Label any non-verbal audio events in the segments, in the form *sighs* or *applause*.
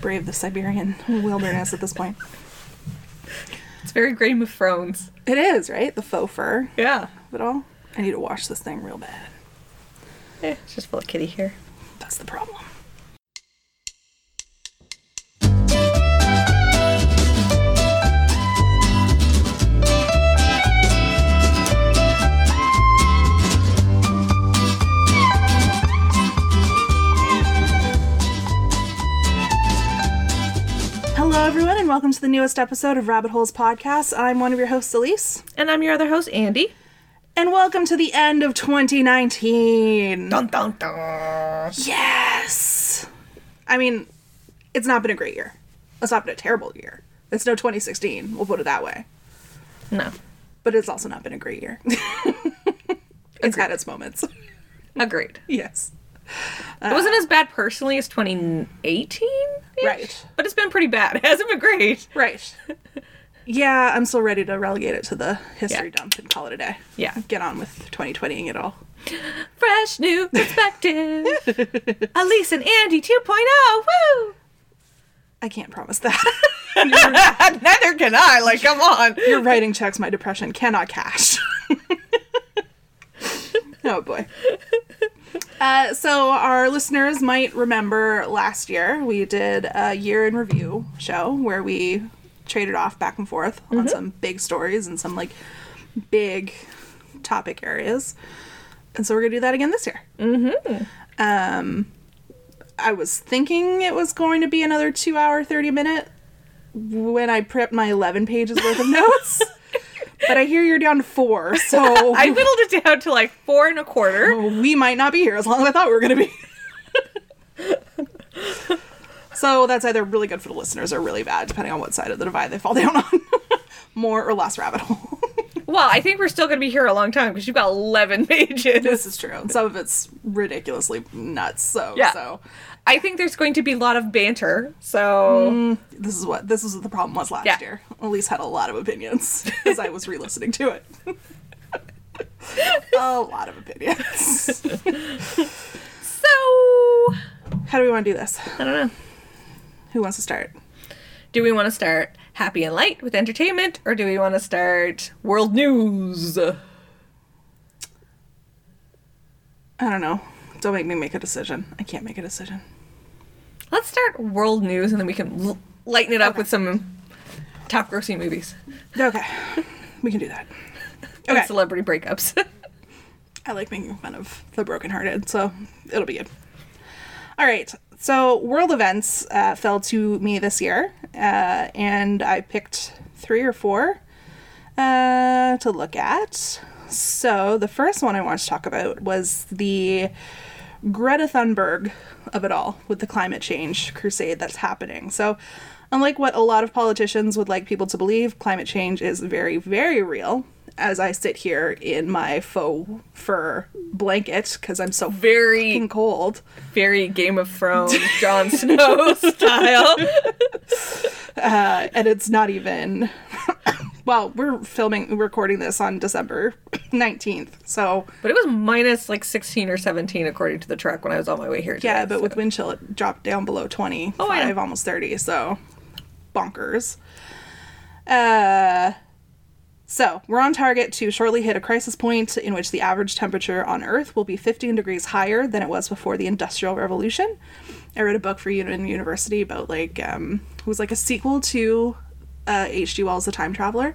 Brave the Siberian wilderness at this point. It's very Game of Thrones. It is, right? The faux fur Yeah. of it all. I need to wash this thing real bad. Eh, it's just full of kitty hair. That's the problem. Welcome to the newest episode of Rabbit Holes Podcast. I'm one of your hosts, Elise, And I'm your other host, Andy. and welcome to the end of 2019. Dun dun dun. Yes. I mean, it's not been a great year. It's not been a terrible year. It's no 2016, we'll put it that way. No. But it's also not been a great year. *laughs* it's had its moments. Agreed. *laughs* yes. It wasn't as bad personally as 2018. Right. But it's been pretty bad. *laughs* It hasn't been great. Right. Yeah, I'm still ready to relegate it to the history Yeah. dump and call it a day. Yeah. Get on with 2020ing it all. Fresh new *laughs* perspective. *laughs* Elise and Andy 2.0. Woo! I can't promise that. Neither can I. Like, come on. Your writing checks my depression cannot cash. oh boy. *laughs* Uh, so our listeners might remember last year we did a year in review show where we traded off back and forth on some big stories and some like big topic areas. And so we're gonna do that again this year. Mm-hmm. Um, I was thinking it was going to be another two hour, 30 minute when I prepped my 11 pages worth of *laughs* notes. But I hear you're down to four, so *laughs* I whittled it down to like four and a quarter. we might not be here as long as I thought we were going to be. *laughs* so that's either really good for the listeners or really bad, depending on what side of the divide they fall down on. *laughs* More or less rabbit hole. Well, I think we're still going to be here a long time because you've got 11 pages. this is true. And some of it's ridiculously nuts. So, Yeah. so I think there's going to be a lot of banter. So, mm, this is what this is what the problem was last Yeah. year. Elise had a lot of opinions *laughs* as I was re-listening to it. *laughs* a lot of opinions. *laughs* so How do we want to do this? I don't know. Who wants to start? Do we want to start happy and light with entertainment or do we want to start world news? I don't know. Don't make me make a decision. I can't make a decision. Let's start world news and then we can l- lighten it up with some top grossing movies Okay, we can do that. *laughs* Okay. celebrity breakups. *laughs* I like making fun of the brokenhearted, so it'll be good. All right, so world events uh, fell to me this year, uh, and I picked three or four uh, to look at. So the first one I want to talk about was the Greta Thunberg of it all with the climate change crusade that's happening. So, unlike what a lot of politicians would like people to believe, climate change is very, very real. As I sit here in my faux fur blanket because I'm so very, fucking cold. very Game of Thrones, Jon Snow *laughs* style. *laughs* Uh, and it's not even. Well, we're filming, recording this on December *clears throat* 19th. So, But it was minus like 16 or 17 according to the truck when I was on my way here. Today, Yeah, but with wind chill, it dropped down below 25, Oh, I know. almost 30, so bonkers. Uh, so, we're on target to shortly hit a crisis point in which the average temperature on Earth will be 15 degrees higher than it was before the Industrial Revolution. I read a book for Union University about, like, um, it was like a sequel to uh, H.G. Wells' The Time Traveler.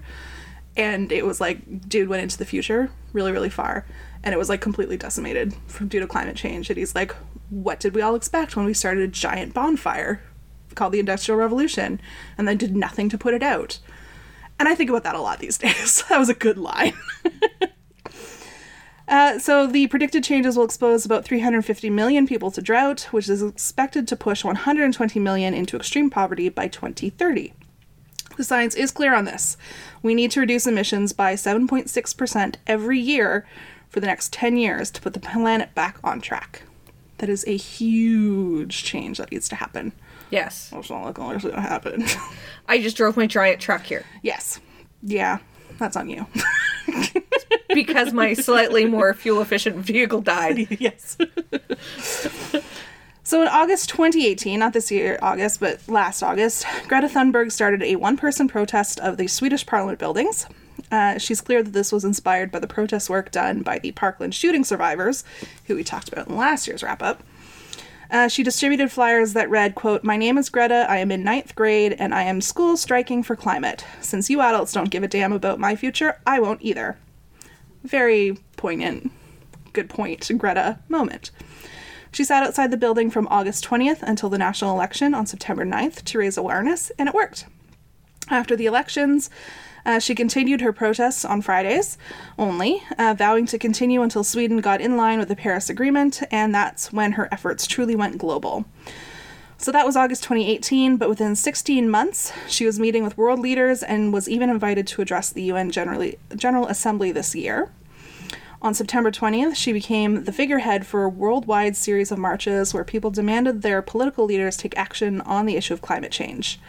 And it was like, dude went into the future really, really far. And it was like completely decimated from due to climate change. And he's like, what did we all expect when we started a giant bonfire called the Industrial Revolution and then did nothing to put it out? And I think about that a lot these *laughs* days. that was a good line. *laughs* Uh, so the predicted changes will expose about 350 million people to drought, which is expected to push 120 million into extreme poverty by 2030. The science is clear on this. We need to reduce emissions by 7.6% every year for the next 10 years to put the planet back on track. That is a huge change that needs to happen. Yes. That's not like it's going to happen. *laughs* I just drove my giant truck here yes. Yeah, that's on you. *laughs* because my slightly more fuel efficient vehicle died. *laughs* yes. So in August 2018, not this year, August, but last August, Greta Thunberg started a one person protest of the Swedish Parliament buildings. Uh, she's clear that this was inspired by the protest work done by the Parkland shooting survivors, who we talked about in last year's wrap up. Uh, she distributed flyers that read, quote, My name is Greta, I am in ninth grade, and I am school striking for climate. Since you adults don't give a damn about my future, I won't either. Very poignant, good point, Greta moment. She sat outside the building from August 20th until the national election on September 9th to raise awareness, and it worked. After the elections, uh, she continued her protests on Fridays only, uh, vowing to continue until Sweden got in line with the Paris Agreement, and that's when her efforts truly went global. So that was August 2018, but within 16 months, she was meeting with world leaders and was even invited to address the UN Generally, General Assembly this year. On September 20th, she became the figurehead for a worldwide series of marches where people demanded their political leaders take action on the issue of climate change.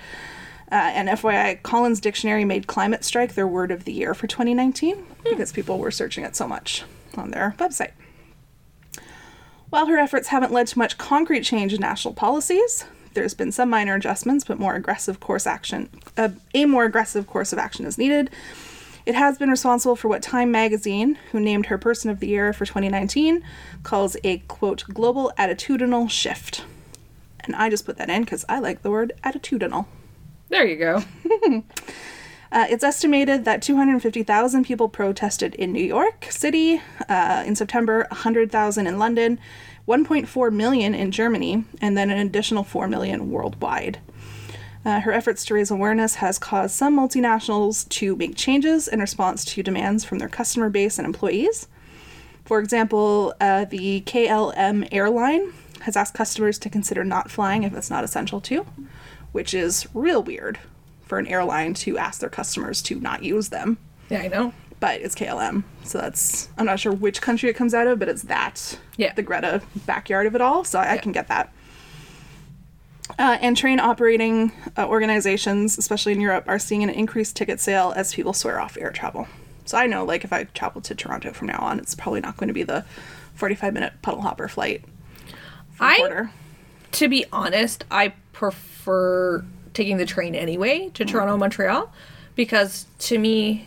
Uh, and FYI, Collins Dictionary made climate strike their word of the year for 2019 because people were searching it so much on their website. While her efforts haven't led to much concrete change in national policies, there's been some minor adjustments, but more aggressive course action, uh, a more aggressive course of action is needed. It has been responsible for what Time magazine, who named her Person of the Year for 2019, calls a quote global attitudinal shift. And I just put that in because I like the word attitudinal. There you go. *laughs* Uh, it's estimated that 250,000 people protested in New York City uh, in September, 100,000 in London, 1.4 million in Germany, and then an additional 4 million worldwide. Uh, her efforts to raise awareness has caused some multinationals to make changes in response to demands from their customer base and employees. For example, uh, the KLM airline has asked customers to consider not flying if it's not essential to, which is real weird for an airline to ask their customers to not use them. Yeah, I know. But it's KLM, so that's I'm not sure which country it comes out of, but it's that Yeah. the Greta backyard of it all, so I, I can get that. Uh, and train operating uh, organizations, especially in Europe, are seeing an increased ticket sale as people swear off air travel. So I know, like, if I travel to Toronto from now on, it's probably not going to be the 45 minute puddle hopper flight. I- Porter. To be honest, I prefer taking the train anyway to Toronto, Montreal, because to me,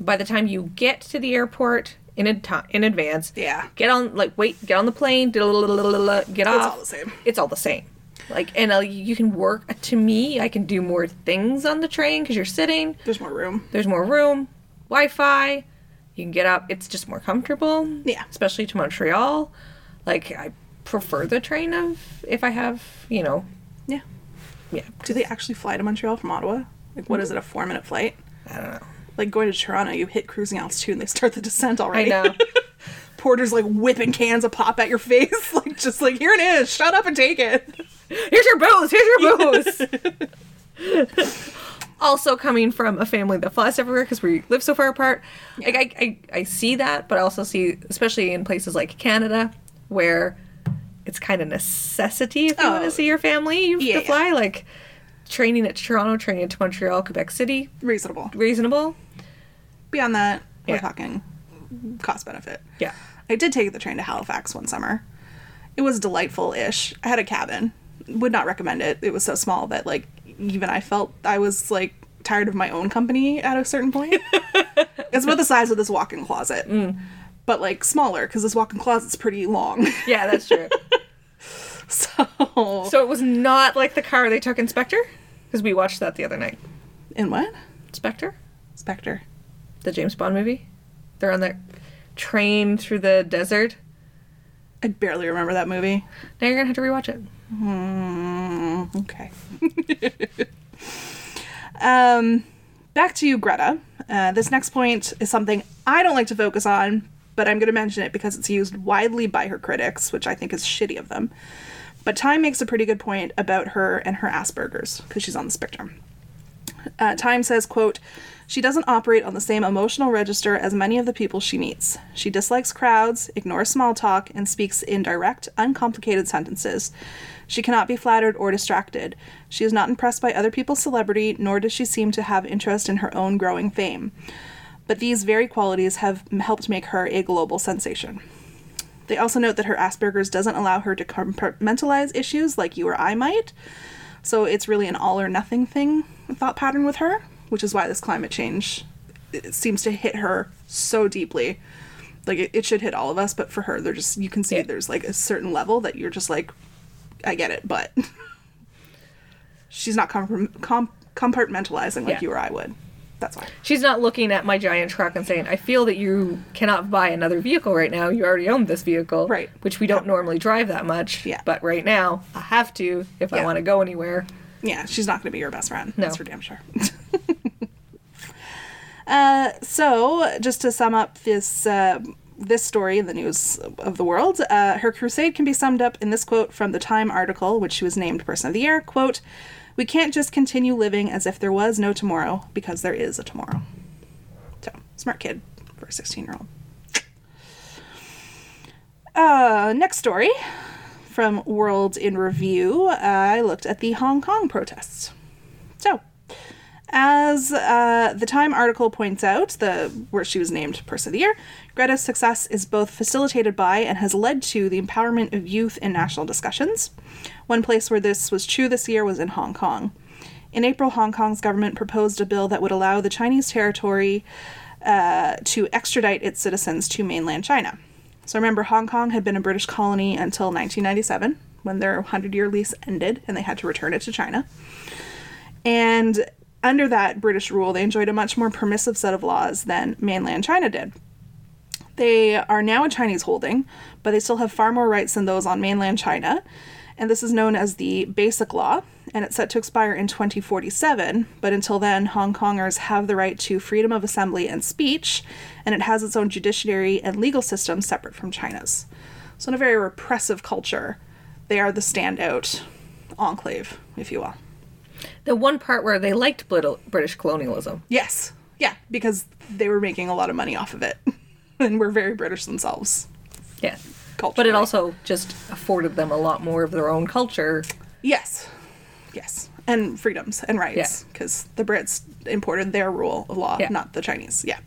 by the time you get to the airport in a ti in advance, Yeah. get on like wait, get on the plane, get It's off. all the same. It's all the same. Like, and uh, you can work. To me, I can do more things on the train because you're sitting. There's more room. There's more room, Wi-Fi. You can get up. It's just more comfortable. Yeah. Especially to Montreal. Like I prefer the train of if I have you know Yeah. yeah Do they actually fly to Montreal from Ottawa? Like, what is it, a four minute flight? I don't know. Like going to Toronto, you hit cruising altitude and they start the descent already. I know. *laughs* Porter's like whipping cans of pop at your face, *laughs* like just like here it is, shut up and take it. Here's your booze. Here's your booze. *laughs* also coming from a family that flies everywhere because we live so far apart. Like I, I, I see that, but I also see, especially in places like Canada, where it's kind of necessity if you want Oh. to see your family, you have Yeah, to fly. Like training at Toronto, training to Montreal, Quebec City, Reasonable. reasonable. Beyond that, we're talking cost benefit. Yeah. I did take the train to Halifax one summer. It was delightful ish. I had a cabin. Would not recommend it. It was so small that like even I felt I was like tired of my own company at a certain point. *laughs* it's about the size of this walk-in closet. Mm. But like smaller because this walk-in closet's pretty long. *laughs* Yeah, that's true. *laughs* so, so it was not like the car they took in Spectre? Because we watched that the other night. in what? Spectre? Spectre. The James Bond movie? They're on that train through the desert. I barely remember that movie. Now you're gonna have to rewatch it. Mm, okay. *laughs* um, back to you, Greta. Uh, this next point is something I don't like to focus on, but I'm going to mention it because it's used widely by her critics, which I think is shitty of them. But Time makes a pretty good point about her and her Asperger's because she's on the spectrum. Uh, Time says, quote, she doesn't operate on the same emotional register as many of the people she meets. She dislikes crowds, ignores small talk, and speaks in direct, uncomplicated sentences. She cannot be flattered or distracted. She is not impressed by other people's celebrity, nor does she seem to have interest in her own growing fame. But these very qualities have helped make her a global sensation. They also note that her Asperger's doesn't allow her to compartmentalize issues like you or I might. So it's really an all or nothing thing thought pattern with her, which is why this climate change it seems to hit her so deeply. Like it, it should hit all of us, but for her, they're just you can see Yeah. there's like a certain level that you're just like, I get it, but *laughs* she's not compar- com- compartmentalizing like Yeah. you or I would. That's why. She's not looking at my giant truck and saying, I feel that you cannot buy another vehicle right now. You already own this vehicle. Right. Which we don't normally drive that much. Yeah. But right now, I have to if I want to go anywhere. Yeah, she's not going to be your best friend. No. That's for damn sure. *laughs* uh, so, just to sum up this uh, this story in the news of the world, uh, her crusade can be summed up in this quote from the Time article, which she was named Person of the Year. Quote: "We can't just continue living as if there was no tomorrow, because there is a tomorrow." So, smart kid for a sixteen-year-old. Uh, next story from World in Review, I looked at the Hong Kong protests. As uh, the Time article points out, the where she was named Person of the Year, Greta's success is both facilitated by and has led to the empowerment of youth in national discussions. One place where this was true this year was in Hong Kong. In April, Hong Kong's government proposed a bill that would allow the Chinese territory uh, to extradite its citizens to mainland China. So remember, Hong Kong had been a British colony until 1997, when their 100 year lease ended and they had to return it to China. And under that British rule, they enjoyed a much more permissive set of laws than mainland China did. They are now a Chinese holding, but they still have far more rights than those on mainland China. And this is known as the Basic Law, and it's set to expire in 2047. But until then, Hong Kongers have the right to freedom of assembly and speech, and it has its own judiciary and legal system separate from China's. So, in a very repressive culture, they are the standout enclave, if you will. The one part where they liked British colonialism. Yes. Yeah, because they were making a lot of money off of it. *laughs* and were very British themselves. Yeah. Culturally. But it also just afforded them a lot more of their own culture. Yes. Yes. And freedoms and rights. Yeah. Because the Brits imported their rule of law, Yeah. not the Chinese. Yeah.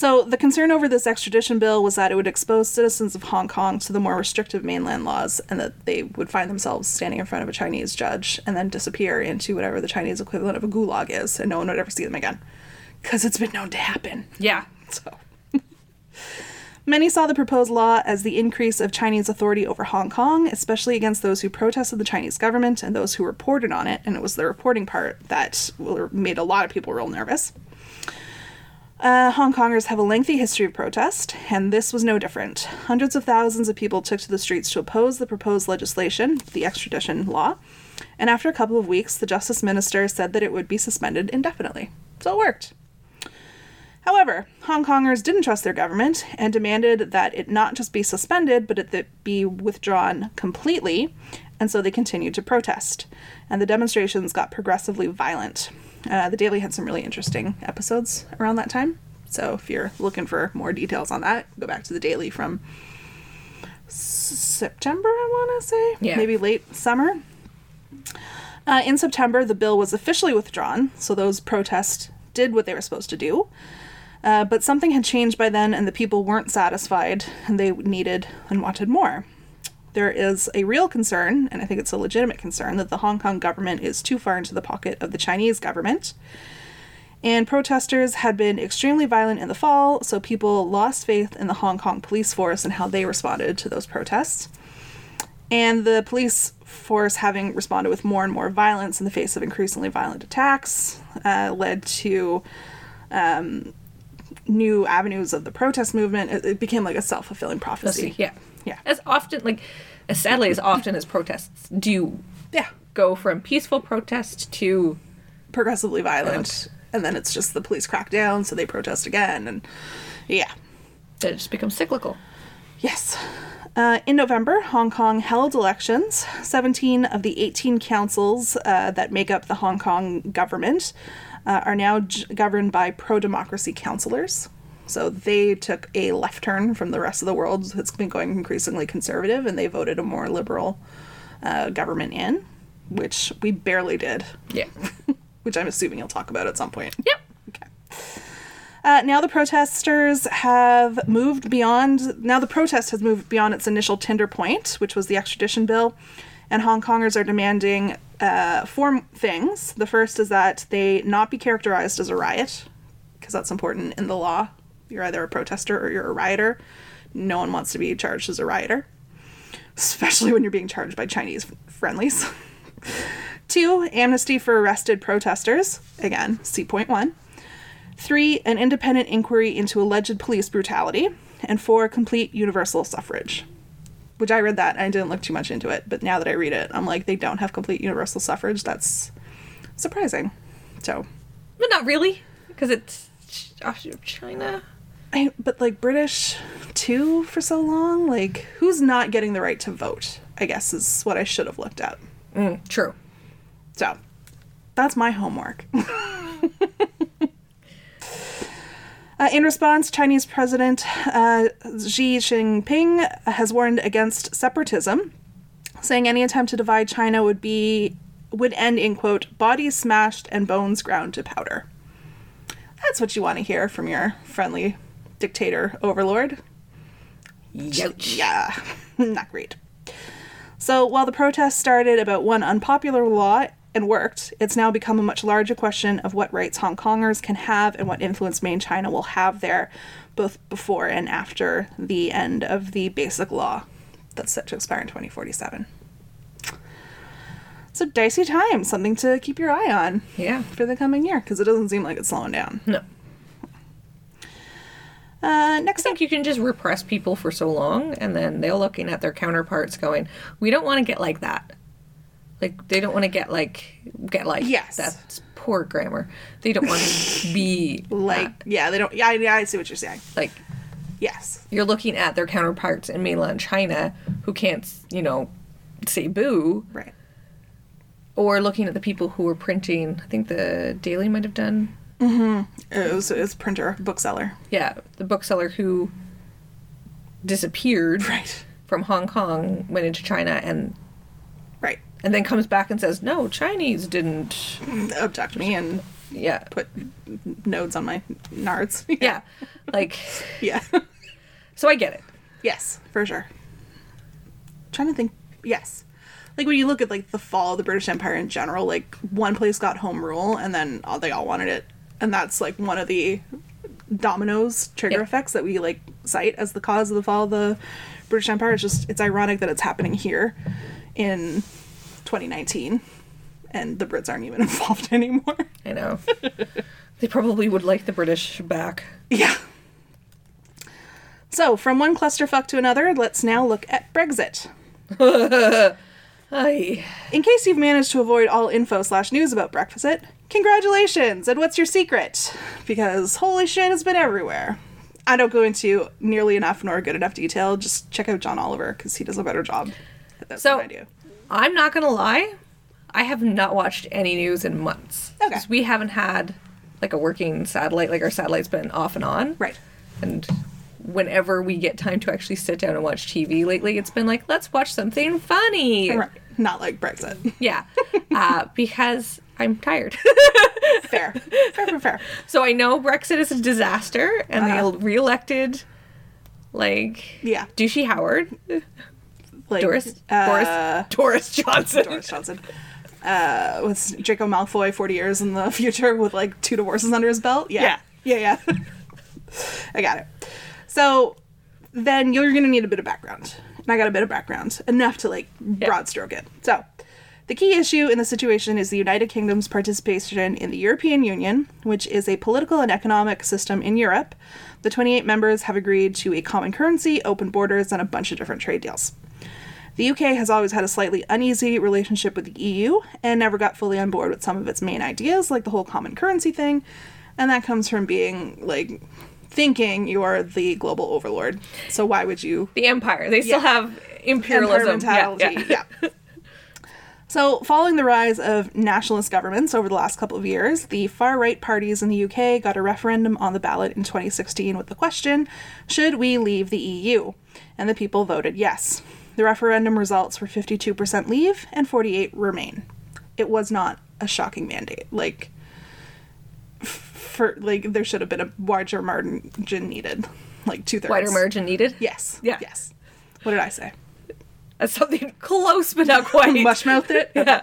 So the concern over this extradition bill was that it would expose citizens of Hong Kong to the more restrictive mainland laws and that they would find themselves standing in front of a Chinese judge and then disappear into whatever the Chinese equivalent of a gulag is and no one would ever see them again. Because it's been known to happen. Yeah. So. *laughs* Many saw the proposed law as the increase of Chinese authority over Hong Kong, especially against those who protested the Chinese government and those who reported on it, and it was the reporting part that made a lot of people real nervous. Uh, Hong Kongers have a lengthy history of protest, and this was no different. Hundreds of thousands of people took to the streets to oppose the proposed legislation, the extradition law, and after a couple of weeks, the justice minister said that it would be suspended indefinitely. So it worked. However, Hong Kongers didn't trust their government and demanded that it not just be suspended, but that it be withdrawn completely, and so they continued to protest. And the demonstrations got progressively violent. Uh, the Daily had some really interesting episodes around that time. So if you're looking for more details on that, go back to the Daily from S- September, I want to say. Yeah. Maybe late summer. Uh, in September, the bill was officially withdrawn, so those protests did what they were supposed to do. Uh, but something had changed by then, and the people weren't satisfied, and they needed and wanted more. There is a real concern, and I think it's a legitimate concern, that the Hong Kong government is too far into the pocket of the Chinese government. And protesters had been extremely violent in the fall, so people lost faith in the Hong Kong police force and how they responded to those protests. And the police force, having responded with more and more violence in the face of increasingly violent attacks, uh, led to um, new avenues of the protest movement. It, it became like a self fulfilling prophecy. Yeah. Yeah. As often, like, as sadly as often as protests do Yeah. go from peaceful protest to Progressively violent. And then it's just the police crack down, so they protest again. And yeah. it just becomes cyclical. Yes. Uh, in November, Hong Kong held elections. 17 of the 18 councils uh, that make up the Hong Kong government uh, are now j- governed by pro democracy councillors. So they took a left turn from the rest of the world that's been going increasingly conservative, and they voted a more liberal uh, government in, which we barely did, Yeah. *laughs* which I'm assuming you'll talk about at some point. yep. Okay. Uh, now the protesters have moved beyond. Now the protest has moved beyond its initial tinder point, which was the extradition bill, and Hong Kongers are demanding uh, four things. The first is that they not be characterized as a riot, because that's important in the law. You're either a protester or you're a rioter. No one wants to be charged as a rioter, especially when you're being charged by Chinese friendlies. *laughs* Two, amnesty for arrested protesters. Again, C point one. Three, an independent inquiry into alleged police brutality. And four, complete universal suffrage. Which I read that and I didn't look too much into it, but now that I read it, I'm like, they don't have complete universal suffrage. That's surprising. So, But not really, because it's Ch- China. I, but like British too for so long, like who's not getting the right to vote? I guess is what I should have looked at. Mm, true. So that's my homework. *laughs* Uh, in response, Chinese President uh, Xi Jinping has warned against separatism, saying any attempt to divide China would be would end in quote bodies smashed and bones ground to powder. That's what you want to hear from your friendly dictator overlord. Youch. Yeah, *laughs* not great. So while the protests started about one unpopular law and worked, it's now become a much larger question of what rights Hong Kongers can have and what influence Main China will have there, both before and after the end of the basic law that's set to expire in 2047. So dicey time, something to keep your eye on Yeah. for the coming year, because it doesn't seem like it's slowing down. No. Uh, next I think you can just repress people for so long, and then they're looking at their counterparts, going, "We don't want to get like that." Like they don't want to get like get like. Yes. That's poor grammar. They don't want to *laughs* be like, that. yeah, they don't. Yeah, yeah, I see what you're saying. like Yes. you're looking at their counterparts in mainland China who can't, you know, say boo, Right. or looking at the people who were printing. I think the Daily might have done. Mm-hmm. It was, it was printer, bookseller. Yeah, the bookseller who disappeared Right. from Hong Kong, went into China, and Right. and then comes back and says, "No, Chinese didn't." Mm, abduct me and Yeah, put nodes on my nards. *laughs* yeah, like *laughs* yeah. so. I get it. yes, for sure. trying to think. Yes. Like when you look at like the fall of the British Empire in general, like one place got home rule and then all, they all wanted it. And that's like one of the dominoes trigger Yeah. effects that we like cite as the cause of the fall of the British Empire. It's just it's ironic that it's happening here in 2019 and the Brits aren't even *laughs* involved anymore. I know. they probably would like the British back. Yeah. So, from one clusterfuck to another, let's now look at Brexit. *laughs* Aye. In case you've managed to avoid all info slash news about Brexit, congratulations! And what's your secret? Because holy shit, it's been everywhere. I don't go into nearly enough nor good enough detail. Just check out John Oliver because he does a better job So- than I do. I'm not gonna lie. I have not watched any news in months. Okay. We haven't had like a working satellite. Like our satellite's been off and on. Right. And whenever we get time to actually sit down and watch TV lately, it's been like, let's watch something funny. Right. Not like Brexit. Yeah. *laughs* uh, because I'm tired. *laughs* fair. Fair, fair, fair. so I know Brexit is a disaster and Uh-huh. they reelected like Yeah. douchey Howard. Like, Doris uh, Boris Doris Johnson. Doris Johnson. Uh, with Draco Malfoy 40 years in the *laughs* future with like two divorces under his belt. Yeah. Yeah, yeah. I got it. So then you're going to need a bit of background. And I got a bit of background, enough to like broad stroke it. So the key issue in the situation is the United Kingdom's participation in the European Union, which is a political and economic system in Europe. The 28 members have agreed to a common currency, open borders, and a bunch of different trade deals. The UK has always had a slightly uneasy relationship with the EU and never got fully on board with some of its main ideas, like the whole common currency thing. And that comes from being like thinking you are the global overlord. So why would you The Empire. They still Yeah. have imperialism. Empire mentality. yeah. yeah. So, following the rise of nationalist governments over the last couple of years, the far right parties in the UK got a referendum on the ballot in 2016 with the question Should we leave the EU? And the people voted yes. The referendum results were 52% leave and 48 remain. It was not a shocking mandate. Like, for like there should have been a larger margin needed, like two thirds. Wider margin needed. Yes. Yeah. Yes. What did I say? That's something *laughs* close, but not quite. *laughs* Mush mouthed it. *laughs* Yeah.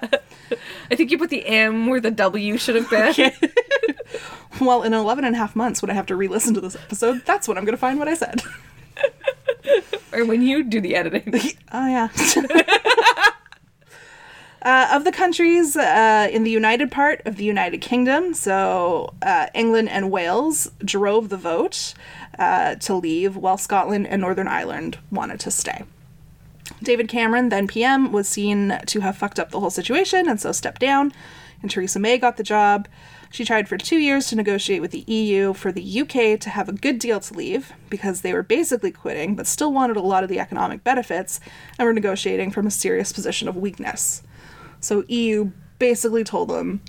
I think you put the M where the W should have been. Well, in 11 and a half months, when I have to re-listen to this episode, that's when I'm going to find what I said. Or when you do the editing. Oh yeah. Uh, of the countries uh, in the united part of the United Kingdom, so uh, England and Wales drove the vote uh, to leave, while Scotland and Northern Ireland wanted to stay. David Cameron, then PM, was seen to have fucked up the whole situation and so stepped down, and Theresa May got the job. She tried for two years to negotiate with the EU for the UK to have a good deal to leave because they were basically quitting but still wanted a lot of the economic benefits and were negotiating from a serious position of weakness. So EU basically told them,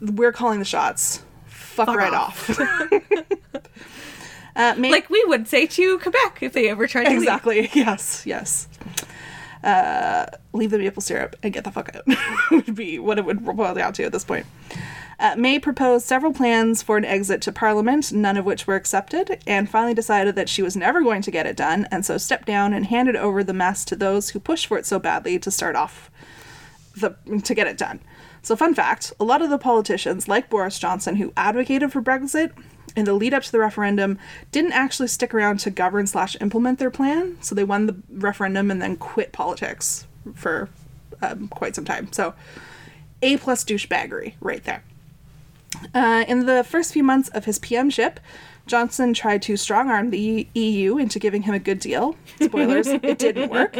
"We're calling the shots. Fuck, Fuck right off." off." *laughs* uh, May- Like we would say to Quebec if they ever tried to leave. exactly. *laughs* Yes. Yes. Uh, leave the maple syrup and get the fuck out *laughs* would be what it would boil down to at this point. Uh, May proposed several plans for an exit to Parliament, none of which were accepted, and finally decided that she was never going to get it done, and so stepped down and handed over the mess to those who pushed for it so badly to start off the to get it done. So, fun fact: a lot of the politicians, like Boris Johnson, who advocated for Brexit in the lead up to the referendum, didn't actually stick around to govern slash implement their plan. So they won the referendum and then quit politics for um, quite some time. So, a plus douchebaggery right there. Uh, in the first few months of his PMship, Johnson tried to strong arm the EU into giving him a good deal. Spoilers, it *laughs* didn't work.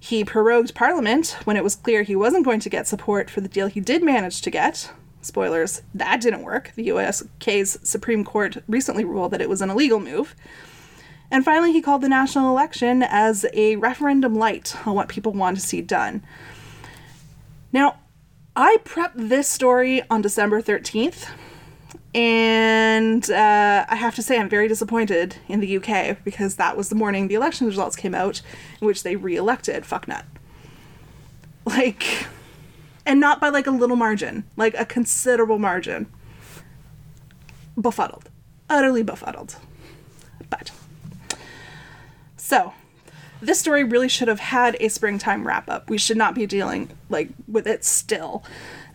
He prorogued Parliament when it was clear he wasn't going to get support for the deal he did manage to get. Spoilers, that didn't work. The USK's Supreme Court recently ruled that it was an illegal move. And finally, he called the national election as a referendum light on what people want to see done. Now, I prepped this story on December 13th, and uh, I have to say I'm very disappointed in the UK because that was the morning the election results came out, in which they re elected Fucknut. Like, and not by like a little margin, like a considerable margin. Befuddled. Utterly befuddled. But. So, this story really should have had a springtime wrap up. We should not be dealing like with it still.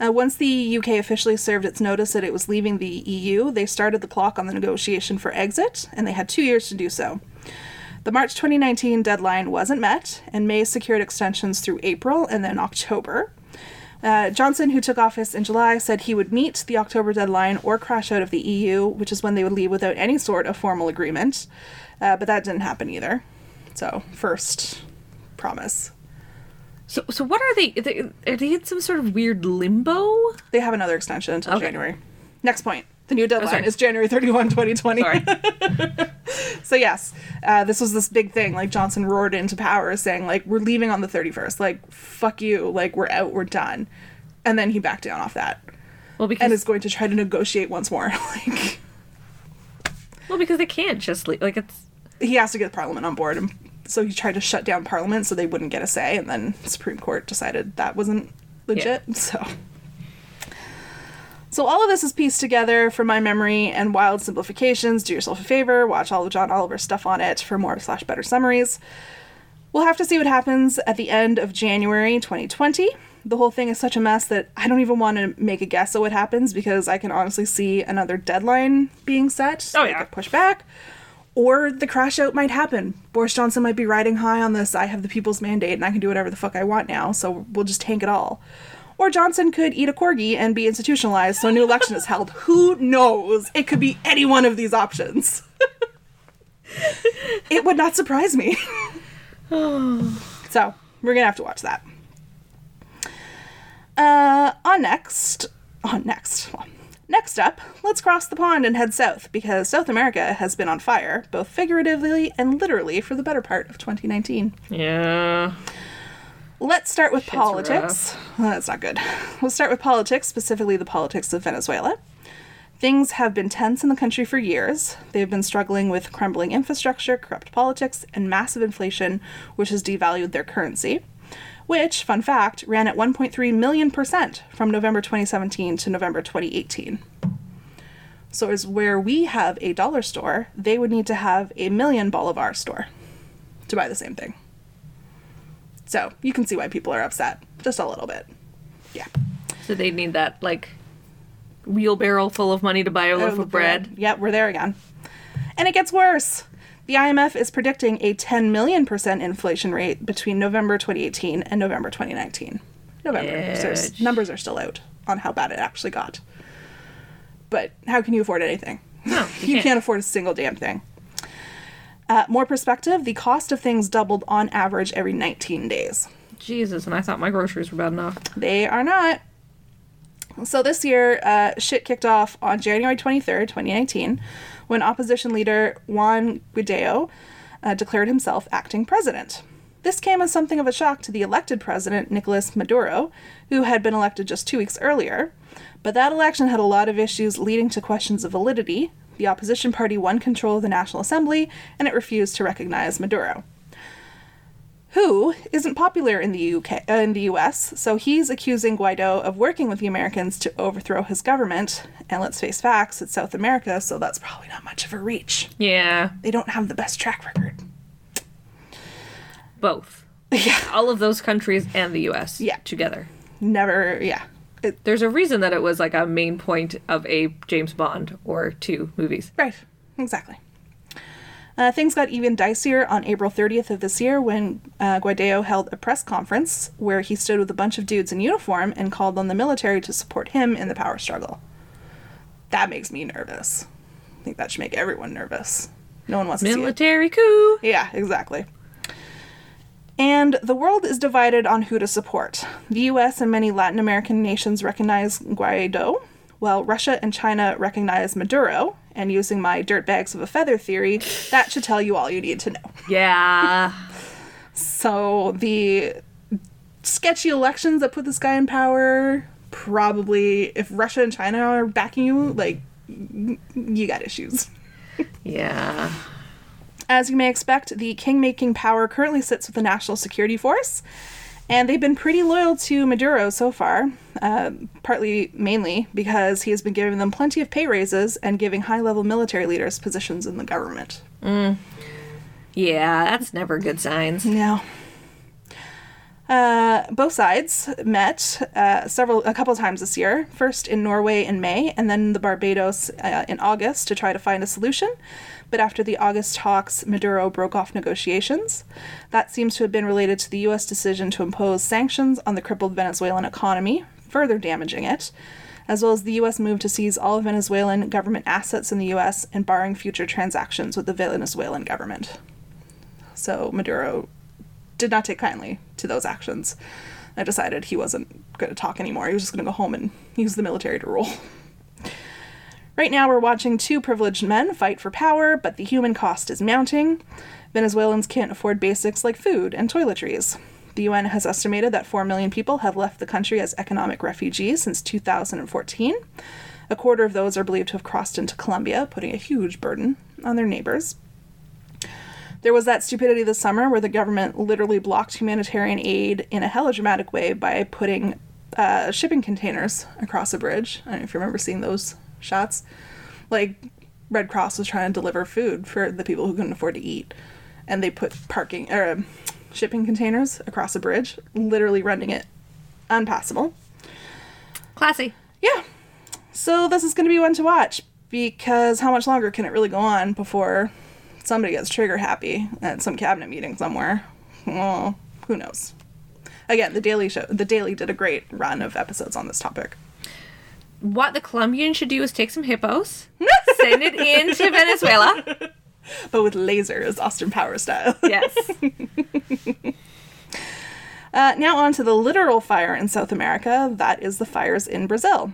Uh, once the UK officially served its notice that it was leaving the EU, they started the clock on the negotiation for exit, and they had two years to do so. The March 2019 deadline wasn't met, and May secured extensions through April and then October. Uh, Johnson, who took office in July, said he would meet the October deadline or crash out of the EU, which is when they would leave without any sort of formal agreement. Uh, but that didn't happen either. So, first promise. So, so what are they? Are they, are they in some sort of weird limbo? They have another extension until Okay. January. Next point. The new deadline sorry. is January 31, 2020. Sorry. *laughs* So yes, uh, this was this big thing. Like Johnson roared into power, saying like, "We're leaving on the 31st. Like, fuck you. Like, we're out. We're done." And then he backed down off that, Well, because and is going to try to negotiate once more. *laughs* like, well, because they can't just leave. Like it's he has to get Parliament on board, and so he tried to shut down Parliament so they wouldn't get a say. And then Supreme Court decided that wasn't legit. So. So all of this is pieced together from my memory and wild simplifications. Do yourself a favor, watch all of John Oliver's stuff on it for more slash better summaries. We'll have to see what happens at the end of January 2020. The whole thing is such a mess that I don't even want to make a guess at what happens because I can honestly see another deadline being set. Oh, yeah. push back. Or the crash out might happen. Boris Johnson might be riding high on this. I have the people's mandate and I can do whatever the fuck I want now, so we'll just tank it all. Or Johnson could eat a corgi and be institutionalized so a new election is held. Who knows? It could be any one of these options. *laughs* it would not surprise me. *sighs* so, we're gonna have to watch that. Uh, on next, on next, well, next up, let's cross the pond and head south because South America has been on fire, both figuratively and literally, for the better part of 2019. yeah. Let's start with Shit's politics. Well, that's not good. We'll start with politics, specifically the politics of Venezuela. Things have been tense in the country for years. They've been struggling with crumbling infrastructure, corrupt politics, and massive inflation, which has devalued their currency. Which, fun fact, ran at 1.3 million percent from November 2017 to November 2018. So as where we have a dollar store, they would need to have a million bolivar store to buy the same thing. So you can see why people are upset, just a little bit. Yeah. So they need that like wheelbarrow full of money to buy a loaf of bread. Yep, we're there again. And it gets worse. The IMF is predicting a 10 million percent inflation rate between November 2018 and November 2019. November. So numbers are still out on how bad it actually got. But how can you afford anything? No, *laughs* you you can't. can't afford a single damn thing. Uh, more perspective, the cost of things doubled on average every 19 days. Jesus, and I thought my groceries were bad enough. They are not. So this year, uh, shit kicked off on January 23rd, 2019, when opposition leader Juan Guaido uh, declared himself acting president. This came as something of a shock to the elected president, Nicolas Maduro, who had been elected just two weeks earlier. But that election had a lot of issues leading to questions of validity. The opposition party won control of the National Assembly, and it refused to recognize Maduro who isn't popular in the UK uh, in the US, so he's accusing Guaido of working with the Americans to overthrow his government. And let's face facts, it's South America, so that's probably not much of a reach. Yeah, They don't have the best track record. both. *laughs* Yeah, All of those countries and the US. Yeah. Together. never. Yeah, it, There's a reason that it was like a main point of a James Bond or two movies. right, exactly. Uh, things got even dicier on April 30th of this year when uh, Guaido held a press conference where he stood with a bunch of dudes in uniform and called on the military to support him in the power struggle. That makes me nervous. I think that should make everyone nervous. No one wants to. Military coup. Yeah, exactly. And the world is divided on who to support. The US and many Latin American nations recognize Guaido, while Russia and China recognize Maduro. And using my dirt bags of a feather theory, that should tell you all you need to know. Yeah. So the sketchy elections that put this guy in power, probably if Russia and China are backing you, like you got issues. Yeah. As you may expect, the king-making power currently sits with the National Security Force, and they've been pretty loyal to Maduro so far, uh, partly mainly because he has been giving them plenty of pay raises and giving high-level military leaders positions in the government. Yeah, that's never good signs. No. Uh, both sides met uh, several, a couple times this year. First in Norway in May, and then the Barbados uh, in August to try to find a solution. But after the August talks, Maduro broke off negotiations. That seems to have been related to the U.S. decision to impose sanctions on the crippled Venezuelan economy, further damaging it, as well as the U.S. move to seize all Venezuelan government assets in the U.S. and barring future transactions with the Venezuelan government. So Maduro did not take kindly to those actions. I decided he wasn't going to talk anymore. He was just going to go home and use the military to rule. *laughs* Right now, we're watching two privileged men fight for power, but the human cost is mounting. Venezuelans can't afford basics like food and toiletries. The UN has estimated that 4 million people have left the country as economic refugees since 2014. A quarter of those are believed to have crossed into Colombia, putting a huge burden on their neighbors. There was that stupidity this summer where the government literally blocked humanitarian aid in a hella dramatic way by putting uh, shipping containers across a bridge. I don't know if you remember seeing those shots. Like, Red Cross was trying to deliver food for the people who couldn't afford to eat, and they put parking or um, shipping containers across a bridge, literally rendering it unpassable. Classy. Yeah. So this is going to be one to watch because how much longer can it really go on before somebody gets trigger happy at some cabinet meeting somewhere? Well, who knows. Again, the Daily Show, the Daily did a great run of episodes on this topic. What the Colombians should do is take some hippos, *laughs* send it into Venezuela. *laughs* But with lasers, Austin Power style. *laughs* Yes. Uh, now on to the literal fire in South America. That is the fires in Brazil.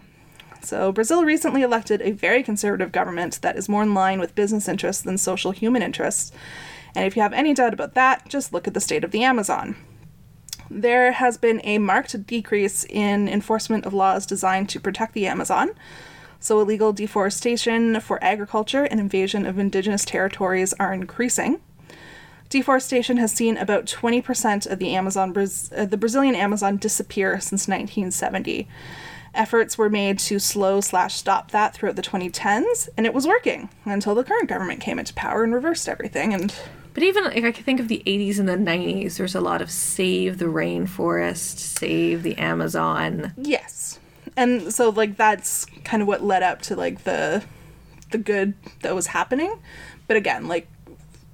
So, Brazil recently elected a very conservative government that is more in line with business interests than social human interests. And if you have any doubt about that, just look at the state of the Amazon. There has been a marked decrease in enforcement of laws designed to protect the Amazon. So, illegal deforestation for agriculture and invasion of indigenous territories are increasing. Deforestation has seen about 20% of the Amazon, uh, the Brazilian Amazon disappear since 1970. Efforts were made to slow slash stop that throughout the 2010s, and it was working until the current government came into power and reversed everything. And But even like I can think of the 80s and the 90s, there's a lot of save the rainforest, save the Amazon. yes, and so like that's kind of what led up to like the the good that was happening. But again, like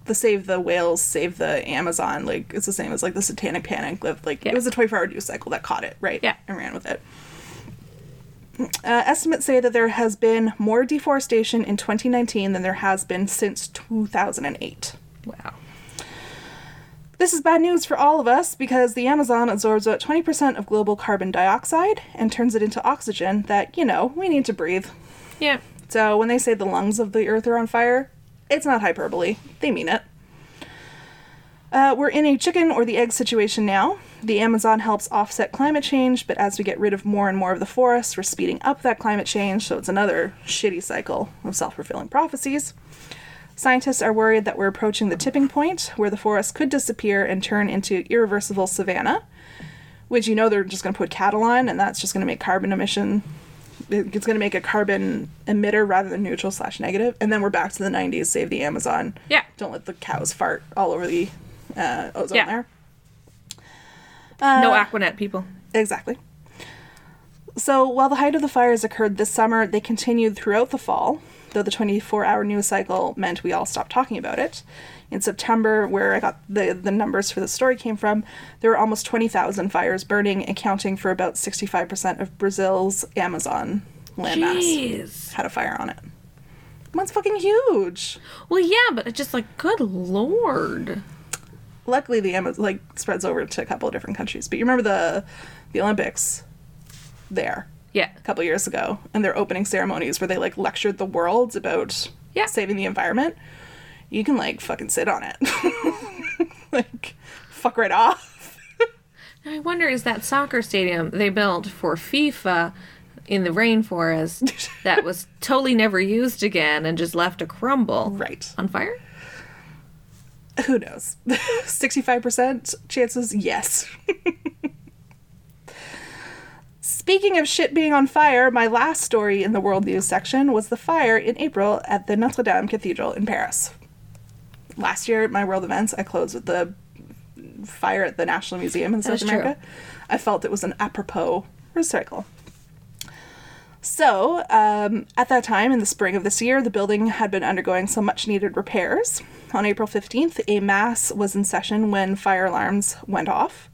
the save the whales, save the Amazon, like it's the same as like the Satanic Panic. Lived like Yeah. it was a 24 hour news cycle that caught it, right? Yeah. and ran with it. Uh, estimates say that there has been more deforestation in 2019 than there has been since 2008. Wow. This is bad news for all of us because the Amazon absorbs about 20% of global carbon dioxide and turns it into oxygen that, you know, we need to breathe. Yeah. So when they say the lungs of the earth are on fire, it's not hyperbole. They mean it. Uh, we're in a chicken or the egg situation now. The Amazon helps offset climate change, but as we get rid of more and more of the forests, we're speeding up that climate change, so it's another shitty cycle of self fulfilling prophecies. Scientists are worried that we're approaching the tipping point where the forest could disappear and turn into irreversible savanna, which you know they're just going to put cattle on, and that's just going to make carbon emission. It's going to make a carbon emitter rather than neutral slash negative, and then we're back to the 90s. Save the Amazon. Yeah. Don't let the cows fart all over the uh, ozone Yeah. there. no Aquanet people. Exactly. So while the height of the fires occurred this summer, they continued throughout the fall, though the 24 hour news cycle meant we all stopped talking about it. In September, where I got the, the numbers for the story came from, there were almost 20,000 fires burning, accounting for about 65% of Brazil's Amazon landmass had a fire on it. That's fucking huge. Well, yeah, but it's just like, good lord. Luckily, the Amazon like spreads over to a couple of different countries. But you remember the the Olympics there Yeah. a couple years ago and their opening ceremonies where they like lectured the world about Yeah. saving the environment you can like fucking sit on it *laughs* like fuck right off Now, I wonder is that soccer stadium they built for FIFA in the rainforest *laughs* that was totally never used again and just left to crumble right on fire? who knows *laughs* 65% chances yes Speaking of shit being on fire, my last story in the world news section was the fire in April at the Notre Dame Cathedral in Paris. Last year at my world events, I closed with the fire at the National Museum in South That's true. America. I felt it was an apropos recycle. So, um, at that time, in the spring of this year, the building had been undergoing some much needed repairs. On April 15th, a mass was in session when fire alarms went off.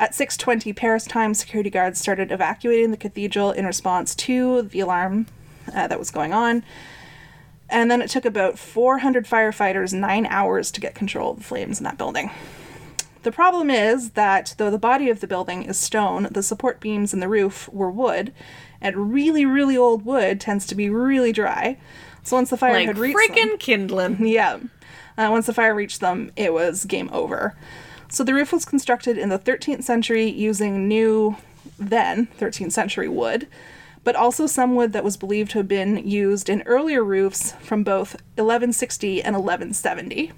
At 6:20 Paris time, security guards started evacuating the cathedral in response to the alarm uh, that was going on. And then it took about 400 firefighters 9 hours to get control of the flames in that building. The problem is that though the body of the building is stone, the support beams in the roof were wood, and really, really old wood tends to be really dry. So once the fire Like had reached them- kindling. yeah. Uh, once the fire reached them, it was game over. So the roof was constructed in the 13th century using new, then 13th century wood, but also some wood that was believed to have been used in earlier roofs from both 1160 and 1170.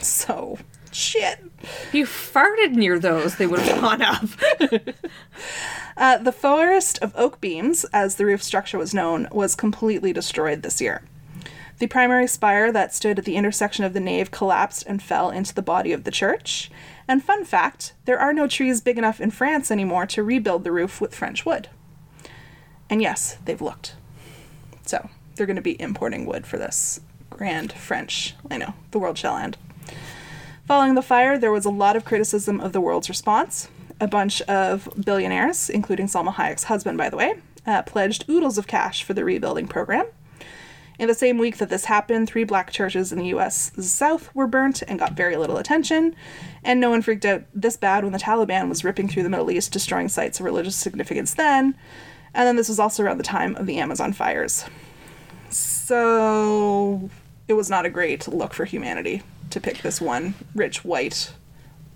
So, shit. If you farted near those, they would have gone up. *laughs* Uh, the forest of oak beams, as the roof structure was known, was completely destroyed this year. The primary spire that stood at the intersection of the nave collapsed and fell into the body of the church. And fun fact there are no trees big enough in France anymore to rebuild the roof with French wood. And yes, they've looked. So they're going to be importing wood for this grand French, I know, the world shall end. Following the fire, there was a lot of criticism of the world's response. A bunch of billionaires, including Salma Hayek's husband, by the way, uh, pledged oodles of cash for the rebuilding program. In the same week that this happened, three black churches in the US South were burnt and got very little attention, and no one freaked out this bad when the Taliban was ripping through the Middle East, destroying sites of religious significance then. And then this was also around the time of the Amazon fires. So it was not a great look for humanity to pick this one rich white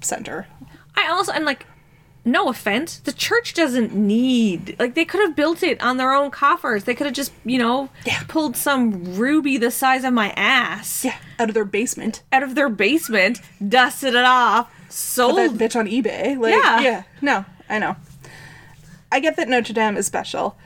center. I also, I'm like, no offense, the church doesn't need like they could have built it on their own coffers. They could have just, you know, Yeah. pulled some ruby the size of my ass Yeah, out of their basement. out of their basement, dusted it off, Put sold that bitch on eBay. Like, Yeah. yeah. No, I know. I get that Notre Dame is special,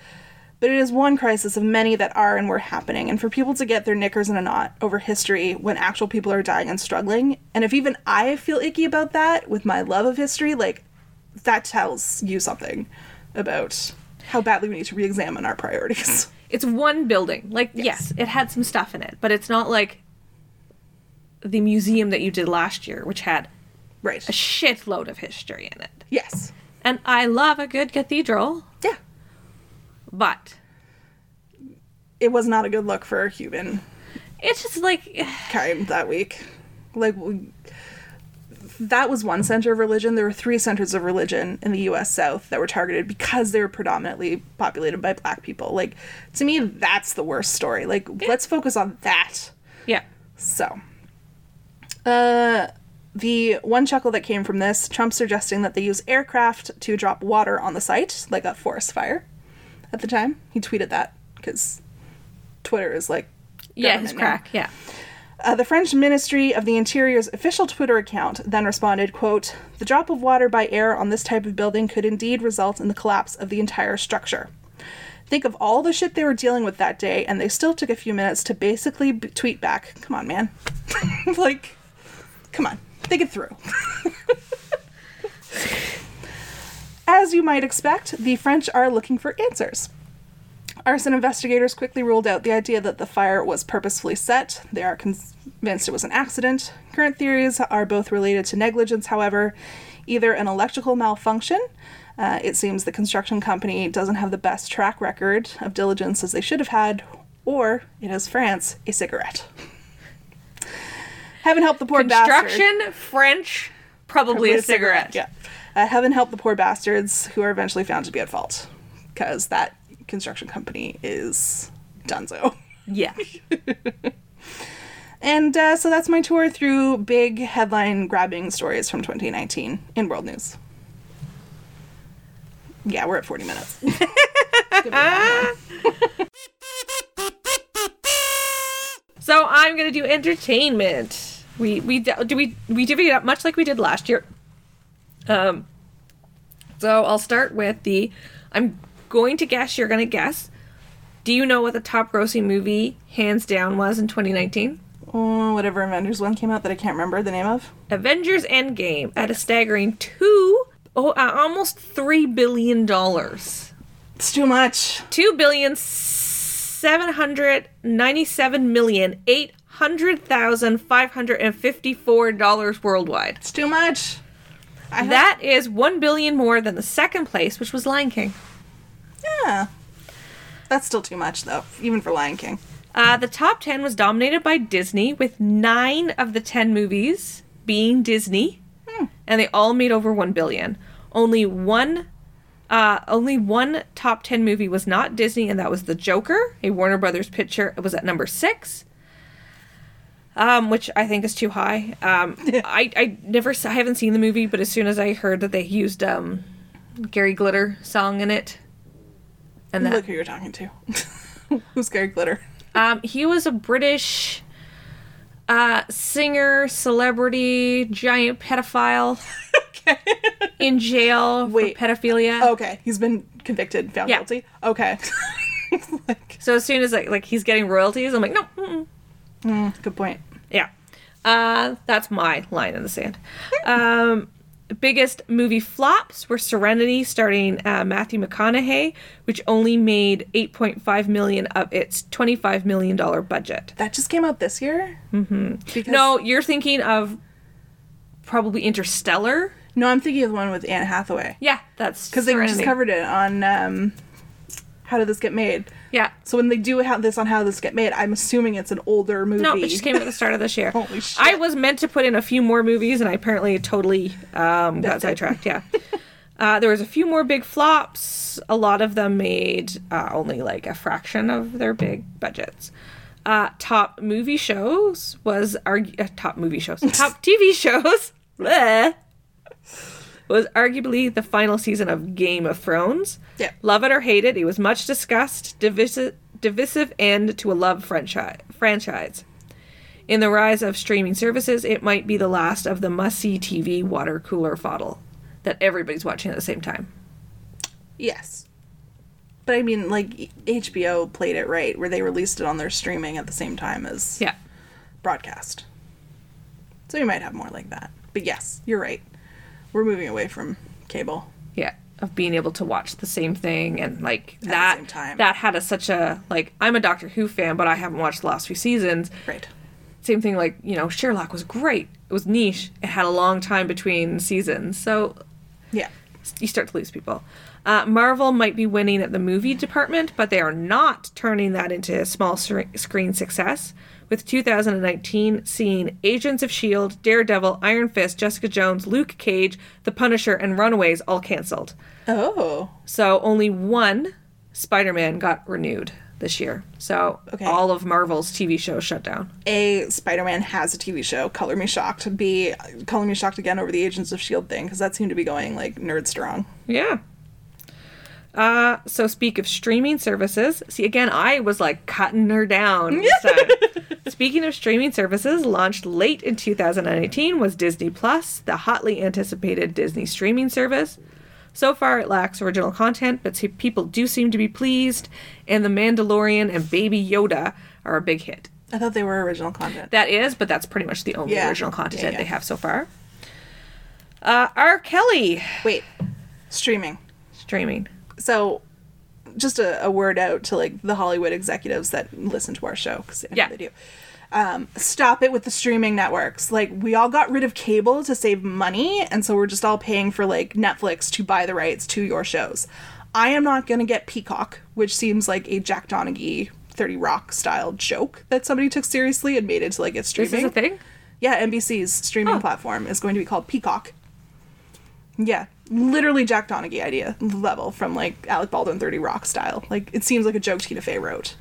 but it is one crisis of many that are and were happening. And for people to get their knickers in a knot over history when actual people are dying and struggling, and if even I feel icky about that with my love of history, like, that tells you something about how badly we need to re examine our priorities. *laughs* it's one building. Like, yes. it had some stuff in it, but it's not like the museum that you did last year, which had right. a shitload of history in it. Yes. And I love a good cathedral, Yeah. but It was not a good look for a human it's just like *sighs* kind that week. Like we, that was one center of religion. There were three centers of religion in the U.S. South that were targeted because they were predominantly populated by Black people. Like to me, that's the worst story. Like let's focus on that. yeah. So, uh, the one chuckle that came from this, Trump suggesting that they use aircraft to drop water on the site, like a forest fire. At the time, he tweeted that because Twitter is like Yeah, his government now. crack. Yeah. Uh, the French Ministry of the Interior's official Twitter account then responded, quote, The drop of water by air on this type of building could indeed result in the collapse of the entire structure. Think of all the shit they were dealing with that day, and they still took a few minutes to basically b- tweet back. Come on, man. *laughs* like, come on. Think it through. *laughs* As you might expect, the French are looking for answers. Arson investigators quickly ruled out the idea that the fire was purposefully set. They are convinced it was an accident. Current theories are both related to negligence, however, either an electrical malfunction. Uh, it seems the construction company doesn't have the best track record of diligence as they should have had, or it is France, a cigarette. Heaven help the poor bastard. Construction, French, probably, a cigarette. Yeah. Uh, heaven help the poor bastards who are eventually found to be at fault. Because that construction company is Dunzo. Yeah. *laughs* And uh, so that's my tour through big headline grabbing stories from 2019 in world news. Yeah, we're at 40 minutes. *laughs* So I'm gonna do entertainment. We we do we we divvy it up much like we did last year. Um. So I'll start with the. I'm going to guess. You're gonna guess. Do you know what the top grossing movie hands down was in 2019? oh, whatever Avengers one came out that I can't remember the name of. Avengers Endgame at a staggering two, oh, uh, almost three billion dollars. It's too much. Two billion seven hundred ninety-seven million eight hundred thousand five hundred and fifty-four dollars worldwide. It's too much. Have- That is one billion more than the second place, which was Lion King. Yeah. That's still too much, though, even for Lion King. Uh, the top ten was dominated by Disney, with nine of the ten movies being Disney, and they all made over one billion. Only one, uh, only one top ten movie was not Disney, and that was The Joker, a Warner Brothers picture. It was at number six, um, which I think is too high. Um, *laughs* I I never I haven't seen the movie, but as soon as I heard that they used um, Gary Glitter song in it, and that Look who you're talking to. *laughs* Who's Gary Glitter? um, he was a British uh, singer, celebrity, giant pedophile *laughs* okay. in jail Wait. for pedophilia. Okay, he's been convicted, found Yeah. guilty. Okay. *laughs* like, So as soon as like like he's getting royalties, I'm like, no, mm, good point. yeah. Uh, that's my line in the sand. Um, biggest movie flops were Serenity, starring uh, Matthew McConaughey, which only made 8.5 million of its 25 million dollar budget. That just came out this year. Mm-hmm. Because No, you're thinking of probably Interstellar. no, I'm thinking of the one with Anne Hathaway Yeah, that's because they just covered it on um, How Did This Get Made. Yeah. So when they do have this on How This Get Made, I'm assuming it's an older movie. No, it just came at the start of this year. Holy shit. I was meant to put in a few more movies, and I apparently totally um, got sidetracked. Yeah. *laughs* uh, there was a few more big flops. A lot of them made uh, only like a fraction of their big budgets. Uh, top movie shows was our uh, top movie shows. *laughs* Top TV shows. *laughs* Was arguably the final season of Game of Thrones. Yeah. Love it or hate it, it was much discussed, divisive, divisive end to a love franchise. franchise. In the rise of streaming services, it might be the last of the must see TV water cooler fodder that everybody's watching at the same time. Yes. But I mean, like, HBO played it right, where they released it on their streaming at the same time as Yeah. broadcast. So you might have more like that. But yes, you're right. We're moving away from cable. Yeah. Of being able to watch the same thing and like the that same time. that had a such a like I'm a Doctor Who fan, but I haven't watched the last few seasons. Right. Same thing like, you know, Sherlock was great. It was niche. It had a long time between seasons. So Yeah. you start to lose people. Uh, Marvel might be winning at the movie department, but they are not turning that into a small screen success. With 2019 seeing Agents of S.H.I.E.L.D., Daredevil, Iron Fist, Jessica Jones, Luke Cage, The Punisher, and Runaways all cancelled. Oh. So only one Spider Man got renewed this year. So Okay. all of Marvel's TV shows shut down. A, Spider Man has a TV show, Color Me Shocked. B, Color Me Shocked again over the Agents of S.H.I.E.L.D. thing, because that seemed to be going, like, nerd strong. Yeah. Uh, so speak of streaming services. See, again, I was like cutting her down. *laughs* Speaking of streaming services, launched late in 2018 was Disney Plus, the hotly anticipated Disney streaming service. So far, it lacks original content, but see, people do seem to be pleased, and The Mandalorian and Baby Yoda are a big hit. I thought they were original content. That is, but that's pretty much the only Yeah. original content Yeah, yeah. they have so far. Uh, R. Kelly Wait. Streaming. streaming. So, just a, a word out to like the Hollywood executives that listen to our show because Yeah. they do. Um, stop it with the streaming networks. Like we all got rid of cable to save money, and so we're just all paying for like Netflix to buy the rights to your shows. I am not gonna get Peacock, which seems like a Jack Donaghy 30 Rock style joke that somebody took seriously and made it to like its streaming. This is a thing? Yeah, NBC's streaming Oh. platform is going to be called Peacock. Yeah, literally Jack Donaghy idea level from like Alec Baldwin 30 Rock style. Like it seems like a joke Tina Fey wrote.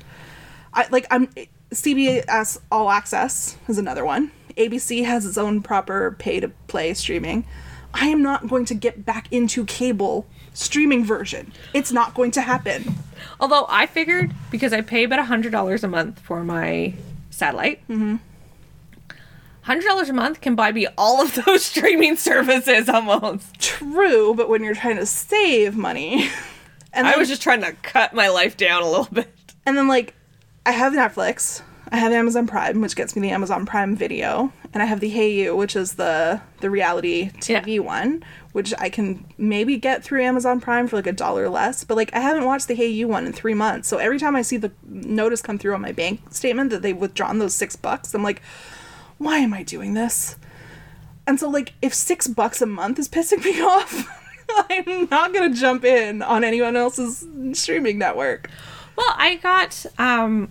I like I'm CBS All Access is another one. ABC has its own proper pay to play streaming. I am not going to get back into cable streaming version. It's not going to happen. Although I figured because I pay about hundred dollars a month for my satellite, mm-hmm. Hundred dollars a month can buy me all of those *laughs* streaming services almost. True, but when you're trying to save money, *laughs* and I was just trying to cut my life down a little bit. And then like I have Netflix, I have Amazon Prime, which gets me the Amazon Prime video, and I have the Hayu, which is the the reality TV Yeah. one, which I can maybe get through Amazon Prime for like a dollar less. But like I haven't watched the Hayu one in three months, so every time I see the notice come through on my bank statement that they've withdrawn those six bucks, I'm like, why am I doing this? And so like if six bucks a month is pissing me *laughs* off. *laughs* I'm not gonna jump in on anyone else's streaming network. Well, I got um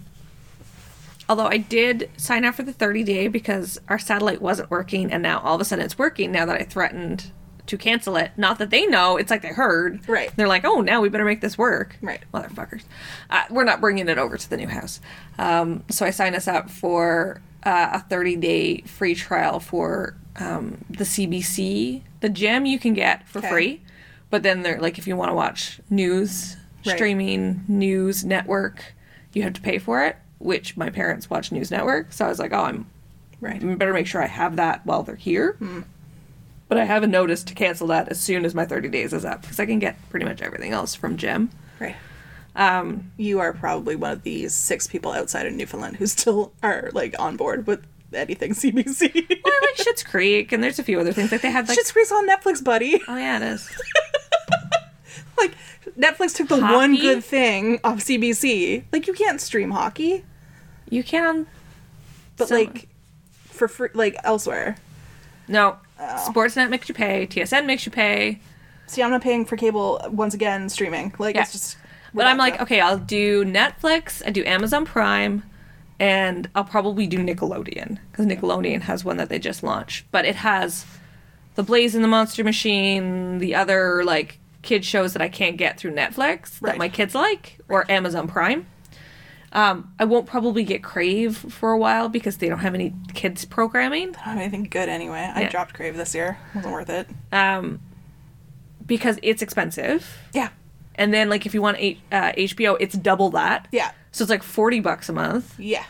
although I did sign up for the 30 day because our satellite wasn't working and now all of a sudden it's working now that I threatened to cancel it. Not that they know, it's like they heard. Right. They're like, "Oh, now we better make this work." Right. Motherfuckers. Uh, we're not bringing it over to the new house. Um, so I signed us up for uh, a 30 day free trial for um, the CBC. The gem you can get for Okay. free, but then they're like, if you want to watch news, Right. streaming news network, you have to pay for it. Which my parents watch News Network, so I was like, oh, I'm Right. I better make sure I have that while they're here. But I have a notice to cancel that as soon as my 30 days is up because I can get pretty much everything else from Gem. Right. Um, You are probably one of these six people outside of Newfoundland who still are like on board with anything *laughs* CBC. well, I like Schitt's Creek, and there's a few other things like they had like. Shit's Creek's on Netflix, buddy. *laughs* Oh yeah, it is. *laughs* Like Netflix took the Hockey? one good thing off CBC. Like you can't stream hockey, You can. but like for free, like elsewhere. No. Oh. Sportsnet makes you pay. TSN makes you pay. See, I'm not paying for cable once again streaming. Like Yeah. it's just. But I'm like, okay, I'll do Netflix, I do Amazon Prime, and I'll probably do Nickelodeon because Nickelodeon has one that they just launched. But it has the Blaze and the Monster Machine, the other like kid shows that I can't get through Netflix that my kids like or Amazon Prime. Um, I won't probably get Crave for a while because they don't have any kids programming. I don't have anything good anyway. I Yeah. dropped Crave this year. wasn't worth it. Um, because it's expensive. Yeah. And then like if you want H- uh, HBO, it's double that. Yeah. So it's like 40 bucks a month. Yeah.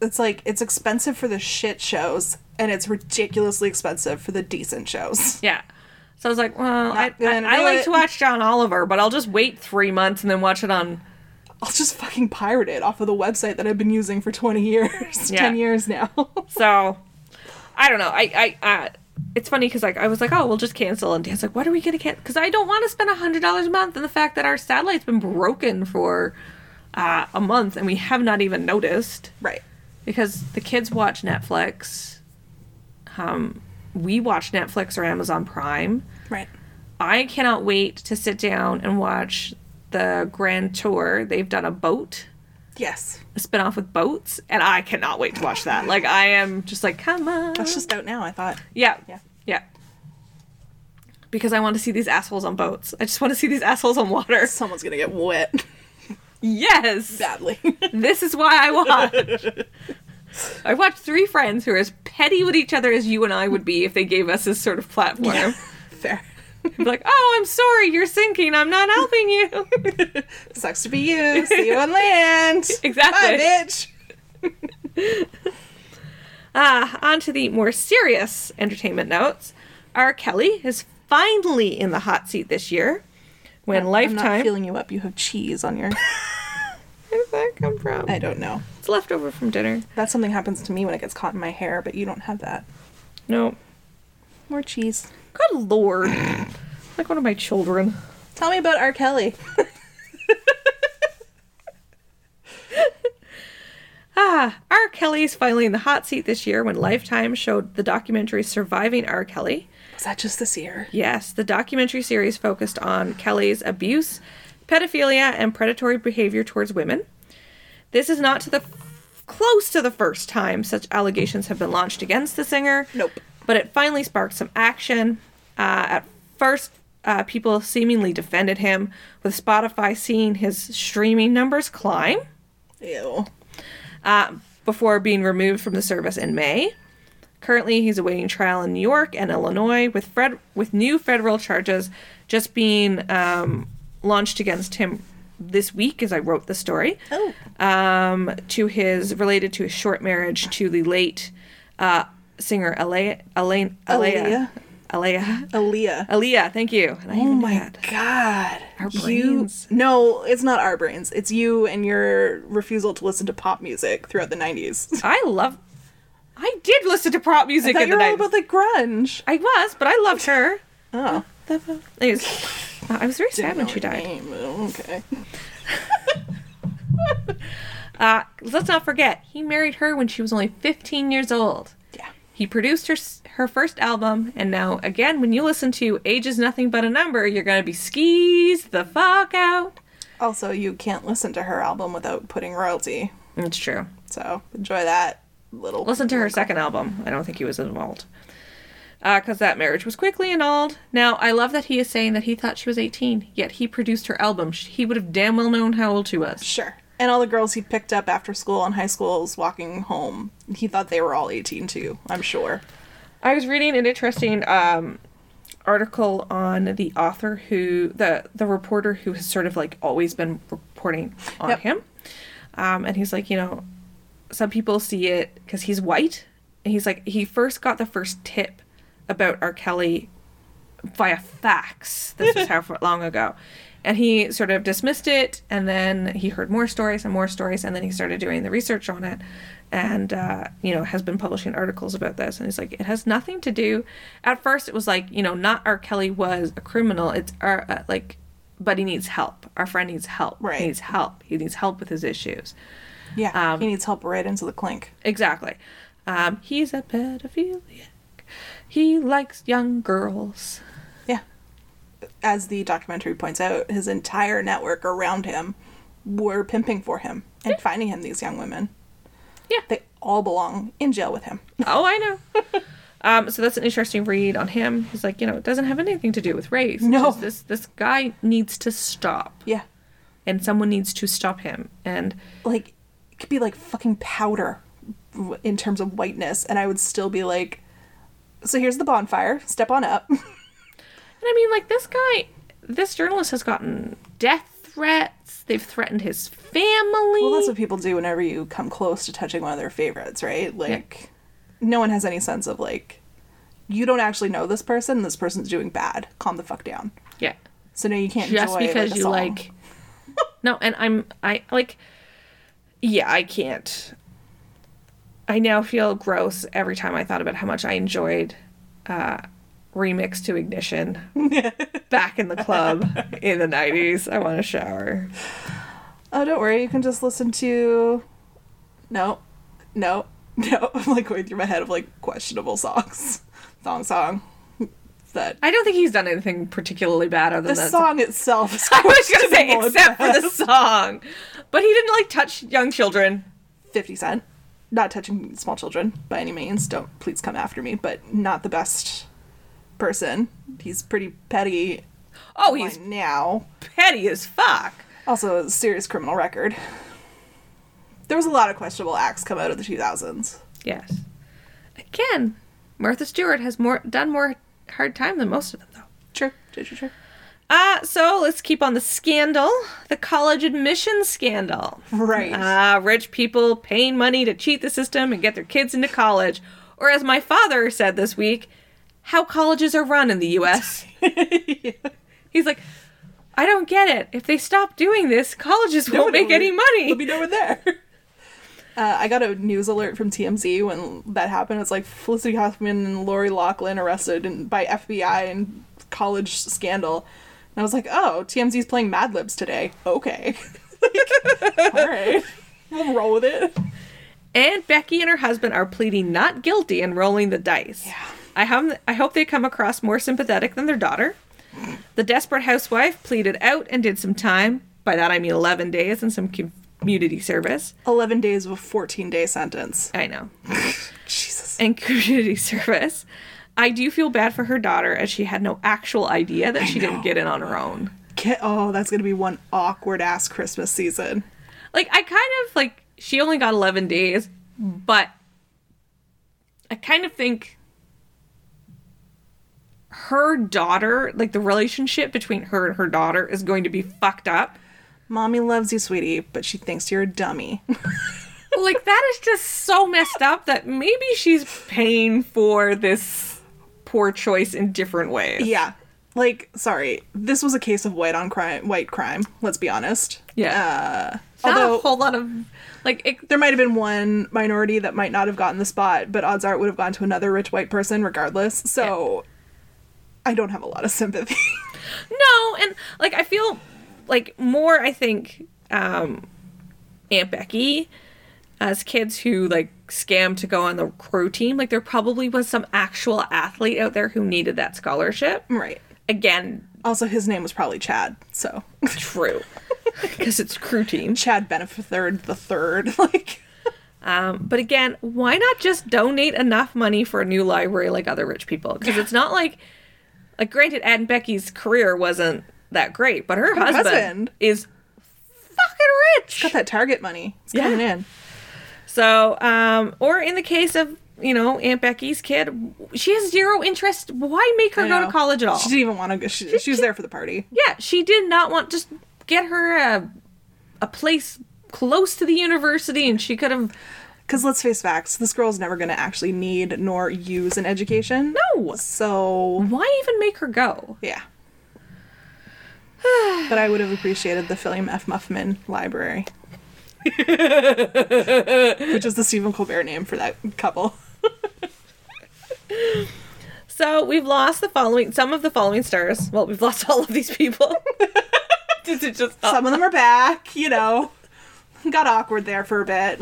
It's like it's expensive for the shit shows and it's ridiculously expensive for the decent shows. *laughs* Yeah. So I was like, well, I, I, I like it. to watch John Oliver, but I'll just wait three months and then watch it on. I'll just fucking pirate it off of the website that I've been using for 20 years. *laughs* Yeah. 10 years now. *laughs* So I don't know. I, I, uh, it's funny because like I was like, oh, we'll just cancel, and Dan's like, what are we gonna cancel? Because I don't want to spend a hundred dollars a month, and the fact that our satellite's been broken for uh, a month and we have not even noticed right. because the kids watch Netflix. Um, we watch Netflix or Amazon Prime. Right. I cannot wait to sit down and watch the Grand Tour. They've done a boat, Yes. a spin-off with boats, and I cannot wait to watch that. Like I am just like, come on. That's just out now, I thought. Yeah. Yeah. Yeah. Because I want to see these assholes on boats. I just want to see these assholes on water. *laughs* Someone's gonna get wet Yes. badly. *laughs* This is why I watch. I watched three friends who are as petty with each other as you and I would be if they gave us this sort of platform. Fair. *laughs* Like, oh, I'm sorry, you're sinking. I'm not helping you. *laughs* Sucks to be you. See you on land. *laughs* Exactly. Bye, bitch. Ah, on to the more serious entertainment notes. R. Kelly is finally in the hot seat this year when I'm not Lifetime. feeling you up. You have cheese on your. Where did that come from? I don't know. It's leftover from dinner. That's something happens to me when it gets caught in my hair, but you don't have that. No. More cheese. Good lord. like one of my children. Tell me about R. Kelly. *laughs* Ah, R. Kelly's finally in the hot seat this year when Lifetime showed the documentary Surviving R. Kelly. Was that just this year? Yes, the documentary series focused on Kelly's abuse, pedophilia, and predatory behavior towards women. This is not to the close to the first time such allegations have been launched against the singer. Nope. But it finally sparked some action. Uh, at first, uh, people seemingly defended him, with Spotify seeing his streaming numbers climb Ew. uh, before being removed from the service in May. Currently, he's awaiting trial in New York and Illinois, with Fred with new federal charges just being um, launched against him this week, as I wrote the story. Oh. Um, to his related to his short marriage to the late uh, singer Alea, Elaine, Alea, Alea, Aaliyah. Aaliyah. Thank you. And I Oh my had- god. Our You brains. No, it's not our brains. It's you and your refusal to listen to pop music throughout the 90s. *laughs* I love. I did listen to pop I music thought in you the were all 90s. about the grunge. I was, but I loved her. Oh. Anyways, uh, *laughs* I was very sad when she died. name, Okay. *laughs* Uh, let's not forget, he married her when she was only 15 years old. He produced her her first album, and now again, when you listen to "Age Is Nothing But a Number," you're gonna be skis the fuck out. Also, you can't listen to her album without putting royalty. It's true. So enjoy that little. Listen to her second album. I don't think he was involved. Uh, because that marriage was quickly annulled. Now, I love that he is saying that he thought she was 18, yet he produced her album. Sh- He would have damn well known how old she was. Sure. And all the girls he picked up after school and high schools walking home, he thought they were all 18 too, I'm sure. I was reading an interesting um, article on the author who the the reporter who has sort of like always been reporting on Yep. him, um, and he's like, you know, some people see it because he's white, and he's like, he first got the first tip about R. Kelly via fax. This was *laughs* how long ago. And he sort of dismissed it, and then he heard more stories and more stories, and then he started doing the research on it, and uh, you know has been publishing articles about this. And he's like, it has nothing to do. At first, it was like you know, not R. Kelly was a criminal. It's our uh, like, but he needs help. Our friend needs help. Right. He needs help. He needs help with his issues. Yeah. Um, he needs help right into the clink. Exactly. Um, he's a pedophiliac. He likes young girls. Yeah. As the documentary points out, his entire network around him were pimping for him and finding him these young women. Yeah. They all belong in jail with him. *laughs* Oh, I know. um, so that's an interesting read on him. He's like, you know, it doesn't have anything to do with race. No. This this guy needs to stop, Yeah. and someone needs to stop him. And Like, it could be like fucking powder in terms of whiteness, and I would still be like, so here's the bonfire, step on up. *laughs* And I mean, like this guy, this journalist has gotten death threats. They've threatened his family. Well, that's what people do whenever you come close to touching one of their favorites, right? Like, no one has any sense of like, you don't actually know this person. This person's doing bad. Calm the fuck down. yeah. So no, you can't Just enjoy, because like, you song. like. *laughs* no, and I'm I like. Yeah, I can't. I now feel gross every time I thought about how much I enjoyed uh, remix to ignition *laughs* back in the club in the 90s. I want to shower. Oh, don't worry. You can just listen to. No, no, no. *laughs* I'm like going through my head of like questionable songs. Song, song. That I don't think he's done anything particularly bad other the than the song itself is *laughs* I was gonna say except for the song, but he didn't like touch young children. 50 Cent. Not touching small children by any means. Don't please come after me, but not the best person. He's pretty petty Oh, he's now. petty as fuck. Also, a serious criminal record. There was a lot of questionable acts come out of the 2000s. Yes. Again, Martha Stewart has more done more hard time than most of them, though. True, true, true, true. Uh, so let's keep on the scandal, the college admissions scandal. Right. Ah, rich people paying money to cheat the system and get their kids into college. Or as my father said this week, how colleges are run in the US. *laughs* He's like, I don't get it. If they stop doing this, colleges won't make will- any money. There'll be no one there. *laughs* Uh, I got a news alert from TMZ when that happened. It's like Felicity Huffman and Lori Loughlin arrested in, by FBI in college scandal. And I was like, oh, TMZ's playing Mad Libs today. Okay. Like, *laughs* all right. We'll roll with it. And Becky and her husband are pleading not guilty and rolling the dice. Yeah. I, hum- I hope they come across more sympathetic than their daughter. The desperate housewife pleaded out and did some time. By that I mean 11 days and some community service. 11 days of a 14 day sentence. I know. *laughs* Jesus. And community service. I do feel bad for her daughter as she had no actual idea that she didn't get in on her own. Get, oh, that's going to be one awkward ass Christmas season. Like, I kind of like, she only got 11 days, but I kind of think her daughter, like the relationship between her and her daughter, is going to be fucked up. Mommy loves you, sweetie, but she thinks you're a dummy. *laughs* like, that is just so messed up that maybe she's paying for this poor choice in different ways. yeah. Like, sorry, this was a case of white on crime, white crime. Let's be honest. Yeah. Uh, although a whole lot of, like, it, there might have been one minority that might not have gotten the spot, but odds are it would have gone to another rich white person regardless. So, I don't have a lot of sympathy. *laughs* No, and like I feel like more I think um Aunt Becky as kids who like scam to go on the crew team, like there probably was some actual athlete out there who needed that scholarship. right. Again, Also, his name was probably Chad. So, *laughs* true. Because it's crew team. Chad Benefithird the third. *laughs* Like, Um, but again, why not just donate enough money for a new library like other rich people? Because it's not like, like, granted, Aunt Becky's career wasn't that great, but her, husband, husband. is fucking rich. got that Target money. It's Yeah. coming in. So, um, or in the case of you know Aunt Becky's kid, she has zero interest. Why make her go to college at all? She didn't even want to go. She, she was there for the party. yeah, she did not want just get her a a place close to the university, and she could have. Because let's face facts, this girl's never going to actually need nor use an education. No, So, why even make her go? yeah. *sighs* but I would have appreciated the Philliam F. Muffman Library. *laughs* Which is the Stephen Colbert name for that couple. *laughs* So we've lost the following some of the following stars. Well, we've lost all of these people. *laughs* Did it just Some of them are back, you know. Got awkward there for a bit.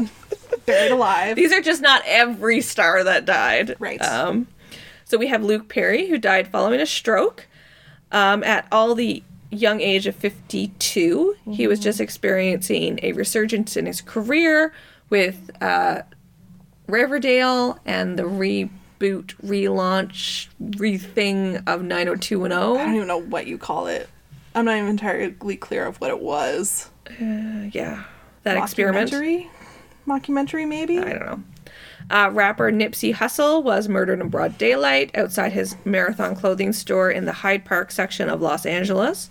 *laughs* Buried alive. These are just not every star that died. Right. Um, so we have Luke Perry, who died following a stroke um, at all the young age of 52. He was just experiencing a resurgence in his career with uh, Riverdale and the reboot, relaunch, rething of 90210. I don't even know what you call it. I'm not even entirely clear of what it was. Yeah, that experiment. Mockumentary? Maybe? I don't know. Uh, rapper Nipsey Hussle was murdered in broad daylight outside his Marathon clothing store in the Hyde Park section of Los Angeles.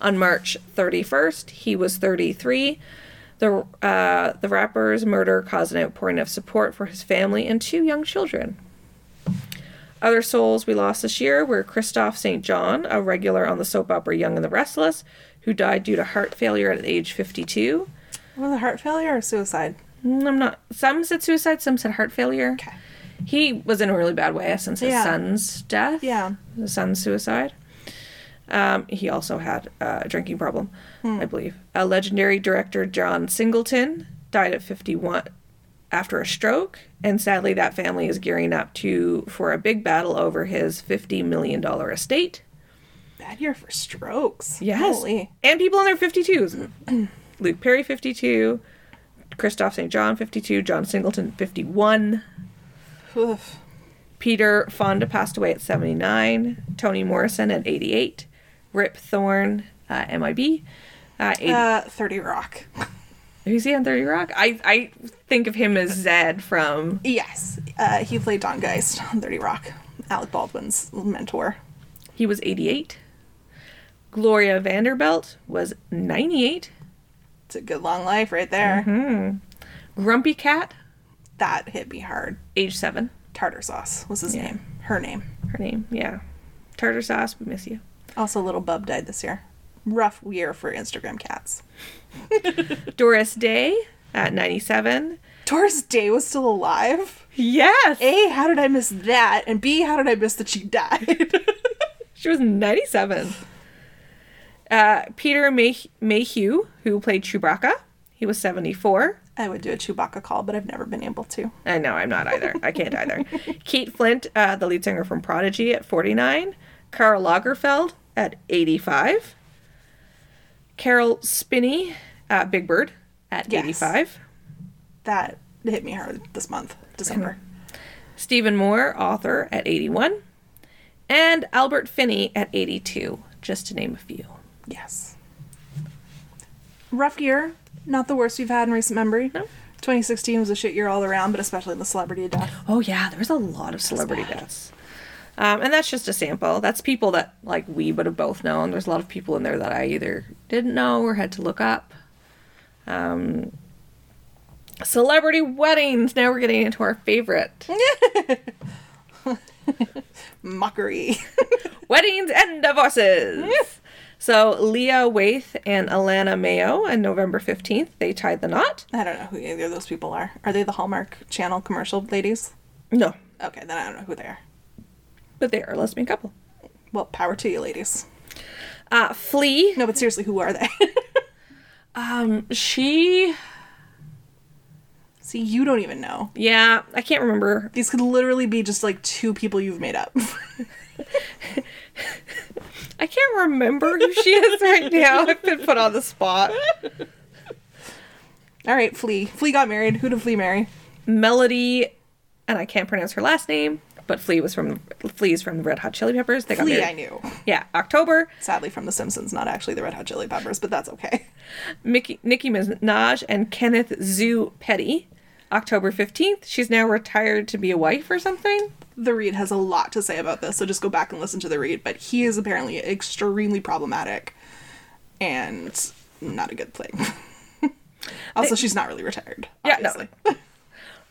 On March 31st, he was 33. The, uh, the rapper's murder caused an outpouring of support for his family and two young children. Other souls we lost this year were Kristoff St. John, a regular on the soap opera Young and the Restless, who died due to heart failure at age 52. Was it heart failure or suicide? I'm not. Some said suicide, some said heart failure. Okay. He was in a really bad way since his Yeah. son's death. Yeah. His son's suicide. Um, he also had a drinking problem, I believe. A legendary director, John Singleton, died at 51 after a stroke, and sadly, that family is gearing up to for a big battle over his $50 million estate. Bad year for strokes. Yes. Holy. And people in their 52s. *clears throat* Luke Perry, 52. Kristoff St. John, 52. John Singleton, 51. Oof. Peter Fonda passed away at 79. Toni Morrison at 88. Rip Torn, uh, MIB. Uh, 80. Uh, 30 Rock. Who's he on 30 Rock? I, I think of him as Zed from. Yes. Uh, he played Don Geiss on 30 Rock. Alec Baldwin's mentor. He was 88. Gloria Vanderbilt was 98. It's a good long life right there. Mm-hmm. Grumpy Cat, That hit me hard. age 7. Tartar sauce was his Yeah. name. Her name. Her name, yeah. Tartar sauce, we miss you. Also, little Bub died this year. Rough year for Instagram cats. *laughs* Doris Day at 97. Doris Day was still alive. Yes! A, how did I miss that? And B, how did I miss that she died? *laughs* She was 97. Uh, Peter May- Mayhew, who played Chewbacca, he was 74. I would do a Chewbacca call, but I've never been able to. I know, I'm not either. I can't either. *laughs* Keith Flint, uh, the lead singer from Prodigy, at 49. Karl Lagerfeld at 85. Caroll Spinney, uh, Big Bird, at Yes. 85. That hit me hard this month, December. Stephen Moore, author, at 81. And Albert Finney at 82, just to name a few. Yes. Rough year. Not the worst we've had in recent memory. No. 2016 was a shit year all around, but especially in the celebrity death. Oh yeah, there was a lot of celebrity deaths. Um, and that's just a sample. That's people that like we would have both known. There's a lot of people in there that I either didn't know or had to look up. Um, celebrity weddings. Now we're getting into our favorite *laughs* Mockery. *laughs* weddings and divorces. *laughs* So Lena Waithe and Alana Mayo on November 15th, they tied the knot. I don't know who either of those people are. Are they the Hallmark Channel commercial ladies? No, Okay, then I don't know who they are. but they are a lesbian couple. Well, power to you, ladies. Uh, Flea. No, but seriously, who are they? *laughs* Um, she. See, you don't even know. Yeah, I can't remember These could literally be just like two people you've made up. *laughs* *laughs* I can't remember who she is right now. I've been put on the spot. All right, Flea. Flea got married. Who did Flea marry? Melody, and I can't pronounce her last name, but Flea was from Flea's from the Red Hot Chili Peppers. They got Flea, married. I knew. Yeah, October. Sadly, from The Simpsons, not actually the Red Hot Chili Peppers, but that's okay. Mickey, Nicki Minaj and Kenneth Zoo Petty. October 15th. She's now retired to be a wife or something. The read has a lot to say about this, so just go back and listen to the read. But he is apparently extremely problematic and not a good thing. *laughs* also, she's not really retired. Yeah, no. Obviously. *laughs*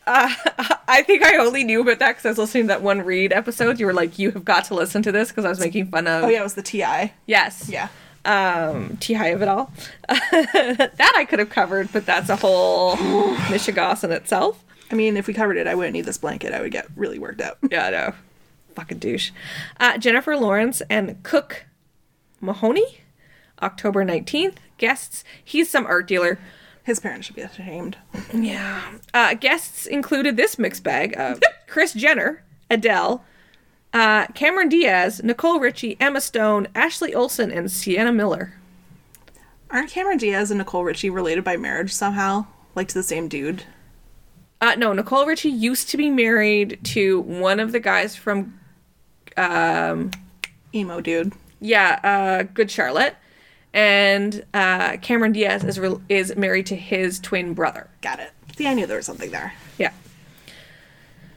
*laughs* I think I only knew about that because I was listening to that one Read episode. You were like, you have got to listen to this because I was making fun of. Oh yeah, it was the Ti. Yes. Yeah. um high of it all that i could have covered but that's a whole *gasps* michigas in itself I mean, if we covered it, I wouldn't need this blanket. I would get really worked up. yeah i know fucking douche uh, jennifer lawrence and cooke maroney october 19th guests he's some art dealer His parents should be ashamed. yeah uh, guests included this mixed bag of *laughs* kris jenner adele uh, cameron diaz nicole richie emma stone ashley olsen and sienna miller Aren't Cameron Diaz and Nicole Richie related by marriage somehow? Like to the same dude? Uh, no, Nicole Richie used to be married to one of the guys from, um, Emo dude. yeah, uh, Good Charlotte, and uh, Cameron Diaz is re- is married to his twin brother. Got it. See, I knew there was something there. Yeah.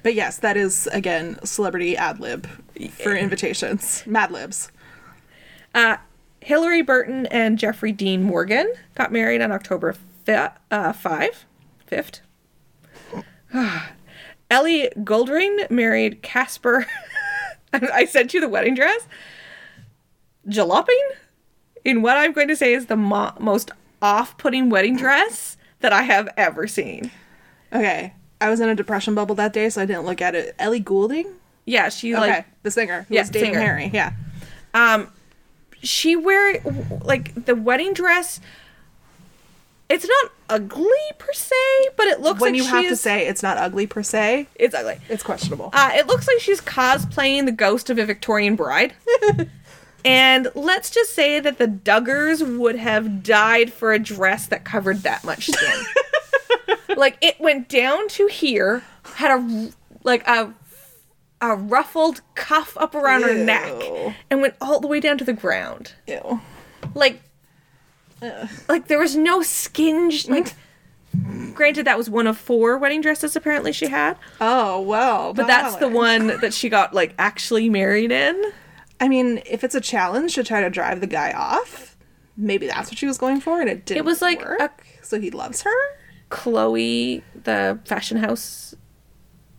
But yes, that is again celebrity ad lib for invitations. Mad libs. Uh, Hilarie Burton and Jeffrey Dean Morgan got married on October fi- uh, 5, 5th. *sighs* Ellie Goulding married Caspar. *laughs* I sent you the wedding dress. Jopling in what I'm going to say is the mo- most off putting wedding dress that I have ever seen. Okay. I was in a depression bubble that day, so I didn't look at it. Ellie Goulding? Yeah, she Okay. like the singer who Yeah, was dating singer. Harry. Yeah. um she wear like the wedding dress it's not ugly per se but it looks like when like you have to say it's not ugly per se, it's ugly. it's questionable. uh, it looks like she's cosplaying the ghost of a victorian bride. *laughs* And let's just say that the duggars would have died for a dress that covered that much skin. *laughs* Like it went down to here had a like a a ruffled cuff up around her neck and went all the way down to the ground. Ew. like like there was no skin like granted that was one of four wedding dresses apparently she had Oh well. but that's the one that she got like actually married in I mean, if it's a challenge to try to drive the guy off, maybe that's what she was going for, and it didn't. It was like work. a- so he loves her. chloe the fashion house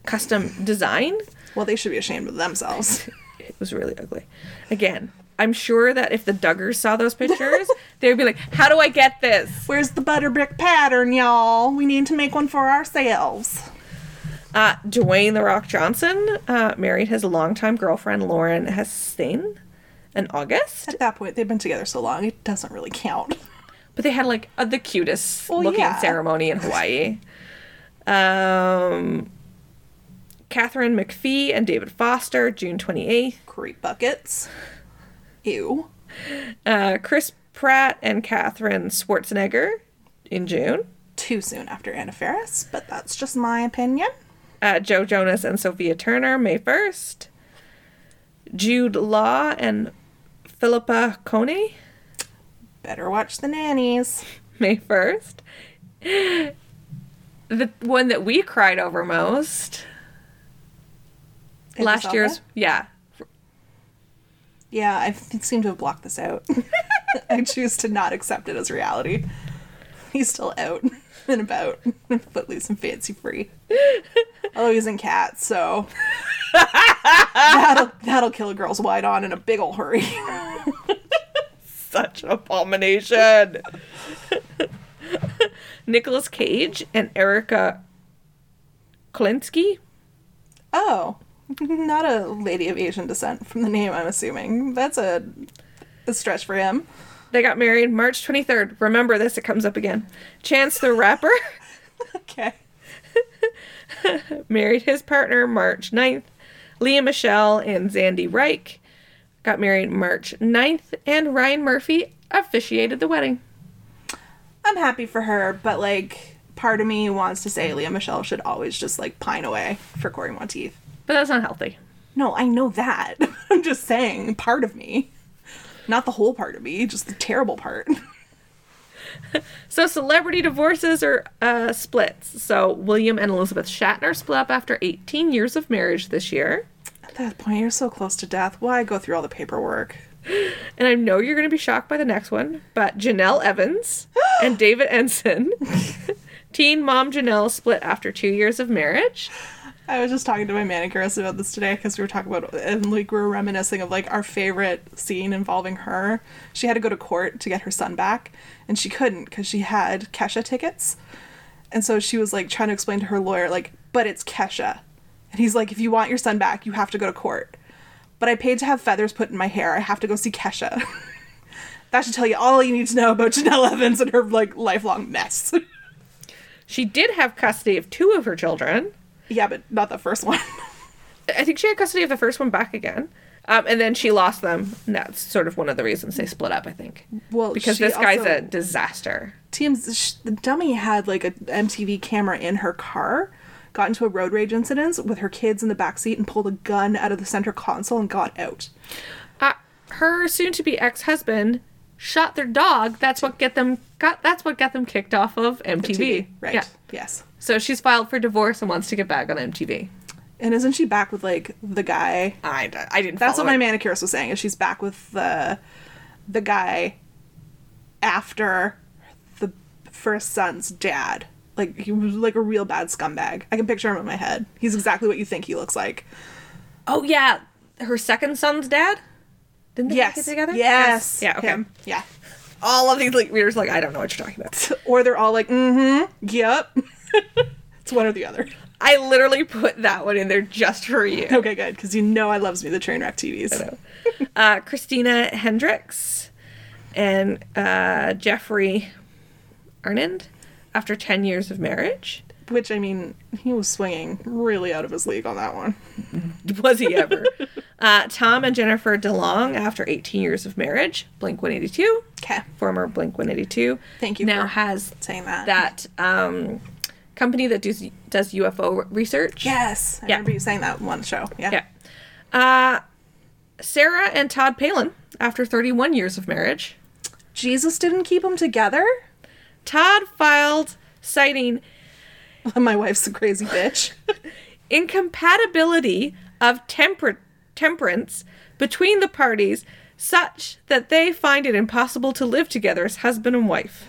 custom design Well, they should be ashamed of themselves. *laughs* it was really ugly again i'm sure that if the duggars saw those pictures *laughs* they would be like how do i get this Where's the Butterick pattern, y'all? We need to make one for ourselves. Uh, Dwayne The Rock Johnson uh, married his longtime girlfriend Lauren Hashian in August, At that point, they've been together so long, it doesn't really count. *laughs* but they had like uh, the cutest Well, looking yeah. ceremony in Hawaii. Um, Katharine McPhee and David Foster, June 28th. Creep buckets. Ew. Uh, Chris Pratt and Katherine Schwarzenegger in June. Too soon after Anna Faris, but that's just my opinion. Uh, Joe Jonas and Sophia Turner, May 1st. Jude Law and Philippa Coney, Better watch the nannies. May 1st. The one that we cried over most. Last year's. Yeah. Yeah, I seem to have blocked this out. *laughs* I choose to not accept it as reality. He's still out *laughs* and about, *laughs* footloose and fancy free. Although he's in cats, so that'll that'll kill a girl's wide on in a big ol' hurry. Such an abomination. Nicolas Cage and Erica Klinsky. oh, *laughs* not a lady of Asian descent from the name. I'm assuming that's a, a stretch for him. They got married March 23rd. Remember this, it comes up again. Chance the Rapper *laughs* Okay. *laughs* married his partner March 9th. Lea Michele and Zandy Reich got married March 9th. And Ryan Murphy officiated the wedding. I'm happy for her, but like part of me wants to say Lea Michele should always just like pine away for Cory Monteith. But that's not healthy. No, I know that. *laughs* I'm just saying, part of me. Not the whole part of me, just the terrible part. *laughs* So celebrity divorces or uh, splits. So William and Elizabeth Shatner split up after 18 years of marriage this year. At that point, you're so close to death. Why go through all the paperwork? *gasps* And I know you're going to be shocked by the next one, but Jenelle Evans *gasps* and David Ensign, *laughs* teen mom Jenelle, split after two years of marriage. I was just talking to my manicurist about this today because we were talking about and like we were reminiscing of like our favorite scene involving her. She had to go to court to get her son back, and she couldn't because she had Kesha tickets, and so she was like trying to explain to her lawyer like, but it's Kesha, and he's like, if you want your son back, you have to go to court. But I paid to have feathers put in my hair. I have to go see Kesha. *laughs* that should tell you all you need to know about *laughs* Jenelle Evans and her like lifelong mess. *laughs* She did have custody of two of her children. Yeah, but not the first one. *laughs* I think she had custody of the first one back again. Um, and then she lost them. And that's sort of one of the reasons they split up, I think. Well, Because this guy's a disaster. Sh- the dummy had like a MTV camera in her car, got into a road rage incident with her kids in the back seat and pulled a gun out of the center console and got out. Uh, her soon-to-be ex-husband shot their dog. That's what get them got. That's what got them kicked off of MTV. right? Yeah. Yes. So she's filed for divorce and wants to get back on MTV. And isn't she back with like the guy? I, I didn't. That's what follow my manicurist was saying. Is she's back with the the guy after the first son's dad. Like he was like a real bad scumbag. I can picture him in my head. He's exactly what you think he looks like. Oh yeah, her second son's dad. Didn't they Yes. get together? Yes. Yeah. Okay. Him. Yeah. All of these like readers like I don't know what you're talking about. *laughs* Or they're all like, mm-hmm. Yep. *laughs* it's one or the other. I literally put that one in there just for you. Okay, good. Because you know I loves me the train wreck TVs. uh, Christina Hendricks and uh, Geoffrey Arend after 10 years of marriage. Which I mean, he was swinging really out of his league on that one. *laughs* Was he ever? uh, Tom and Jennifer DeLonge after 18 years of marriage. Blink 182, Okay. former Blink 182. Thank you Now has saying that. that um, company that does, does UFO research. Yes. I Yeah. remember you saying that in one show. Yeah. Yeah. Uh, Sarah and Todd Palin after 31 years of marriage. Jesus didn't keep them together? Todd filed citing *laughs* My wife's a crazy bitch. *laughs* incompatibility of temper- temperance between the parties such that they find it impossible to live together as husband and wife.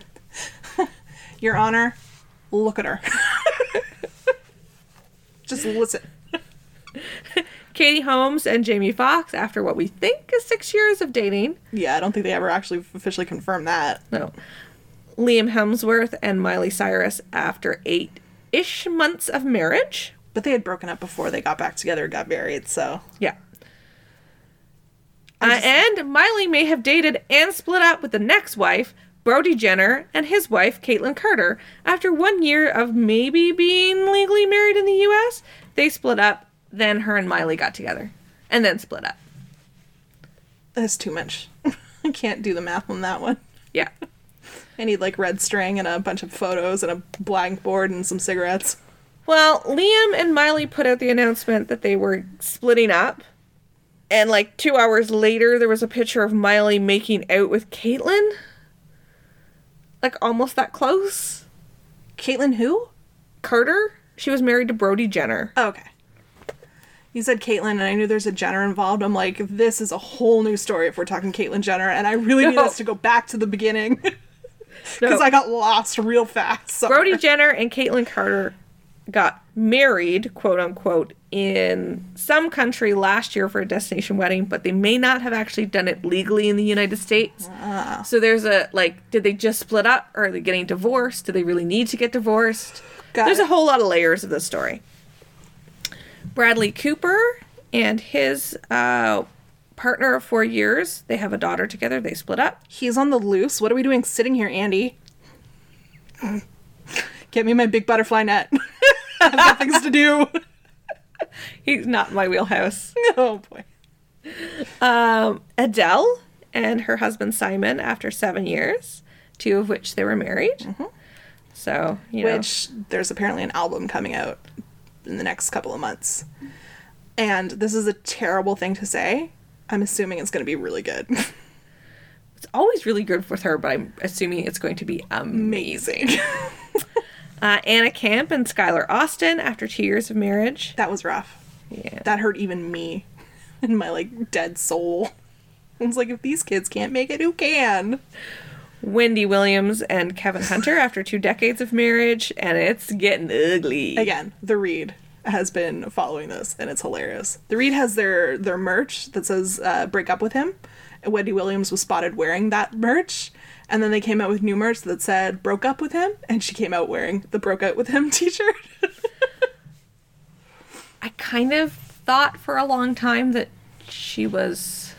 *laughs* Your Honor, look at her. Just listen. Katie Holmes and Jamie Foxx after what we think is six years of dating. Yeah, I don't think they ever actually officially confirmed that. No. Liam Hemsworth and Miley Cyrus after eight ish months of marriage. But they had broken up before they got back together and got married, so. Yeah. Uh, and Miley may have dated and split up with the next wife, Brody Jenner, and his wife, Kaitlynn Carter. After one year of maybe being legally married in the US, they split up. Then her and Miley got together. And then split up. That's too much. *laughs* I can't do the math on that one. Yeah. I need like red string and a bunch of photos and a blackboard and some cigarettes. Well, Liam and Miley put out the announcement that they were splitting up. And like two hours later, there was a picture of Miley making out with Caitlyn. Like almost that close. Caitlyn who? Carter. She was married to Brody Jenner. Oh, okay. You said Caitlyn, and I knew there's a Jenner involved. I'm like, this is a whole new story if we're talking Caitlyn Jenner, and I really need us to go back to the beginning *laughs* because No. I got lost real fast. So. Brody Jenner and Kaitlynn Carter got married, quote unquote, in some country last year for a destination wedding, but they may not have actually done it legally in the United States. So there's a like, did they just split up? Or are they getting divorced? Do they really need to get divorced? Got there's it. a whole lot of layers of this story. Bradley Cooper and his uh, partner of four years, they have a daughter together. They split up. He's on the loose. What are we doing sitting here, Andy? Get me my big butterfly net. *laughs* I've got things to do. *laughs* He's not in my wheelhouse. *laughs* oh boy. um, Adele and her husband Simon after seven years, two of which they were married. So, you know, Which there's apparently an album coming out in the next couple of months. And this is a terrible thing to say. I'm assuming it's going to be really good. *laughs* it's always really good with her, but I'm assuming it's going to be amazing. Amazing. *laughs* Uh, Anna Camp and Skylar Astin after two years of marriage. that was rough. Yeah. That hurt even me *laughs* and my like dead soul. I was like, if these kids can't make it, who can? Wendy Williams and Kevin Hunter after two decades of marriage, and it's getting ugly. Again, the Read has been following this, and it's hilarious. The Read has their their merch that says uh, "Break up with him," and Wendy Williams was spotted wearing that merch. And then they came out with new merch that said "Broke up with him," and she came out wearing the "Broke out with him" *laughs* T-shirt. I kind of thought for a long time that she was.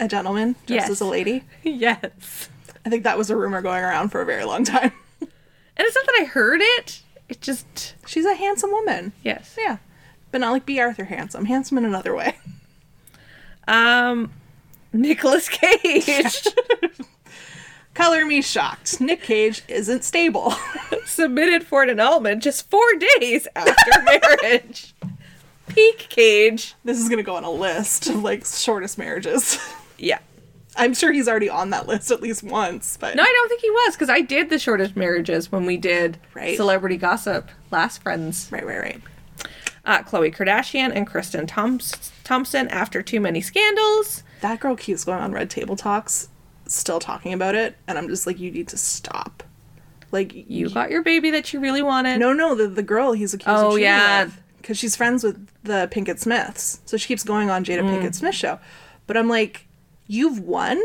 a gentleman dressed Yes. as a lady. *laughs* Yes. I think that was a rumor going around for a very long time. And it's not that I heard it, it just. She's a handsome woman. Yes. Yeah, but not like Bea Arthur handsome. Handsome in another way. Um, Nicolas Cage *laughs* Color me shocked. Nick Cage isn't stable. *laughs* submitted for an annulment just four days after *laughs* marriage. Peak Cage. this is gonna go on a list of like shortest marriages. Yeah. I'm sure he's already on that list at least once, but No, I don't think he was because I did the shortest marriages when we did Right. celebrity gossip last Friends. right, right, right. uh, Khloe Kardashian and Kristen Thoms- Thompson after too many scandals. That girl keeps going on Red Table Talks, still talking about it, and I'm just like, you need to stop. Like You got your baby that you really wanted. No, no, the the girl he's accused Oh, of yeah. with, because she's friends with the Pinkett Smiths, so she keeps going on Jada Mm. Pinkett Smith show. But I'm like, you've won.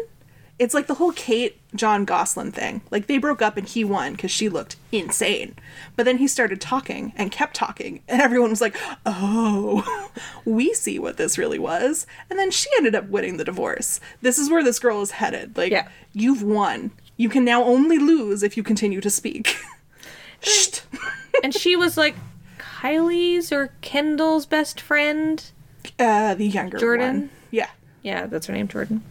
It's like the whole Kate Jon Gosselin thing. Like they broke up and he won because she looked insane. But then he started talking and kept talking, and everyone was like, "Oh, *laughs* we see what this really was." And then she ended up winning the divorce. This is where this girl is headed. Like, Yeah. you've won. You can now only lose if you continue to speak. *laughs* Shh. and she was like Kylie's or Kendall's best friend. Uh, the younger Jordan? one. Yeah. That's her name, Jordan.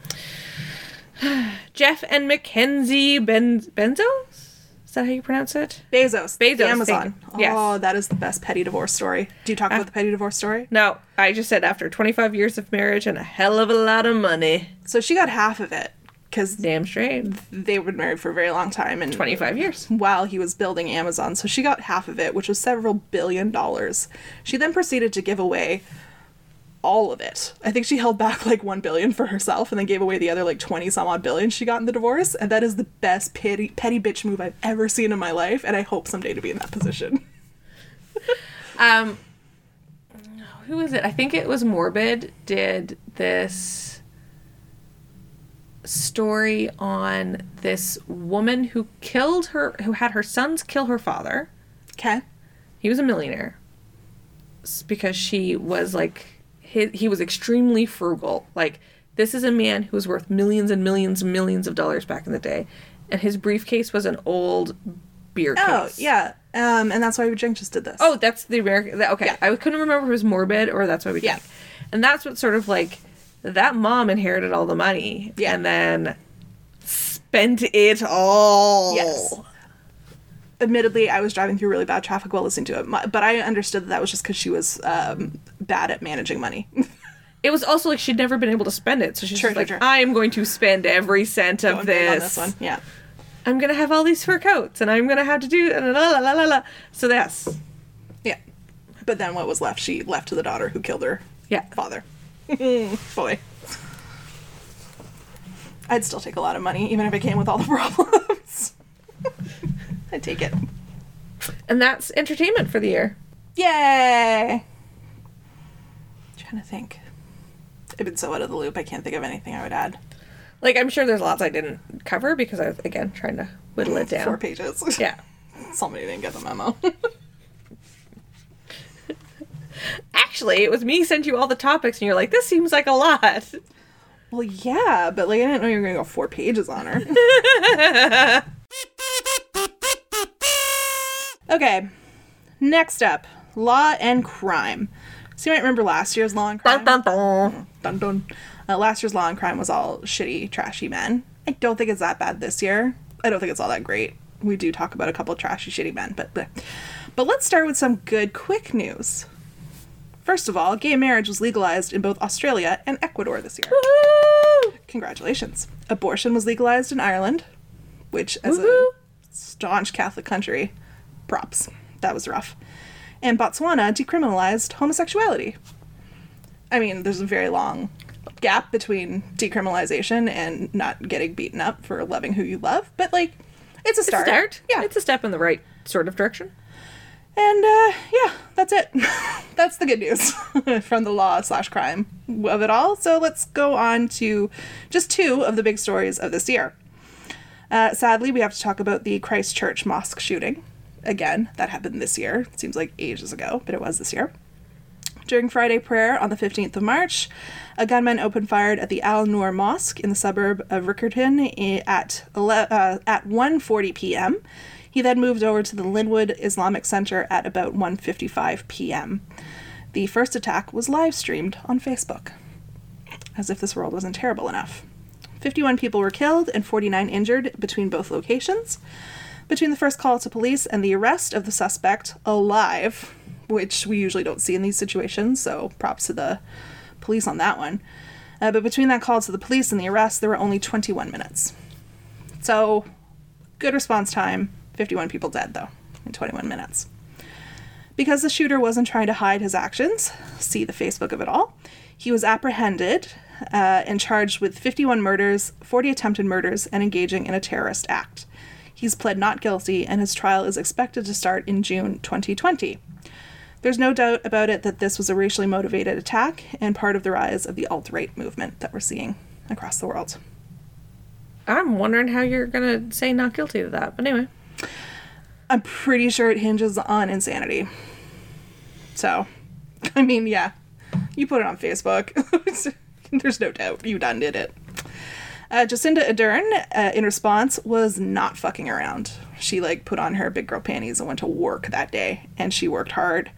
*sighs* Jeff and Mackenzie ben- Benzos? Is that how you pronounce it? Bezos. the Bezos, Amazon. thank. Yes. Oh, that is the best petty divorce story. Do you talk about ah. the petty divorce story? No, I just said after 25 years of marriage and a hell of a lot of money. So she got half of it because Damn straight. they were married for a very long time and 25 years. while he was building Amazon. So she got half of it, which was several billion dollars. She then proceeded to give away all of it. I think she held back like 1 billion for herself and then gave away the other like 20 some odd billion she got in the divorce. And that is the best petty, petty bitch move I've ever seen in my life. And I hope someday to be in that position. *laughs* Um, who was it? I think it was Morbid did this story on this woman who killed her, who had her sons kill her father. Okay. He was a millionaire because she was like he, he was extremely frugal. Like this is a man who was worth millions and millions and millions of dollars back in the day, and his briefcase was an old beer case. Oh, yeah. Um, and that's why Jenk just did this. Oh, that's the American. that- Okay, Yeah. I couldn't remember if it was morbid or that's why we Yeah. drank. And that's what sort of like that mom inherited all the money Yeah. and then spent it all. Yes. Admittedly, I was driving through really bad traffic while listening to it, My- but I understood that that was just because she was um, bad at managing money. It was also like she'd never been able to spend it, so she's Sure, like, sure. I am going to spend every cent of Going this. this one, yeah. I'm gonna have all these fur coats, and I'm gonna have to do la la la la la. So that's Yeah. But then what was left, she left to the daughter who killed her yeah. father. *laughs* Boy. I'd still take a lot of money, even if it came with all the *laughs* problems. I'd take it. And that's entertainment for the year. Yay! trying to think. I've been so out of the loop, I can't think of anything I would add. Like I'm sure there's lots I didn't cover because I was again trying to whittle it down. Four pages. Yeah. *laughs* Somebody didn't get the memo. *laughs* Actually, it was me sent you all the topics, and you're like, this seems like a lot. well, yeah, but like I didn't know you were gonna go four pages on her. *laughs* okay. Next up, law and crime. So you might remember last year's law and crime. Dun, dun, dun. Dun. Uh, last year's Law and Crime was all shitty, trashy men. I don't think it's that bad this year. I don't think it's all that great. We do talk about a couple trashy, shitty men, but bleh. but let's start with some good, quick news. First of all, gay marriage was legalized in both Australia and Ecuador this year. Woo! Congratulations. Abortion was legalized in Ireland, which, as Woohoo. a staunch Catholic country, props. That was rough. And Botswana decriminalized homosexuality. I mean, there's a very long gap between decriminalization and not getting beaten up for loving who you love, but like, it's a start. It's a start. Yeah. It's a step in the right sort of direction. And uh, yeah, that's it. *laughs* that's the good news *laughs* from the law slash crime of it all. So let's go on to just two of the big stories of this year. Uh, sadly, we have to talk about the Christchurch mosque shooting. Again, that happened this year. It seems like ages ago, but it was this year. During Friday prayer on the 15th of March, a gunman opened fired at the Al Noor Mosque in the suburb of Riccarton at uh, at 1:40 p.m. He then moved over to the Linwood Islamic Center at about 1:55 p.m. The first attack was live streamed on Facebook. As if this world wasn't terrible enough. 51 people were killed and 49 injured between both locations. Between the first call to police and the arrest of the suspect alive, which we usually don't see in these situations, so props to the police on that one. Uh, but between that call to the police and the arrest, there were only 21 minutes. So, good response time. 51 people dead, though, in 21 minutes. Because the shooter wasn't trying to hide his actions, see the Facebook of it all, he was apprehended uh, and charged with 51 murders, 40 attempted murders, and engaging in a terrorist act. He's pled not guilty, and his trial is expected to start in June 2020. There's no doubt about it that this was a racially motivated attack and part of the rise of the alt right movement that we're seeing across the world. I'm wondering how you're gonna say not guilty of that, but anyway. I'm pretty sure it hinges on insanity. So, *laughs* I mean, yeah, you put it on Facebook. *laughs* *laughs* There's no doubt you done did it. Uh, Jacinda Ardern, uh, in response, was not fucking around. She like put on her big girl panties and went to work that day, and she worked hard.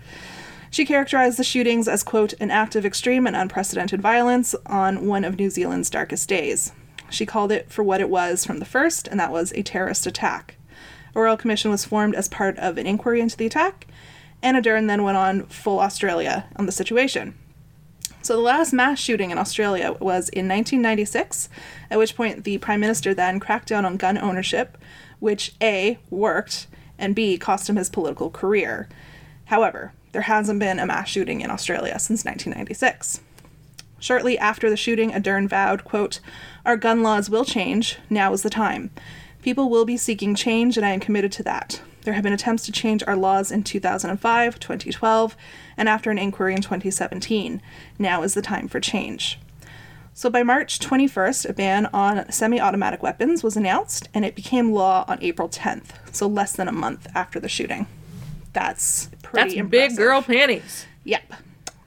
She characterized the shootings as quote an act of extreme and unprecedented violence on one of New Zealand's darkest days. She called it for what it was from the first, and that was a terrorist attack. A royal commission was formed as part of an inquiry into the attack, and Ardern then went on full Australia on the situation. So the last mass shooting in Australia was in 1996, at which point the Prime Minister then cracked down on gun ownership, which A, worked, and B, cost him his political career. However, there hasn't been a mass shooting in Australia since 1996. Shortly after the shooting, Ardern vowed, quote, Our gun laws will change. Now is the time. People will be seeking change, and I am committed to that. There have been attempts to change our laws in 2005, 2012, and after an inquiry in 2017. Now is the time for change. So by March 21st, a ban on semi automatic weapons was announced, and it became law on April 10th, so less than a month after the shooting. That's pretty That's impressive. big girl panties. Yep.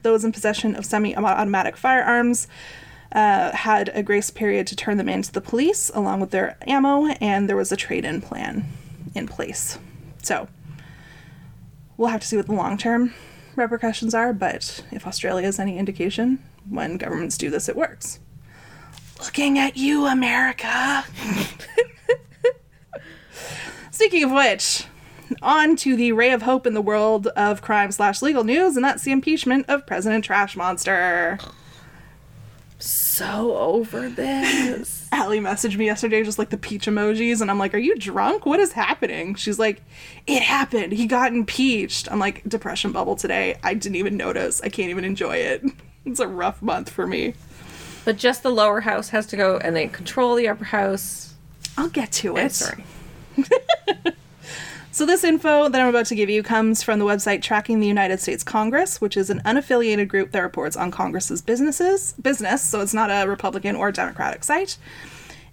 Those in possession of semi automatic firearms uh, had a grace period to turn them in to the police along with their ammo, and there was a trade in plan in place. So we'll have to see what the long term repercussions are, but if Australia is any indication, when governments do this, it works. Looking at you, America. *laughs* Speaking of which, on to the ray of hope in the world of crime slash legal news, and that's the impeachment of President Trash Monster. So over this. *laughs* Allie messaged me yesterday, just like the peach emojis, and I'm like, Are you drunk? What is happening? She's like, It happened. He got impeached. I'm like, Depression bubble today. I didn't even notice. I can't even enjoy it. *laughs* It's a rough month for me. But just the lower house has to go and they control the upper house. I'll get to it. sorry. *laughs* So, this info that I'm about to give you comes from the website Tracking the United States Congress, which is an unaffiliated group that reports on Congress's businesses, business, so it's not a Republican or Democratic site.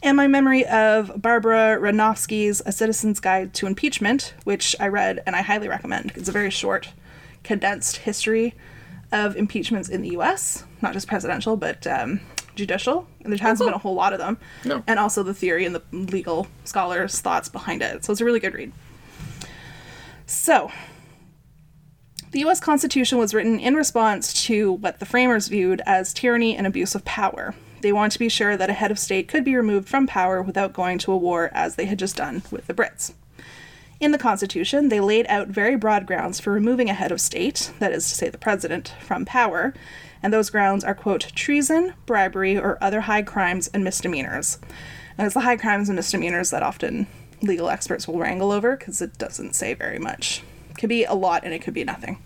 And my memory of Barbara Radnofsky's A Citizen's Guide to Impeachment, which I read and I highly recommend. It's a very short, condensed history of impeachments in the US, not just presidential, but um, judicial. And there hasn't cool. been a whole lot of them. No. And also the theory and the legal scholars' thoughts behind it. So it's a really good read. So, the US Constitution was written in response to what the framers viewed as tyranny and abuse of power. They wanted to be sure that a head of state could be removed from power without going to a war, as they had just done with the Brits. In the Constitution, they laid out very broad grounds for removing a head of state, that is to say the president, from power, and those grounds are, quote, treason, bribery, or other high crimes and misdemeanors. And it's the high crimes and misdemeanors that often legal experts will wrangle over because it doesn't say very much. It could be a lot and it could be nothing.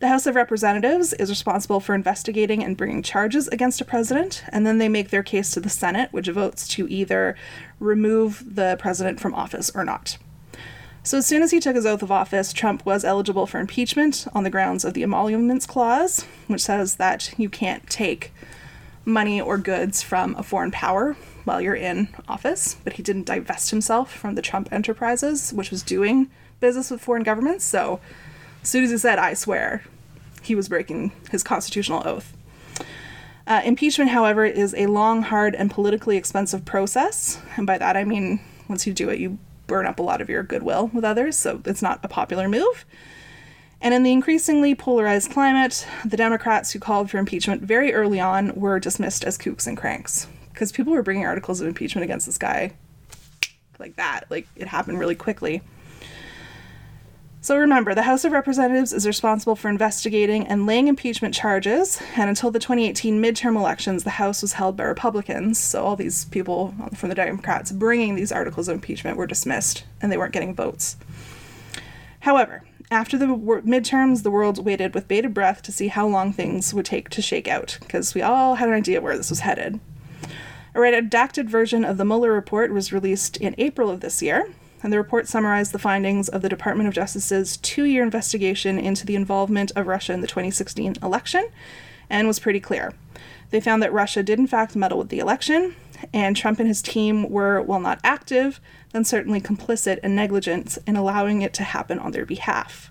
The House of Representatives is responsible for investigating and bringing charges against a president, and then they make their case to the Senate, which votes to either remove the president from office or not. So, as soon as he took his oath of office, Trump was eligible for impeachment on the grounds of the Emoluments Clause, which says that you can't take money or goods from a foreign power while you're in office, but he didn't divest himself from the Trump Enterprises, which was doing business with foreign governments. So, as soon as he said, I swear, he was breaking his constitutional oath. Uh, impeachment, however, is a long, hard, and politically expensive process. And by that I mean, once you do it, you burn up a lot of your goodwill with others, so it's not a popular move. And in the increasingly polarized climate, the Democrats who called for impeachment very early on were dismissed as kooks and cranks. Because people were bringing articles of impeachment against this guy like that. Like, it happened really quickly. So remember, the House of Representatives is responsible for investigating and laying impeachment charges, and until the 2018 midterm elections, the House was held by Republicans, so all these people from the Democrats bringing these articles of impeachment were dismissed, and they weren't getting votes. However, after the midterms, the world waited with bated breath to see how long things would take to shake out, because we all had an idea where this was headed. A redacted version of the Mueller report was released in April of this year, and the report summarized the findings of the Department of Justice's two year investigation into the involvement of Russia in the 2016 election and was pretty clear. They found that Russia did, in fact, meddle with the election, and Trump and his team were, while not active, then certainly complicit and negligent in allowing it to happen on their behalf.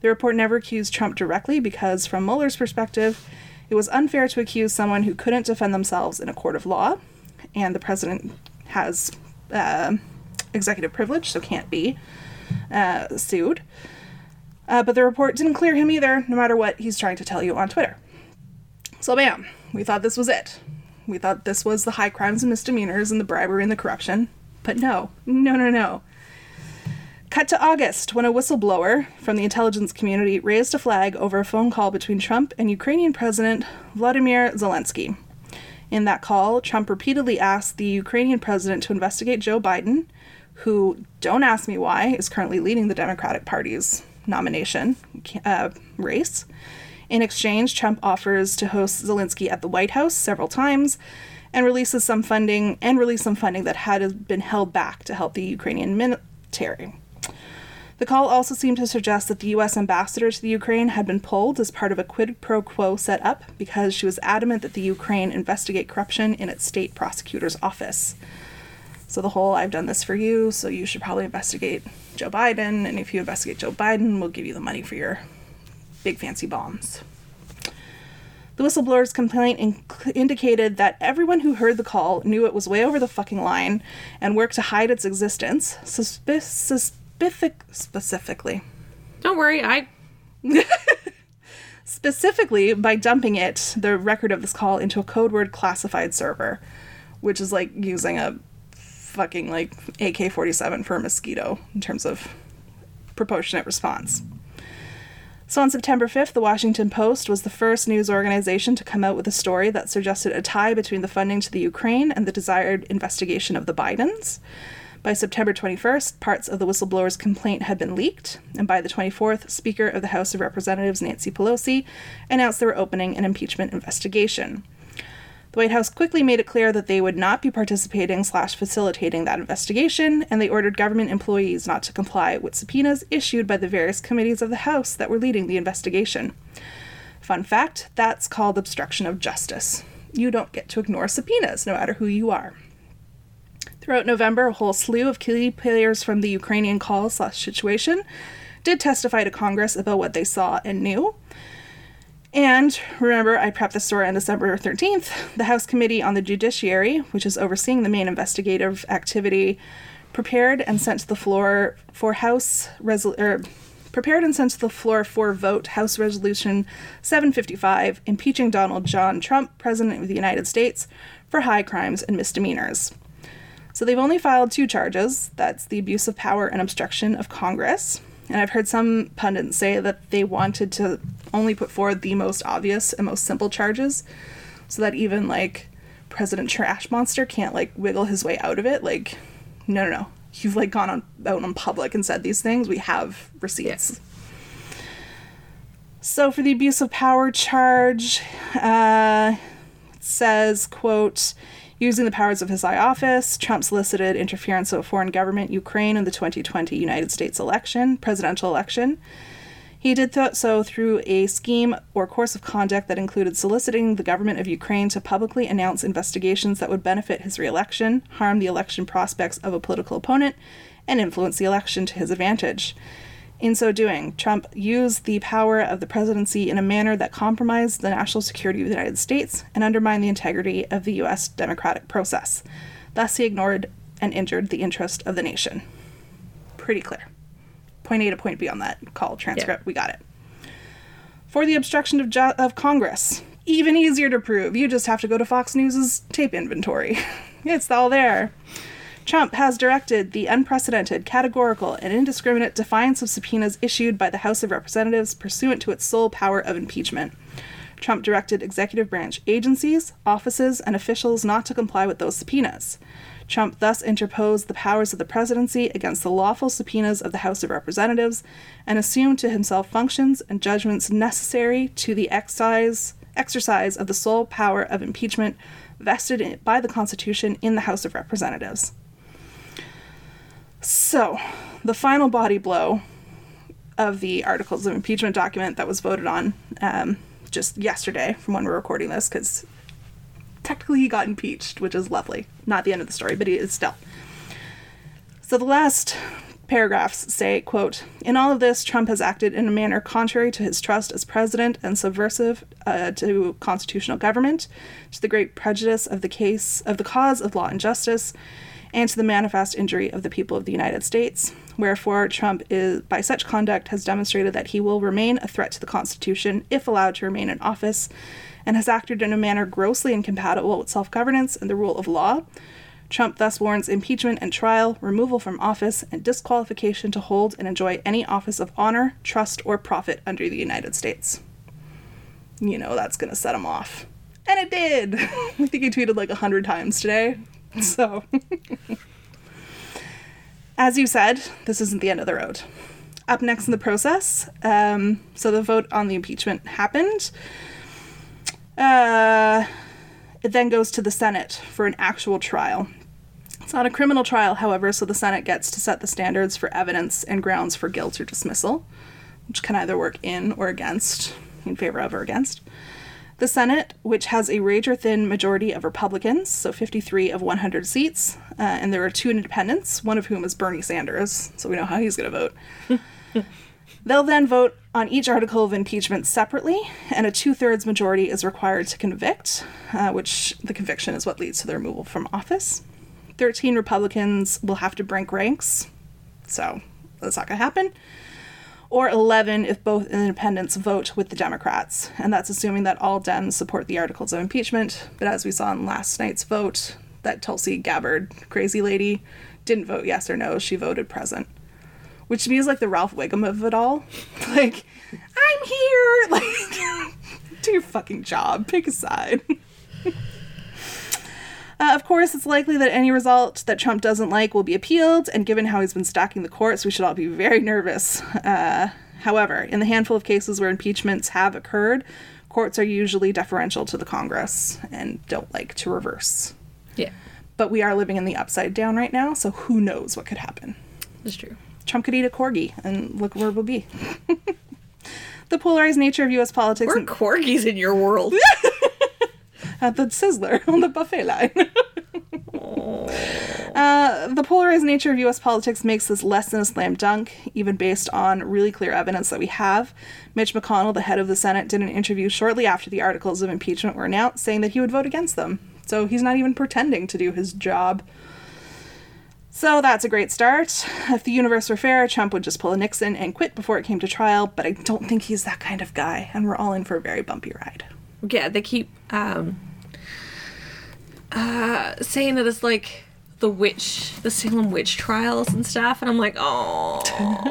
The report never accused Trump directly because, from Mueller's perspective, it was unfair to accuse someone who couldn't defend themselves in a court of law, and the president has uh, executive privilege, so can't be uh, sued. Uh, but the report didn't clear him either, no matter what he's trying to tell you on Twitter. So, bam, we thought this was it. We thought this was the high crimes and misdemeanors and the bribery and the corruption. But no, no, no, no. Cut to August, when a whistleblower from the intelligence community raised a flag over a phone call between Trump and Ukrainian President Vladimir Zelensky. In that call, Trump repeatedly asked the Ukrainian president to investigate Joe Biden, who, don't ask me why, is currently leading the Democratic Party's nomination uh, race. In exchange, Trump offers to host Zelensky at the White House several times and releases some funding and release some funding that had been held back to help the Ukrainian military. The call also seemed to suggest that the U.S. ambassador to the Ukraine had been pulled as part of a quid pro quo set up because she was adamant that the Ukraine investigate corruption in its state prosecutor's office. So the whole I've done this for you, so you should probably investigate Joe Biden, and if you investigate Joe Biden, we'll give you the money for your big fancy bombs. The whistleblower's complaint indicated that everyone who heard the call knew it was way over the fucking line and worked to hide its existence, suspi- specific- specifically. Don't worry, I *laughs* Specifically by dumping it, the record of this call, into a code word classified server, which is like using a fucking like AK 47 for a mosquito in terms of proportionate response. So on September 5th, the Washington Post was the first news organization to come out with a story that suggested a tie between the funding to the Ukraine and the desired investigation of the Bidens. By September 21st, parts of the whistleblower's complaint had been leaked, and by the 24th, Speaker of the House of Representatives Nancy Pelosi announced they were opening an impeachment investigation. The White House quickly made it clear that they would not be participating slash facilitating that investigation, and they ordered government employees not to comply with subpoenas issued by the various committees of the House that were leading the investigation. Fun fact that's called obstruction of justice. You don't get to ignore subpoenas, no matter who you are. Throughout November, a whole slew of key players from the Ukrainian call slash situation did testify to Congress about what they saw and knew. And remember, I prepped the story on December 13th. The House Committee on the Judiciary, which is overseeing the main investigative activity, prepared and sent to the floor for House resol- er, prepared and sent to the floor for vote House Resolution 755 impeaching Donald John Trump, President of the United States, for high crimes and misdemeanors. So they've only filed two charges. That's the abuse of power and obstruction of Congress. And I've heard some pundits say that they wanted to only put forward the most obvious and most simple charges so that even like President Trash Monster can't like wiggle his way out of it. Like, no, no, no. You've like gone on out in public and said these things. We have receipts. So for the abuse of power charge, uh, it says, quote, Using the powers of his high office, Trump solicited interference of a foreign government, Ukraine, in the 2020 United States election, presidential election. He did th- so through a scheme or course of conduct that included soliciting the government of Ukraine to publicly announce investigations that would benefit his reelection, harm the election prospects of a political opponent, and influence the election to his advantage. In so doing, Trump used the power of the presidency in a manner that compromised the national security of the United States and undermined the integrity of the U.S. democratic process. Thus, he ignored and injured the interest of the nation. Pretty clear. Point A to point B on that call transcript. Yeah. We got it. For the obstruction of, ju- of Congress, even easier to prove. You just have to go to Fox News' tape inventory. *laughs* it's all there. Trump has directed the unprecedented, categorical, and indiscriminate defiance of subpoenas issued by the House of Representatives pursuant to its sole power of impeachment. Trump directed executive branch agencies, offices, and officials not to comply with those subpoenas. Trump thus interposed the powers of the presidency against the lawful subpoenas of the House of Representatives and assumed to himself functions and judgments necessary to the exercise, exercise of the sole power of impeachment vested by the Constitution in the House of Representatives. So, the final body blow of the articles of impeachment document that was voted on um, just yesterday from when we're recording this, because technically he got impeached, which is lovely. Not the end of the story, but he is still. So the last paragraphs say, quote, In all of this, Trump has acted in a manner contrary to his trust as president and subversive uh, to constitutional government, to the great prejudice of the case of the cause of law and justice, and to the manifest injury of the people of the United States. Wherefore, Trump is, by such conduct, has demonstrated that he will remain a threat to the Constitution if allowed to remain in office, and has acted in a manner grossly incompatible with self governance and the rule of law. Trump thus warrants impeachment and trial, removal from office, and disqualification to hold and enjoy any office of honor, trust, or profit under the United States. You know that's gonna set him off. And it did! *laughs* I think he tweeted like a hundred times today. *laughs* So. As you said, this isn't the end of the road. Up next in the process, um, so the vote on the impeachment happened. Uh, it then goes to the Senate for an actual trial. It's not a criminal trial, however, so the Senate gets to set the standards for evidence and grounds for guilt or dismissal, which can either work in or against, in favor of or against. The Senate, which has a razor thin majority of Republicans, so 53 of 100 seats, uh, and there are two independents, one of whom is Bernie Sanders, so we know how he's going to vote. *laughs* They'll then vote on each article of impeachment separately, and a two thirds majority is required to convict, uh, which the conviction is what leads to the removal from office. 13 Republicans will have to break ranks, so that's not going to happen. Or 11 if both independents vote with the Democrats, and that's assuming that all Dems support the articles of impeachment. But as we saw in last night's vote, that Tulsi Gabbard crazy lady didn't vote yes or no, she voted present which to me is like the Ralph Wiggum of it all. *laughs* Like, I'm here. *laughs* Like, *laughs* do your fucking job. Pick a side. Uh, of course, it's likely that any result that Trump doesn't like will be appealed, and given how he's been stacking the courts, we should all be very nervous. Uh, however, in the handful of cases where impeachments have occurred, courts are usually deferential to the Congress and don't like to reverse. Yeah, But we are living in the upside down right now, so who knows what could happen. that's true. Trump could eat a corgi, and look where we'll be. *laughs* the polarized nature of U.S. politics We're and corgis in your world. *laughs* at the Sizzler *laughs* on the buffet line. *laughs* Uh, the polarized nature of U.S. politics makes this less than a slam dunk, even based on really clear evidence that we have. Mitch McConnell, the head of the Senate, did an interview shortly after the articles of impeachment were announced, saying that he would vote against them. So he's not even pretending to do his job. So that's a great start. If the universe were fair, Trump would just pull a Nixon and quit before it came to trial, but I don't think he's that kind of guy, and we're all in for a very bumpy ride. yeah, they keep um, uh, saying that it's like the witch, the Salem witch trials and stuff, and I'm like, oh,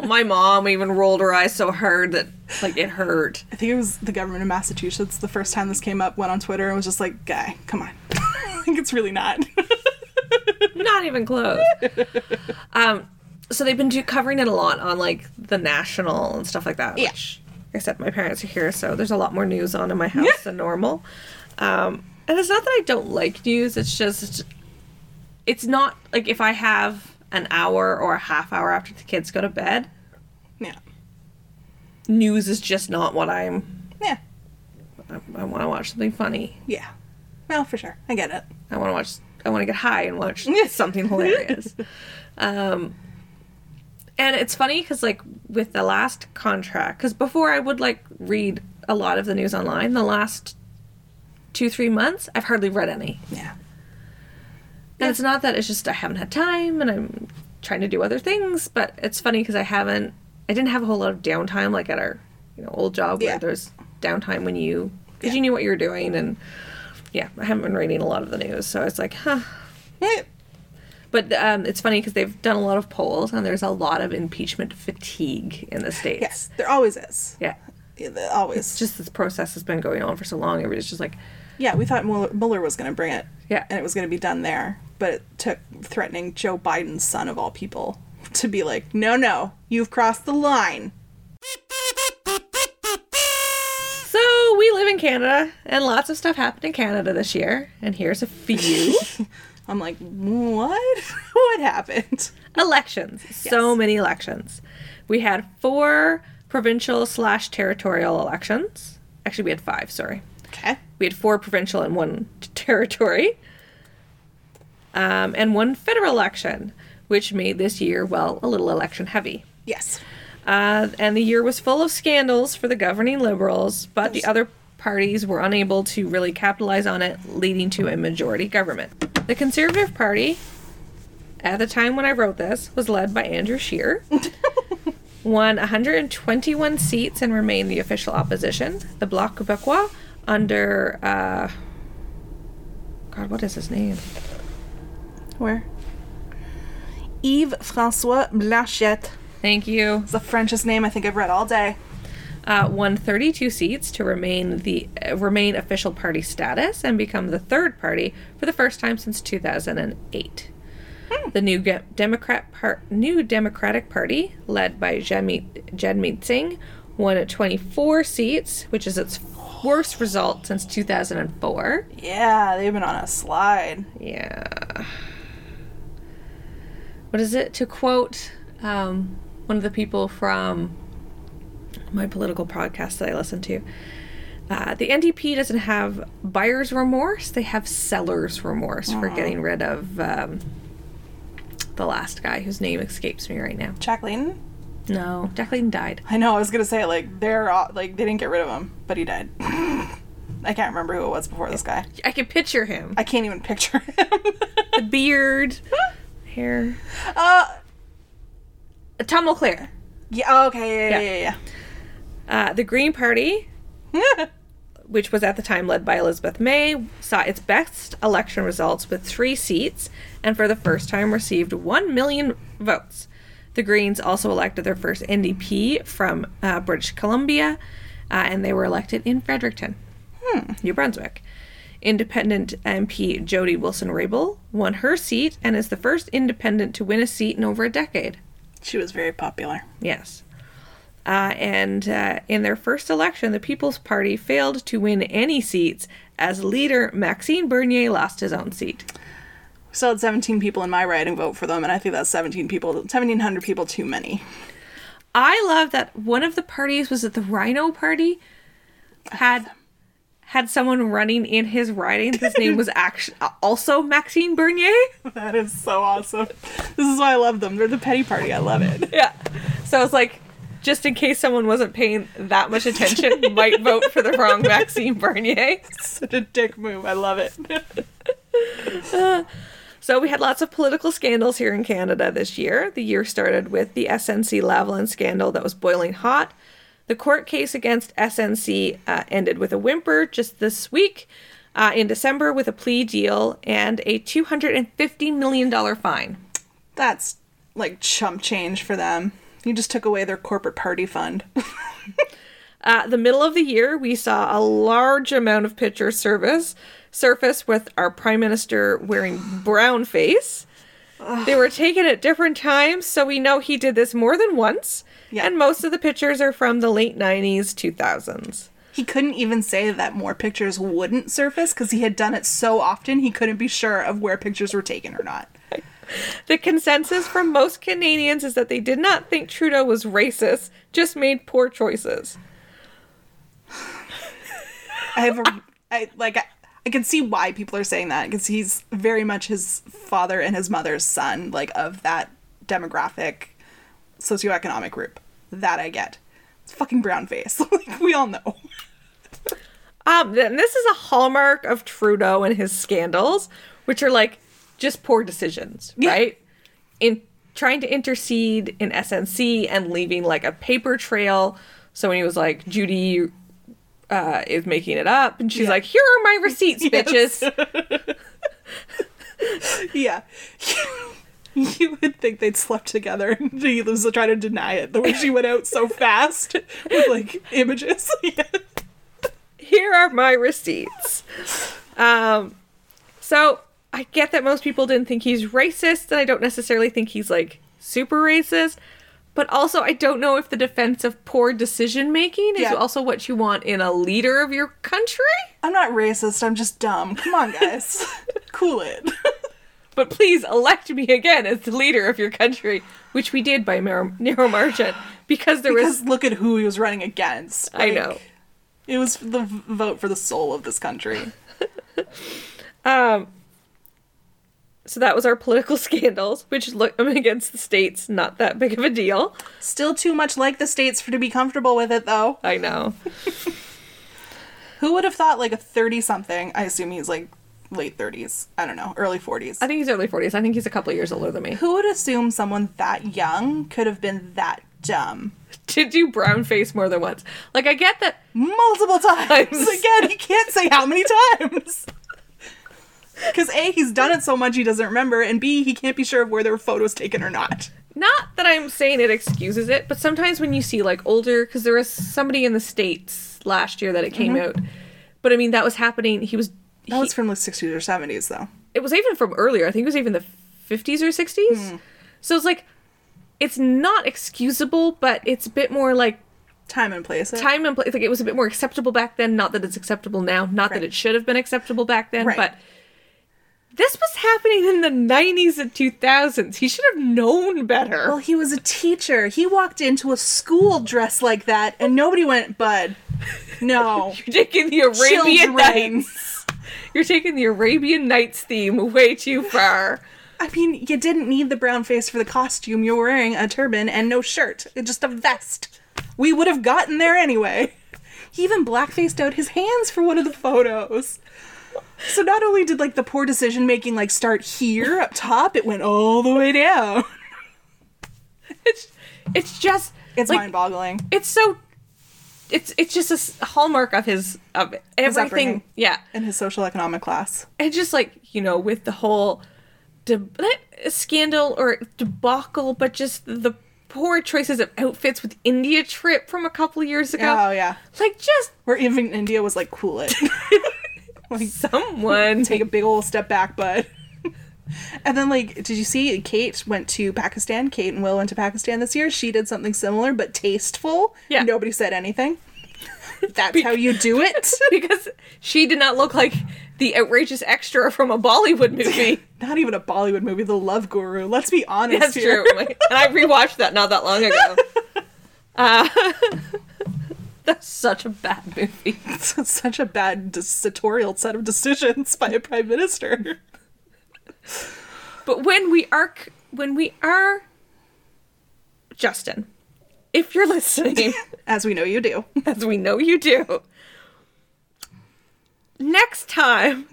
my mom even rolled her eyes so hard that like it hurt. I think it was the government of Massachusetts the first time this came up, went on Twitter and was just like, guy, come on. *laughs* I think it's really not. *laughs* Not even close. um, so they've been do- covering it a lot on like the national and stuff like that. Yeah. Which, said, my parents are here, so there's a lot more news on in my house than normal. Um, and it's not that I don't like news. It's just it's not like if I have an hour or a half hour after the kids go to bed, yeah. news is just not what I'm. Yeah. I, I want to watch something funny. Yeah. Well, for sure. I get it. I want to watch. I want to get high and watch *laughs* something hilarious. *laughs* Um, and it's funny because, like, with the last contract, because before I would like read a lot of the news online. The last two three months, I've hardly read any. Yeah. And it's not that it's just I haven't had time and I'm trying to do other things, but it's funny because I haven't. I didn't have a whole lot of downtime like at our you know old job Yeah. where there's downtime when you because you knew what you were doing and yeah, I haven't been reading a lot of the news, so it's like, huh. But um, it's funny because they've done a lot of polls and there's a lot of impeachment fatigue in the states. Yes, there always is. Yeah. Yeah, there always. It's just this process has been going on for so long. Everybody's just like, Yeah, we thought Mueller, Mueller was going to bring it. Yeah. And it was going to be done there. But it took threatening Joe Biden's son, of all people, *laughs* to be like, no, no, you've crossed the line. So we live in Canada, and lots of stuff happened in Canada this year. And here's a few *laughs* I'm like, what? *laughs* what happened? elections. So many elections. We had four provincial slash territorial elections. Actually, we had five. Sorry. Okay. We had four provincial and one *laughs* territory, um, and one federal election, which made this year, well, a little election heavy. Yes. Uh, and the year was full of scandals for the governing Liberals, but the other parties were unable to really capitalize on it, leading to a majority government. The Conservative Party, at the time when I wrote this, was led by Andrew Scheer. *laughs* won 121 seats and remained the official opposition. The Bloc Québécois, under uh, God, what is his name? Where? Yves Francois Blanchette. Thank you. It's the Frenchest name I think I've read all day. uh, won 32 seats to remain the uh, remain official party status and become the third party for the first time since 2008. The new Ge- Democrat par- new Democratic Party, led by Jagmeet Singh, won 24 seats, which is its worst result since 2004. Yeah, they've been on a slide. Yeah. What is it? To quote um, one of the people from my political podcast that I listen to, uh, the NDP doesn't have buyer's remorse, they have seller's remorse for getting rid of um, the last guy whose name escapes me right now. Jack Layton? No, Jack Layton died. I know, I was gonna say, like, they're, all, like, they didn't get rid of him, but he died. *laughs* I can't remember who it was before this guy. I can picture him. I can't even picture him. The beard, *laughs* hair. uh, Tom Mulcair. yeah, okay, yeah, yeah, yeah, Uh, the Green Party *laughs* which was at the time led by Elizabeth May, saw its best election results with three seats and for the first time received 1 million votes. The Greens also elected their first NDP from uh, British Columbia, uh, and they were elected in Fredericton, New Brunswick. Independent MP Jody Wilson Raybould won her seat and is the first independent to win a seat in over a decade. she was very popular. Yes. Uh, and uh, in their first election, the People's Party failed to win any seats as leader Maxime Bernier lost his own seat. We still had 17 people in my riding vote for them, and I think that's 17 people, 1,700 people too many. I love that one of the parties was it the Rhino Party had had someone running in his riding. His name was *laughs* actually also Maxime Bernier. That is so awesome. This is why I love them. They're the petty party. I love it. Yeah. So it's like, just in case someone wasn't paying that much attention, *laughs* might vote for the wrong Maxime Bernier. *laughs* Such a dick move. I love it. So we had lots of political scandals here in Canada this year. The year started with the SNC Lavalin scandal that was boiling hot. The court case against SNC uh, ended with a whimper just this week uh, in December with a plea deal and a $250 million fine. That's like chump change for them. You just took away their corporate party fund. *laughs* Uh, the middle of the year, we saw a large amount of picture service surface with our prime minister wearing brown face. They were taken at different times, so we know he did this more than once. Yeah. And most of the pictures are from the late 90s, 2000s. he couldn't even say that more pictures wouldn't surface because he had done it so often he couldn't be sure of where pictures were taken or not. The consensus from most Canadians is that they did not think Trudeau was racist, just made poor choices. I have a, I like I, can see why people are saying that because he's very much his father and his mother's son, like of that demographic, socioeconomic group. That I get. It's fucking brown face. *laughs* like we all know. Um, and this is a hallmark of Trudeau and his scandals, which are like just poor decisions, Yeah. right? In trying to intercede in SNC and leaving like a paper trail. So when he was like, Judy uh, is making it up, and she's Yeah. like, here are my *laughs* receipts, bitches. *laughs* Yeah. *laughs* You would think they'd slept together and he was trying to deny it the way she went out so fast with like images. Yeah. here are my receipts. Um, so I get that most people didn't think he's racist, and I don't necessarily think he's like super racist. But also, I don't know if the defense of poor decision making is Yeah. also what you want in a leader of your country. I'm not racist. I'm just dumb. Come on, guys. *laughs* cool it. *laughs* But please elect me again as the leader of your country, which we did by mar- narrow margin because there because was. look at who he was running against. I know. It was the v- vote for the soul of this country. *laughs* Um, so that was our political *laughs* scandals, which look against the states not that big of a deal. Still too much like the states for to be comfortable with it, though. I know. *laughs* Who would have thought like a 30 something? I assume he's like late 30s. I don't know, early 40s. I think he's early 40s. I think he's a couple years older than me. Who would assume someone that young could have been that dumb? *laughs* To do brown face more than once. Like, I get that. Multiple times. Times. Again, he can't say how many times. Because A, he's done it so much he doesn't remember, and B, he can't be sure of where there were photos taken or not. Not that I'm saying it excuses it, but sometimes when you see like older, because there was somebody in the States last year that it came mm-hmm. out. But I mean, that was happening. He was. That he- was from the 60s or 70s, though. it was even from earlier. I think it was even the 50s or 60s. Hmm. So it's like, it's not excusable, but it's a bit more like Time and place. it. time and place. Like it was a bit more acceptable back then. Not that it's acceptable now. Not Right. that it should have been acceptable back then. Right. But this was happening in the 90s and 2000s. He should have known better. Well, he was a teacher. He walked into a school dressed like that, and nobody went, Bud. No. *laughs* You're taking the Arabian Children. Nights. You're taking the Arabian Nights theme way too far. I mean, you didn't need the brown face for the costume. You were wearing a turban and no shirt, just a vest. We would have gotten there anyway. He even blackfaced out his hands for one of the photos. *laughs* So not only did like the poor decision making like start here up top, it went all the way down. *laughs* It's it's just It's like, mind-boggling. It's so it's it's just a hallmark of his of everything. upbringing. yeah. In his social economic class. and just like you know with the whole de- scandal or debacle but just the poor choices of outfits with india trip from a couple years ago Oh yeah. like just Where even India was like, cool it. *laughs* *laughs* like someone *laughs* take a big old step back, bud. *laughs* And then, like, did you see Kate went to Pakistan? Kate and Will went to Pakistan this year. She did something similar, but tasteful. Yeah. Nobody said anything. That's how you do it. because she did not look like the outrageous extra from a bollywood movie Not even a Bollywood movie, The Love Guru. Let's be honest that's here. true and i rewatched that not that long ago uh, *laughs* that's such a bad movie It's *laughs* such a bad dictatorial set of decisions by a prime minister. But when we are when we are Justin, if you're listening, *laughs* As we know you do. as we know you do, next time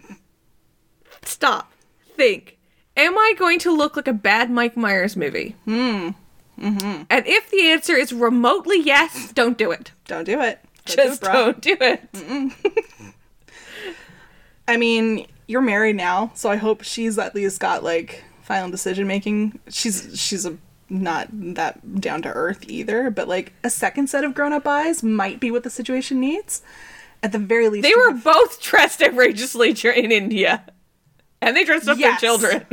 stop, think, am I going to look like a bad Mike Myers movie? Hmm. Mm-hmm. And if the answer is remotely yes, don't do it. Don't do it. Don't do Just it, don't do it. *laughs* I mean, you're married now, so I hope she's at least got like final decision making. She's she's a not that down to earth either, but like a second set of grown up eyes might be what the situation needs. At the very least, They were have- both *laughs* dressed outrageously in India. And they dressed up Yes. their children.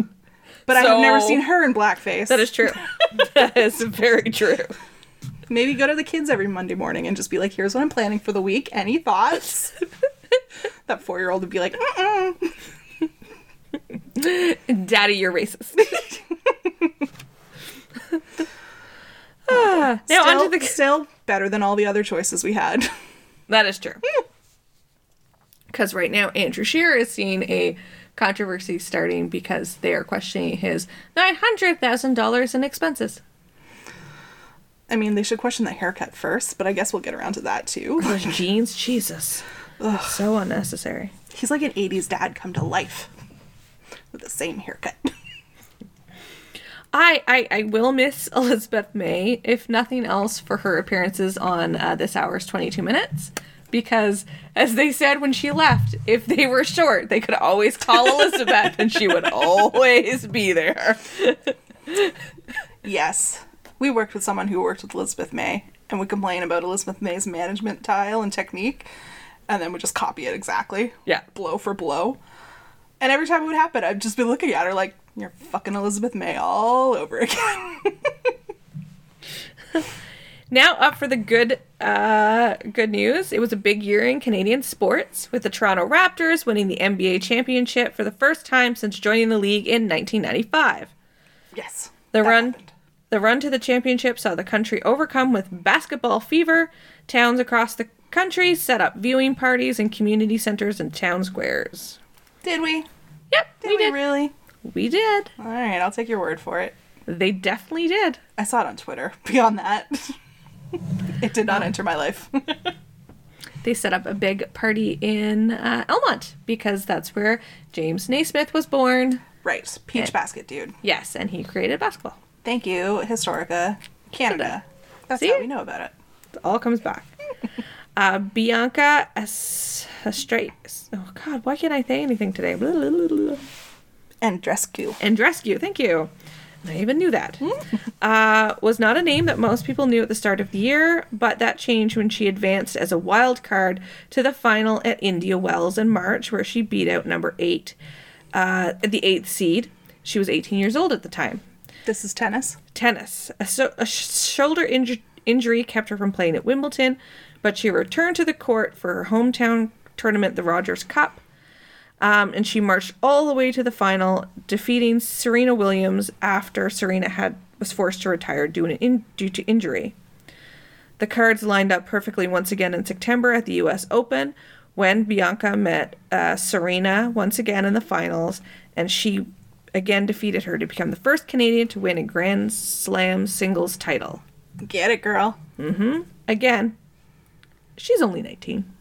But I have never seen her in blackface. That is true. *laughs* that is very true. Maybe go to the kids every Monday morning and just be like, "Here's what I'm planning for the week. Any thoughts?" *laughs* that four year old would be like, Mm-mm. Daddy, you're racist. *laughs* Ah, now still, onto the. still better than all the other choices we had. That is true. Because right now, Andrew Scheer is seeing a controversy starting because they are questioning his $900,000 in expenses. I mean, they should question the haircut first, but I guess we'll get around to that too. *laughs* Those jeans, Jesus. So unnecessary. He's like an 80s dad come to life with the same haircut. I, I, I will miss *laughs* Elizabeth May, if nothing else, for her appearances on uh, This Hour Has 22 Minutes. Because, as they said when she left, if they were short, they could always call Elizabeth and she would always be there. yes. We worked with someone who worked with Elizabeth May and would complain about Elizabeth May's management style and technique. and then would just copy it exactly. Yeah. Blow for blow. And every time it would happen, I'd just be looking at her like, you're fucking Elizabeth May all over again. *laughs* Now up for the good uh, good news. It was a big year in Canadian sports, with the Toronto Raptors winning the NBA championship for the first time since joining the league in 1995. yes. The run happened. the run to the championship saw the country overcome with basketball fever. Towns across the country set up viewing parties in community centers and town squares. Did we? Yep, Did we we did. really? We did. All right, I'll take your word for it. They definitely did. I saw it on Twitter. *laughs* Beyond that, *laughs* it did not enter my life. *laughs* They set up a big party in uh, Almonte because that's where James Naismith was born. right. Peach basket, dude. Yes, and he created basketball. Thank you, Historica Canada. That's See? how we know about it. It all comes back. *laughs* Uh, Bianca Estre- Oh God, why can't I say anything today? Blah, blah. And Drescu. Andrescu, thank you. I even knew that. uh, was not a name that most people knew at the start of the year, but that changed when she advanced as a wild card to the final at Indian Wells in March, where she beat out number eight, uh, the eighth seed. She was 18 years old at the time. This is tennis. Tennis. A, so- a sh- shoulder inju- injury kept her from playing at Wimbledon, but she returned to the court for her hometown tournament, the Rogers Cup. Um, and she marched all the way to the final, defeating Serena Williams after Serena had was forced to retire due, to in, due to injury. The cards lined up perfectly once again in September at the U.S. Open, when Bianca met uh, Serena once again in the finals, and she again defeated her to become the first Canadian to win a Grand Slam singles title. Get it, girl. Mm-hmm. Again, she's only 19.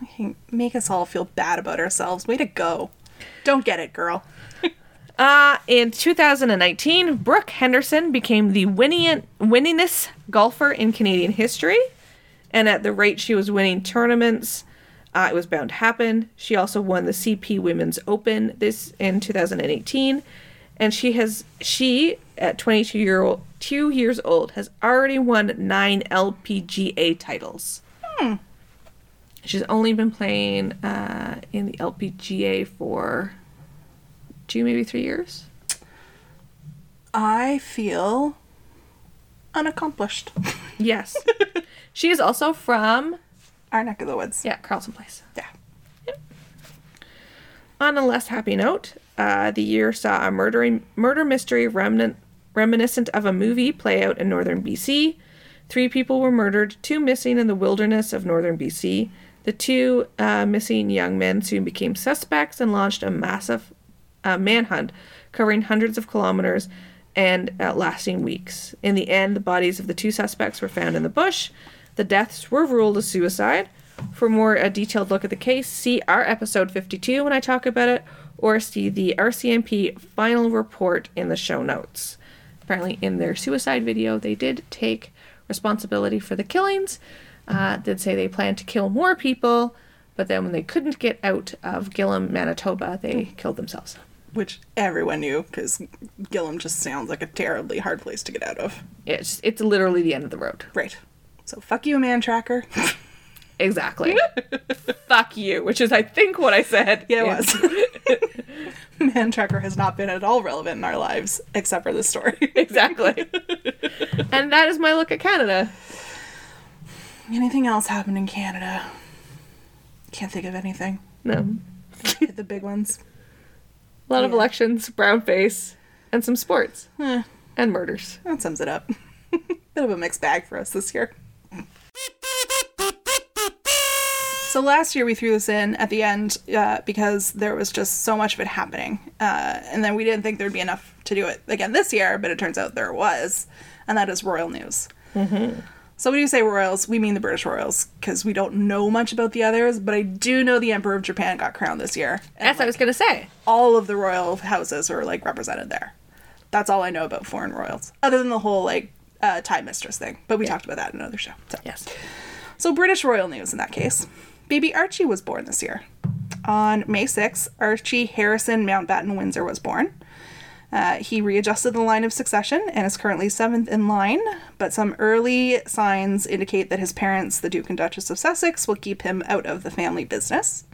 Fucking make us all feel bad about ourselves. Way to go. Don't get it, girl. *laughs* Uh, in 2019, Brooke Henderson became the winning, winningest golfer in Canadian history. And at the rate she was winning tournaments, uh, it was bound to happen. She also won the CP Women's Open this in 2018. And she has, she, at 22 year old, two years old, has already won nine LPGA titles. She's only been playing uh, in the LPGA for two, maybe three years. I feel unaccomplished. *laughs* Yes. she is also from, Our neck of the woods. yeah, Carleton Place. Yeah. On a less happy note, uh, the year saw a murdering, murder mystery remnant, reminiscent of a movie play out in northern BC. Three people were murdered, two missing in the wilderness of northern BC. The two uh, missing young men soon became suspects and launched a massive uh, manhunt covering hundreds of kilometers and uh, lasting weeks. In the end, the bodies of the two suspects were found in the bush. The deaths were ruled a suicide. For more a detailed look at the case, see our episode 52 when I talk about it, or see the RCMP final report in the show notes. Apparently, in their suicide video, they did take responsibility for the killings. Uh, did say they planned to kill more people, but then when they couldn't get out of Gillam, Manitoba, they killed themselves. Which everyone knew because Gillam just sounds like a terribly hard place to get out of. It's it's literally the end of the road. Right. So fuck you, man tracker. *laughs* Exactly. *laughs* Fuck you, which is I think what I said. Yeah, it was. *laughs* man tracker has not been at all relevant in our lives except for this story. exactly. and that is my look at Canada. Anything else happened in Canada? Can't think of anything. No. Hit the big ones. A lot of elections, brown face, and some sports. Eh, And murders. that sums it up. *laughs* Bit of a mixed bag for us this year. So last year we threw this in at the end uh, because there was just so much of it happening, uh, and then we didn't think there'd be enough to do it again this year, but it turns out there was, and that is royal news. So when you say royals, we mean the British royals because we don't know much about the others, but I do know the Emperor of Japan got crowned this year. and, That's what I was gonna say. all of the royal houses were like represented there. That's all I know about foreign royals, other than the whole like uh, time mistress thing. But we talked about that in another show. So. Yes. So, British royal news in that case. Baby Archie was born this year. On May 6th, Archie Harrison Mountbatten Windsor was born. Uh, he readjusted the line of succession and is currently seventh in line, but some early signs indicate that his parents, the Duke and Duchess of Sussex, will keep him out of the family business.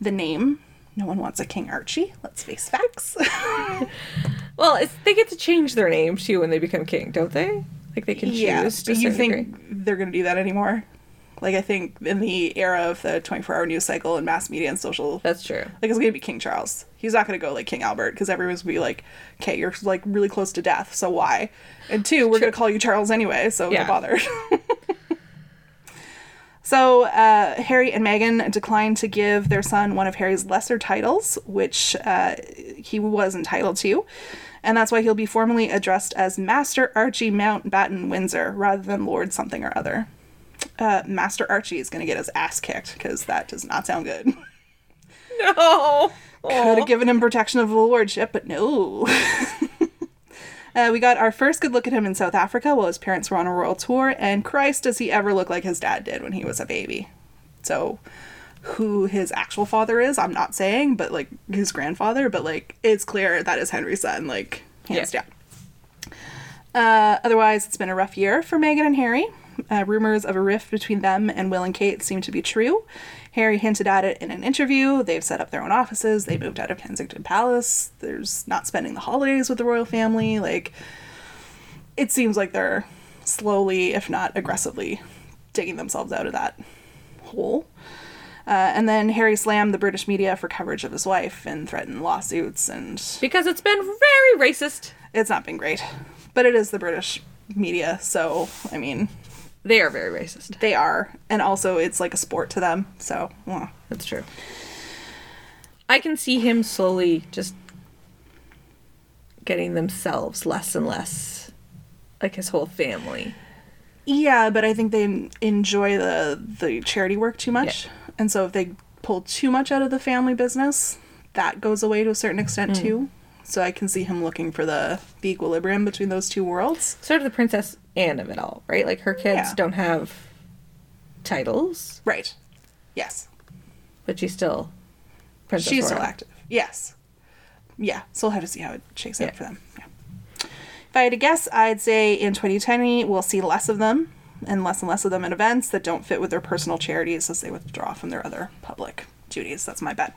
The name, no one wants a King Archie, let's face facts. *laughs* Well, it's, they get to change their name too when they become king, don't they? Like they can choose. yeah, to a you think degree. they're going to do that anymore? Like, I think in the era of the 24 hour news cycle and mass media and social that's true. Like it's gonna be King Charles. He's not gonna go like King Albert because everyone's gonna be like, "Okay, you're like really close to death, so why?" And two, we're gonna call you Charles anyway, so Yeah. no bother. *laughs* so uh, Harry and Meghan declined to give their son one of Harry's lesser titles, which uh, he was entitled to, and that's why he'll be formally addressed as Master Archie Mountbatten Windsor rather than Lord something or other. Uh, Master Archie is gonna get his ass kicked because that does not sound good. *laughs* No. Could have given him protection of the lordship, but no. *laughs* uh, we got our first good look at him in South Africa while his parents were on a royal tour, and Christ, does he ever look like his dad did when he was a baby? So, who his actual father is, I'm not saying, but like his grandfather, but like it's clear that is Henry's son, like hands Yeah. down. Uh, otherwise, it's been a rough year for Meghan and Harry. Uh, rumors of a rift between them and Will and Kate seem to be true. Harry hinted at it in an interview. They've set up their own offices. They moved out of Kensington Palace. There's not spending the holidays with the royal family. Like, it seems like they're slowly, if not aggressively, digging themselves out of that hole. Uh, and then Harry slammed the British media for coverage of his wife and threatened lawsuits, and Because it's been very racist. it's not been great. But it is the British media, so I mean, They are very racist. they are, and also it's like a sport to them. So, well, That's true. I can see him slowly just getting themselves less and less like his whole family. yeah, but I think they enjoy the the charity work too much, and so if they pull too much out of the family business, that goes away to a certain extent mm. too. So I can see him looking for the the equilibrium between those two worlds. Sort of the Princess Anne of it all, right? Like her kids Yeah. don't have titles, Right. Yes. but she's still Princess She's still active. Yes. Yeah. So we'll have to see how it shakes Yeah. out for them. Yeah. If I had to guess, I'd say in 2020 we'll see less of them and less and less of them at events that don't fit with their personal charities as they withdraw from their other public duties. That's my bet.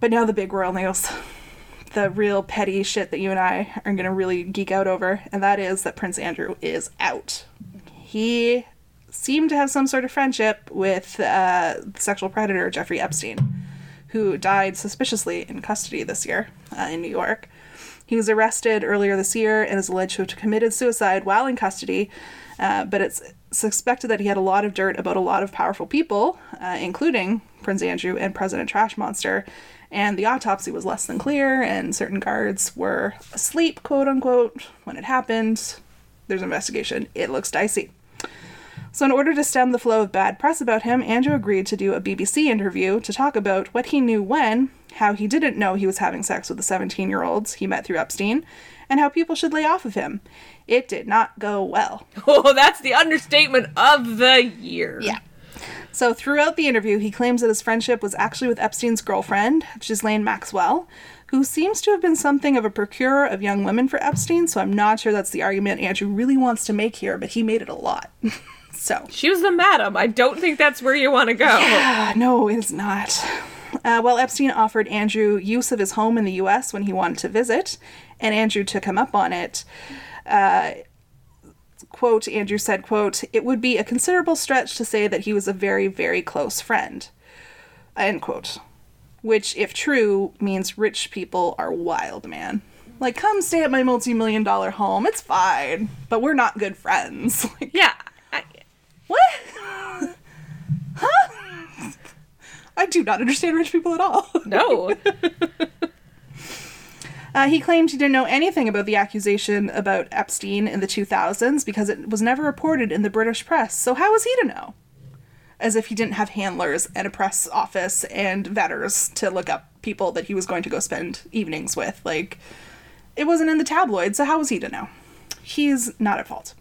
But now the big royal news. The real petty shit that you and I are going to really geek out over, and that is that Prince Andrew is out. He seemed to have some sort of friendship with uh, sexual predator Jeffrey Epstein, who died suspiciously in custody this year uh, in New York. He was arrested earlier this year and is alleged to have committed suicide while in custody, uh, but it's suspected that he had a lot of dirt about a lot of powerful people, uh, including Prince Andrew and President Trash Monster. And the autopsy was less than clear, and certain guards were asleep, quote unquote, when it happened. There's an investigation. It looks dicey. So, in order to stem the flow of bad press about him, Andrew agreed to do a BBC interview to talk about what he knew when, how he didn't know he was having sex with the 17 year olds he met through Epstein, and how people should lay off of him. It did not go well. *laughs* Oh, that's the understatement of the year. Yeah. So, throughout the interview, he claims that his friendship was actually with Epstein's girlfriend, Ghislaine Maxwell, who seems to have been something of a procurer of young women for Epstein. So, I'm not sure that's the argument Andrew really wants to make here, but he made it a lot. *laughs* so, She was the madam. I don't think that's where you want to go. Ah, no, it's not. Uh, well, Epstein offered Andrew use of his home in the U.S. when he wanted to visit, and Andrew took him up on it. Uh, quote, Andrew said, quote, it would be a considerable stretch to say that he was a very, very close friend, end quote. Which, if true, means rich people are wild, man. Like, come stay at my multi-million dollar home. It's fine, but we're not good friends. *laughs* Like, Yeah. I, what? *laughs* huh? I do not understand rich people at all. no. *laughs* Uh, he claimed he didn't know anything about the accusation about Epstein in the 2000s because it was never reported in the British press. So how was he to know? As if he didn't have handlers and a press office and vetters to look up people that he was going to go spend evenings with. Like, it wasn't in the tabloids, so how was he to know? He's not at fault.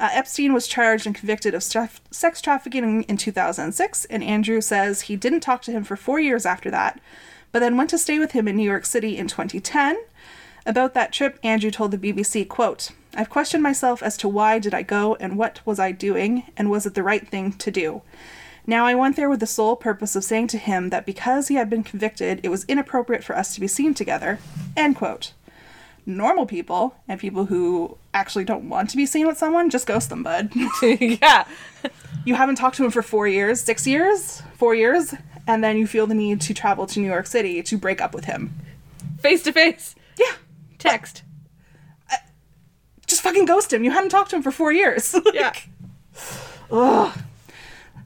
Uh, Epstein was charged and convicted of sex trafficking in 2006, and Andrew says he didn't talk to him for four years after that, but then went to stay with him in New York City in 2010. About that trip, Andrew told the BBC, quote, I've questioned myself as to why did I go and what was I doing and was it the right thing to do. Now I went there with the sole purpose of saying to him that because he had been convicted, it was inappropriate for us to be seen together. End quote. Normal people and people who actually don't want to be seen with someone just ghost them, bud. *laughs* yeah. you haven't talked to him for four years, six years, four years, and then you feel the need to travel to New York City to break up with him. Face to face. Yeah. Text. Just fucking ghost him. You hadn't talked to him for four years. *laughs* Yeah. Ugh.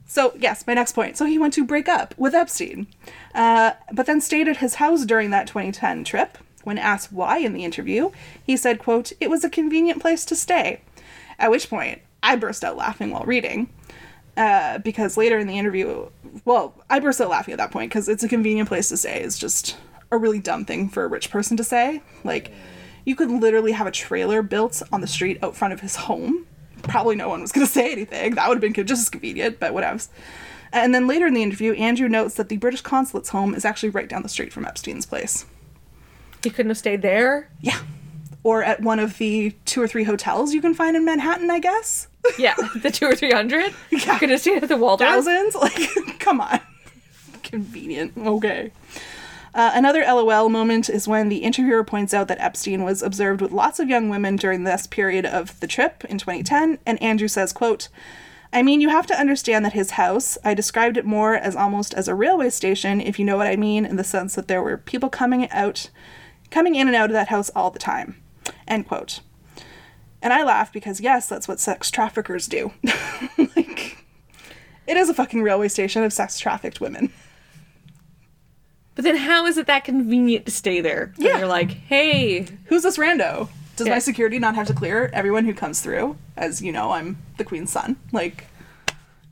So, yes, my next point. So he went to break up with Epstein, uh, but then stayed at his house during that 2010 trip. When asked why in the interview, he said, quote, it was a convenient place to stay. At which point, I burst out laughing while reading. Uh, because later in the interview, well, I burst out laughing at that point because it's a convenient place to say. It's just a really dumb thing for a rich person to say. Like, you could literally have a trailer built on the street out front of his home. Probably no one was going *laughs* to say anything. That would have been just as convenient, but whatever. And then later in the interview, Andrew notes that the British consulate's home is actually right down the street from Epstein's place. He couldn't have stayed there. Yeah. Or at one of the two or three hotels you can find in Manhattan, I guess. Yeah, the two or three hundred. Yeah. Couldn't have stayed at the Waldorf. Thousands? Like, *laughs* come on. Convenient. Okay. Uh, another LOL moment is when the interviewer points out that Epstein was observed with lots of young women during this period of the trip in 2010, and Andrew says, quote, I mean, you have to understand that his house, I described it more as almost as a railway station, if you know what I mean, in the sense that there were people coming out, coming in and out of that house all the time. End quote. And I laugh because, yes, that's what sex traffickers do. *laughs* like, it is a fucking railway station of sex trafficked women. But then, how is it that convenient to stay there? Yeah. You're like, hey, Who's this rando? Does Yeah. my security not have to clear everyone who comes through? As you know, I'm the queen's son. Like,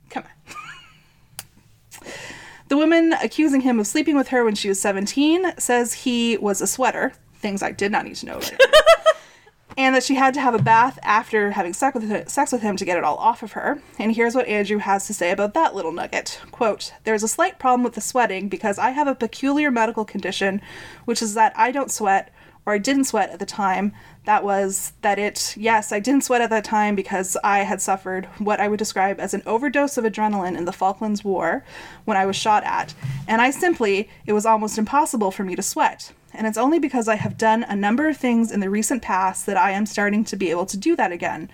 come on. the woman accusing him of sleeping with her when she was 17 says he was a sweater, things I did not need to know. *laughs* and that she had to have a bath after having sex with, him, sex with him to get it all off of her. And here's what Andrew has to say about that little nugget. Quote, There's a slight problem with the sweating because I have a peculiar medical condition, which is that I don't sweat, or I didn't sweat at the time. That was that it, yes, I didn't sweat at that time because I had suffered what I would describe as an overdose of adrenaline in the Falklands War when I was shot at. And I simply, it was almost impossible for me to sweat and it's only because I have done a number of things in the recent past that I am starting to be able to do that again.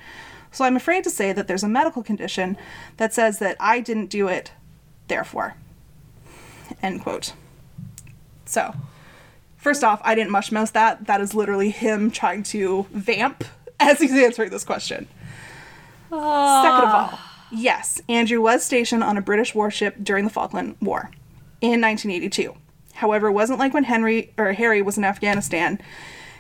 So I'm afraid to say that there's a medical condition that says that I didn't do it, therefore. End quote. So, first off, I didn't mushmouth that. That is literally him trying to vamp *laughs* as he's answering this question. Second of all, yes, Andrew was stationed on a British warship during the Falkland War in 1982. However, it wasn't like when Henry or Harry was in Afghanistan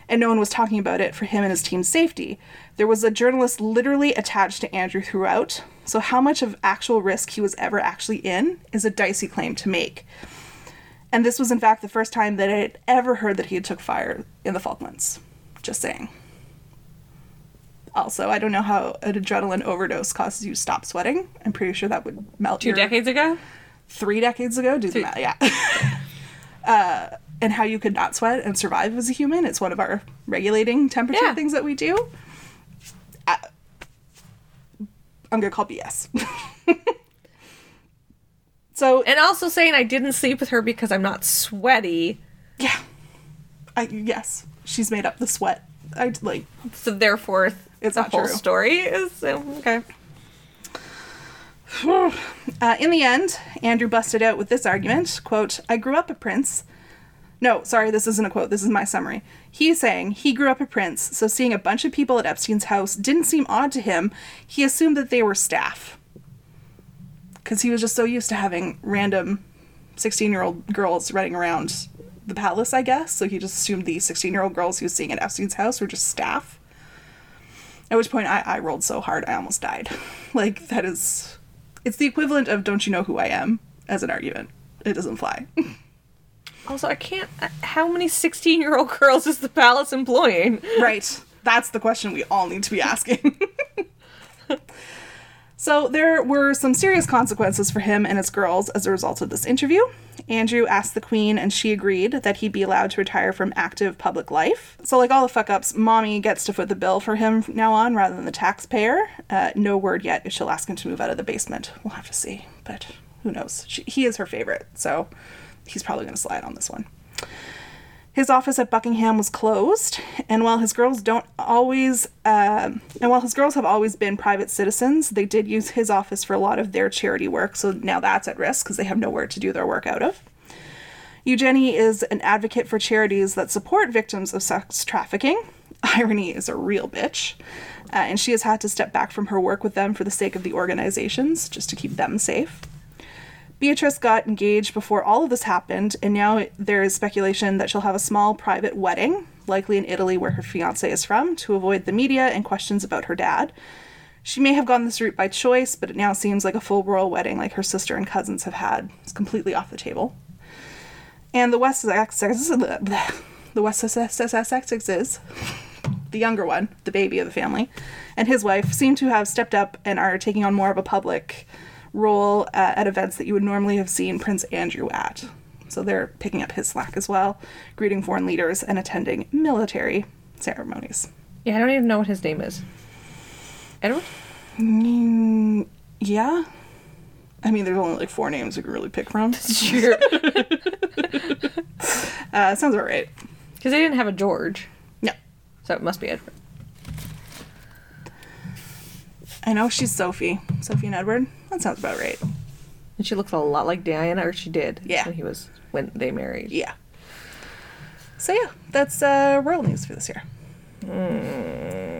and no one was talking about it for him and his team's safety. There was a journalist literally attached to Andrew throughout, so how much of actual risk he was ever actually in is a dicey claim to make. And this was in fact the first time that I had ever heard that he had took fire in the Falklands. Just saying. Also, I don't know how an adrenaline overdose causes you to stop sweating. I'm pretty sure that would melt two your decades ago? three decades ago. Do the math, yeah. *laughs* uh, and how you could not sweat and survive as a human. It's one of our regulating temperature Yeah. things that we do. I, I'm gonna call BS. *laughs* so And also saying I didn't sleep with her because I'm not sweaty. yeah, I yes, she's made up the sweat. I like So therefore, It's the not whole true. story is um, okay. Uh, in the end, Andrew busted out with this argument quote, I grew up a prince. No, sorry, this isn't a quote, this is my summary. He's saying he grew up a prince, so seeing a bunch of people at Epstein's house didn't seem odd to him. He assumed that they were staff. Because he was just so used to having random 16 year old girls running around the palace, I guess. So he just assumed the 16 year old girls he was seeing at Epstein's house were just staff. At which point I, I rolled so hard I almost died. *laughs* Like, that is. It's the equivalent of don't you know who I am as an argument. It doesn't fly. *laughs* Also, I can't. uh, How many 16 year old girls is the palace employing? right. That's the question we all need to be asking. *laughs* so there were some serious consequences for him and his girls as a result of this interview. Andrew asked the Queen, and she agreed that he'd be allowed to retire from active public life. So, like all the fuck ups, mommy gets to foot the bill for him now on rather than the taxpayer. Uh, no word yet if she'll ask him to move out of the basement. We'll have to see, but who knows? She, he is her favorite, so he's probably going to slide on this one. His office at Buckingham was closed, and while his girls don't always, um and while his girls have always been private citizens, they did use his office for a lot of their charity work. So now that's at risk because they have nowhere to do their work out of. Eugenie is an advocate for charities that support victims of sex trafficking. *laughs* Irony is a real bitch, uh, and she has had to step back from her work with them for the sake of the organizations, just to keep them safe. Beatrice got engaged before all of this happened, and now there is speculation that she'll have a small private wedding, likely in Italy where her fiance is from, to avoid the media and questions about her dad. She may have gone this route by choice, but it now seems like a full royal wedding like her sister and cousins have had. It's completely off the table. And the Wessex, *laughs* the Wessexes, the younger one, the baby of the family, and his wife seem to have stepped up and are taking on more of a public role uh, at events that you would normally have seen Prince Andrew at. So they're picking up his slack as well, greeting foreign leaders and attending military ceremonies. Yeah, I don't even know what his name is. Edward? Mm, yeah. I mean, there's only like four names we can really pick from. *laughs* Sure. *laughs* Uh, sounds about right. Because they didn't have a George, No. so it must be Edward. I know she's Sophie. Sophie and Edward. That sounds about right. And she looks a lot like Diana, or she did. Yeah. When he was when they married. Yeah. So yeah, that's uh, royal news for this year.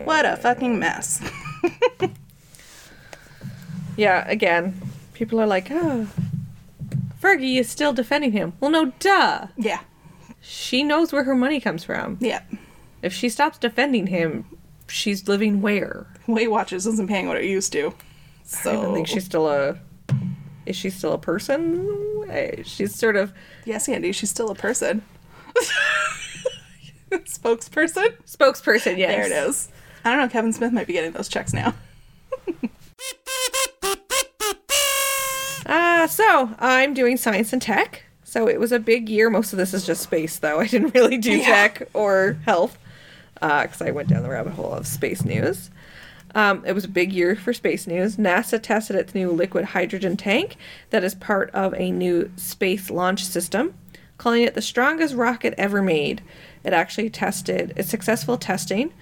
What a fucking mess. *laughs* Yeah. Again, people are like, oh, Fergie is still defending him. Well, no, duh. yeah. She knows where her money comes from. Yeah. If she stops defending him, she's living where? Weight Watchers isn't paying what it used to. So I don't even think she's still a. Is she still a person? She's sort of Yes, Andy, she's still a person. *laughs* Spokesperson? spokesperson. Yes. There it is. I don't know, Kevin Smith might be getting those checks now. *laughs* Uh, so I'm doing science and tech. So it was a big year. Most of this is just space, though. I didn't really do Yeah. tech or health because I went down the rabbit hole of space news. Um, it was a big year for space news. NASA tested its new liquid hydrogen tank that is part of a new space launch system, calling it the strongest rocket ever made. It actually tested, its successful testing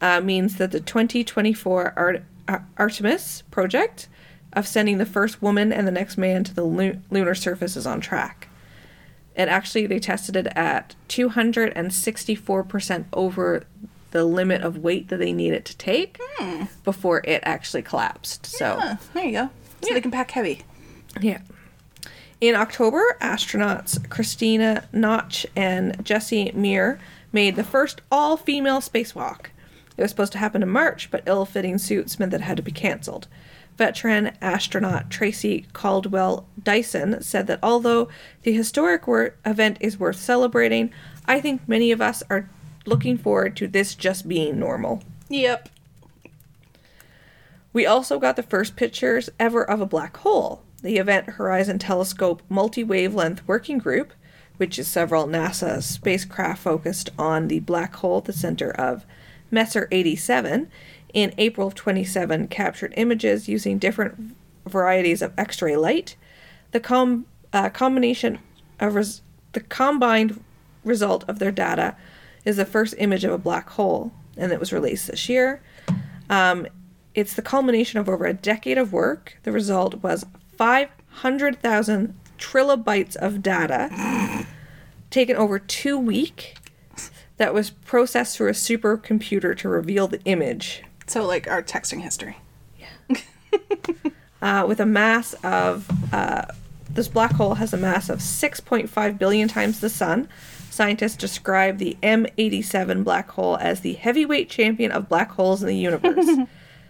uh, means that the 2024 Art- Ar- Artemis project of sending the first woman and the next man to the lu- lunar surface is on track. And actually, they tested it at 264% over the limit of weight that they needed to take before it actually collapsed. So, Ah, there you go. So they can pack heavy. yeah. In October, astronauts Christina Koch and Jessie Meir made the first all female spacewalk. It was supposed to happen in March, but ill fitting suits meant that it had to be cancelled. Veteran astronaut Tracy Caldwell Dyson said that although the historic wor- event is worth celebrating, I think many of us are looking forward to this just being normal. Yep. We also got the first pictures ever of a black hole. The Event Horizon Telescope Multi Wavelength Working Group, which is several NASA spacecraft focused on the black hole at the center of Messier 87, in April of 27 captured images using different varieties of X ray light. The com- uh, combination of res- the combined result of their data is the first image of a black hole, and it was released this year. Um, it's the culmination of over a decade of work. The result was 500,000 trilobytes of data taken over two weeks that was processed through a supercomputer to reveal the image So like our texting history. *laughs* uh, with a mass of uh, this black hole has a mass of 6.5 billion times the sun. Scientists describe the m87 black hole as the heavyweight champion of black holes in the universe. *laughs*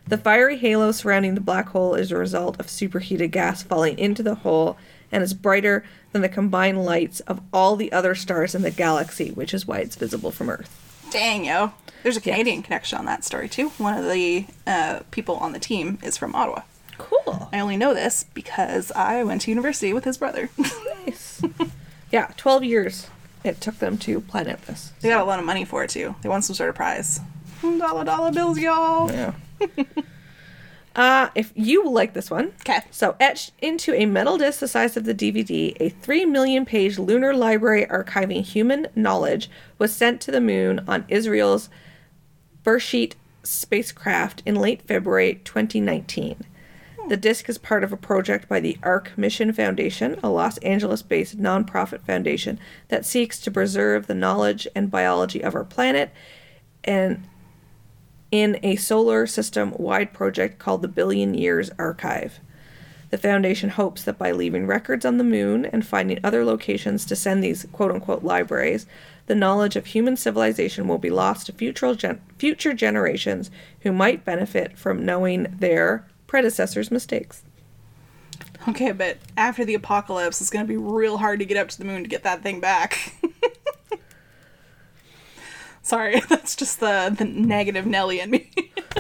The fiery halo surrounding the black hole is a result of superheated gas falling into the hole and is brighter than the combined lights of all the other stars in the galaxy which is why it's visible from earth Dang yo. There's a Canadian connection on that story too. One of the uh, people on the team is from Ottawa. cool I only know this because I went to university with his brother. nice *laughs* Yeah, 12 years it took them to plan out this. They got a lot of money for it too. They won some sort of prize. Dollar dollar bills, y'all. Yeah. *laughs* uh, if you will like this one. 'Kay. So, etched into a metal disc the size of the DVD, a 3 million page lunar library archiving human knowledge was sent to the moon on Israel's Beresheet spacecraft in late February 2019. The disc is part of a project by the Arch Mission Foundation, a Los Angeles based nonprofit foundation that seeks to preserve the knowledge and biology of our planet and in a solar system wide project called the Billion Years Archive. The foundation hopes that by leaving records on the moon and finding other locations to send these quote unquote libraries, the knowledge of human civilization will be lost to future, gen- future generations who might benefit from knowing their predecessors' mistakes. Okay, but after the apocalypse, it's gonna be real hard to get up to the moon to get that thing back. *laughs* Sorry, *laughs* that's just the the negative Nelly in me.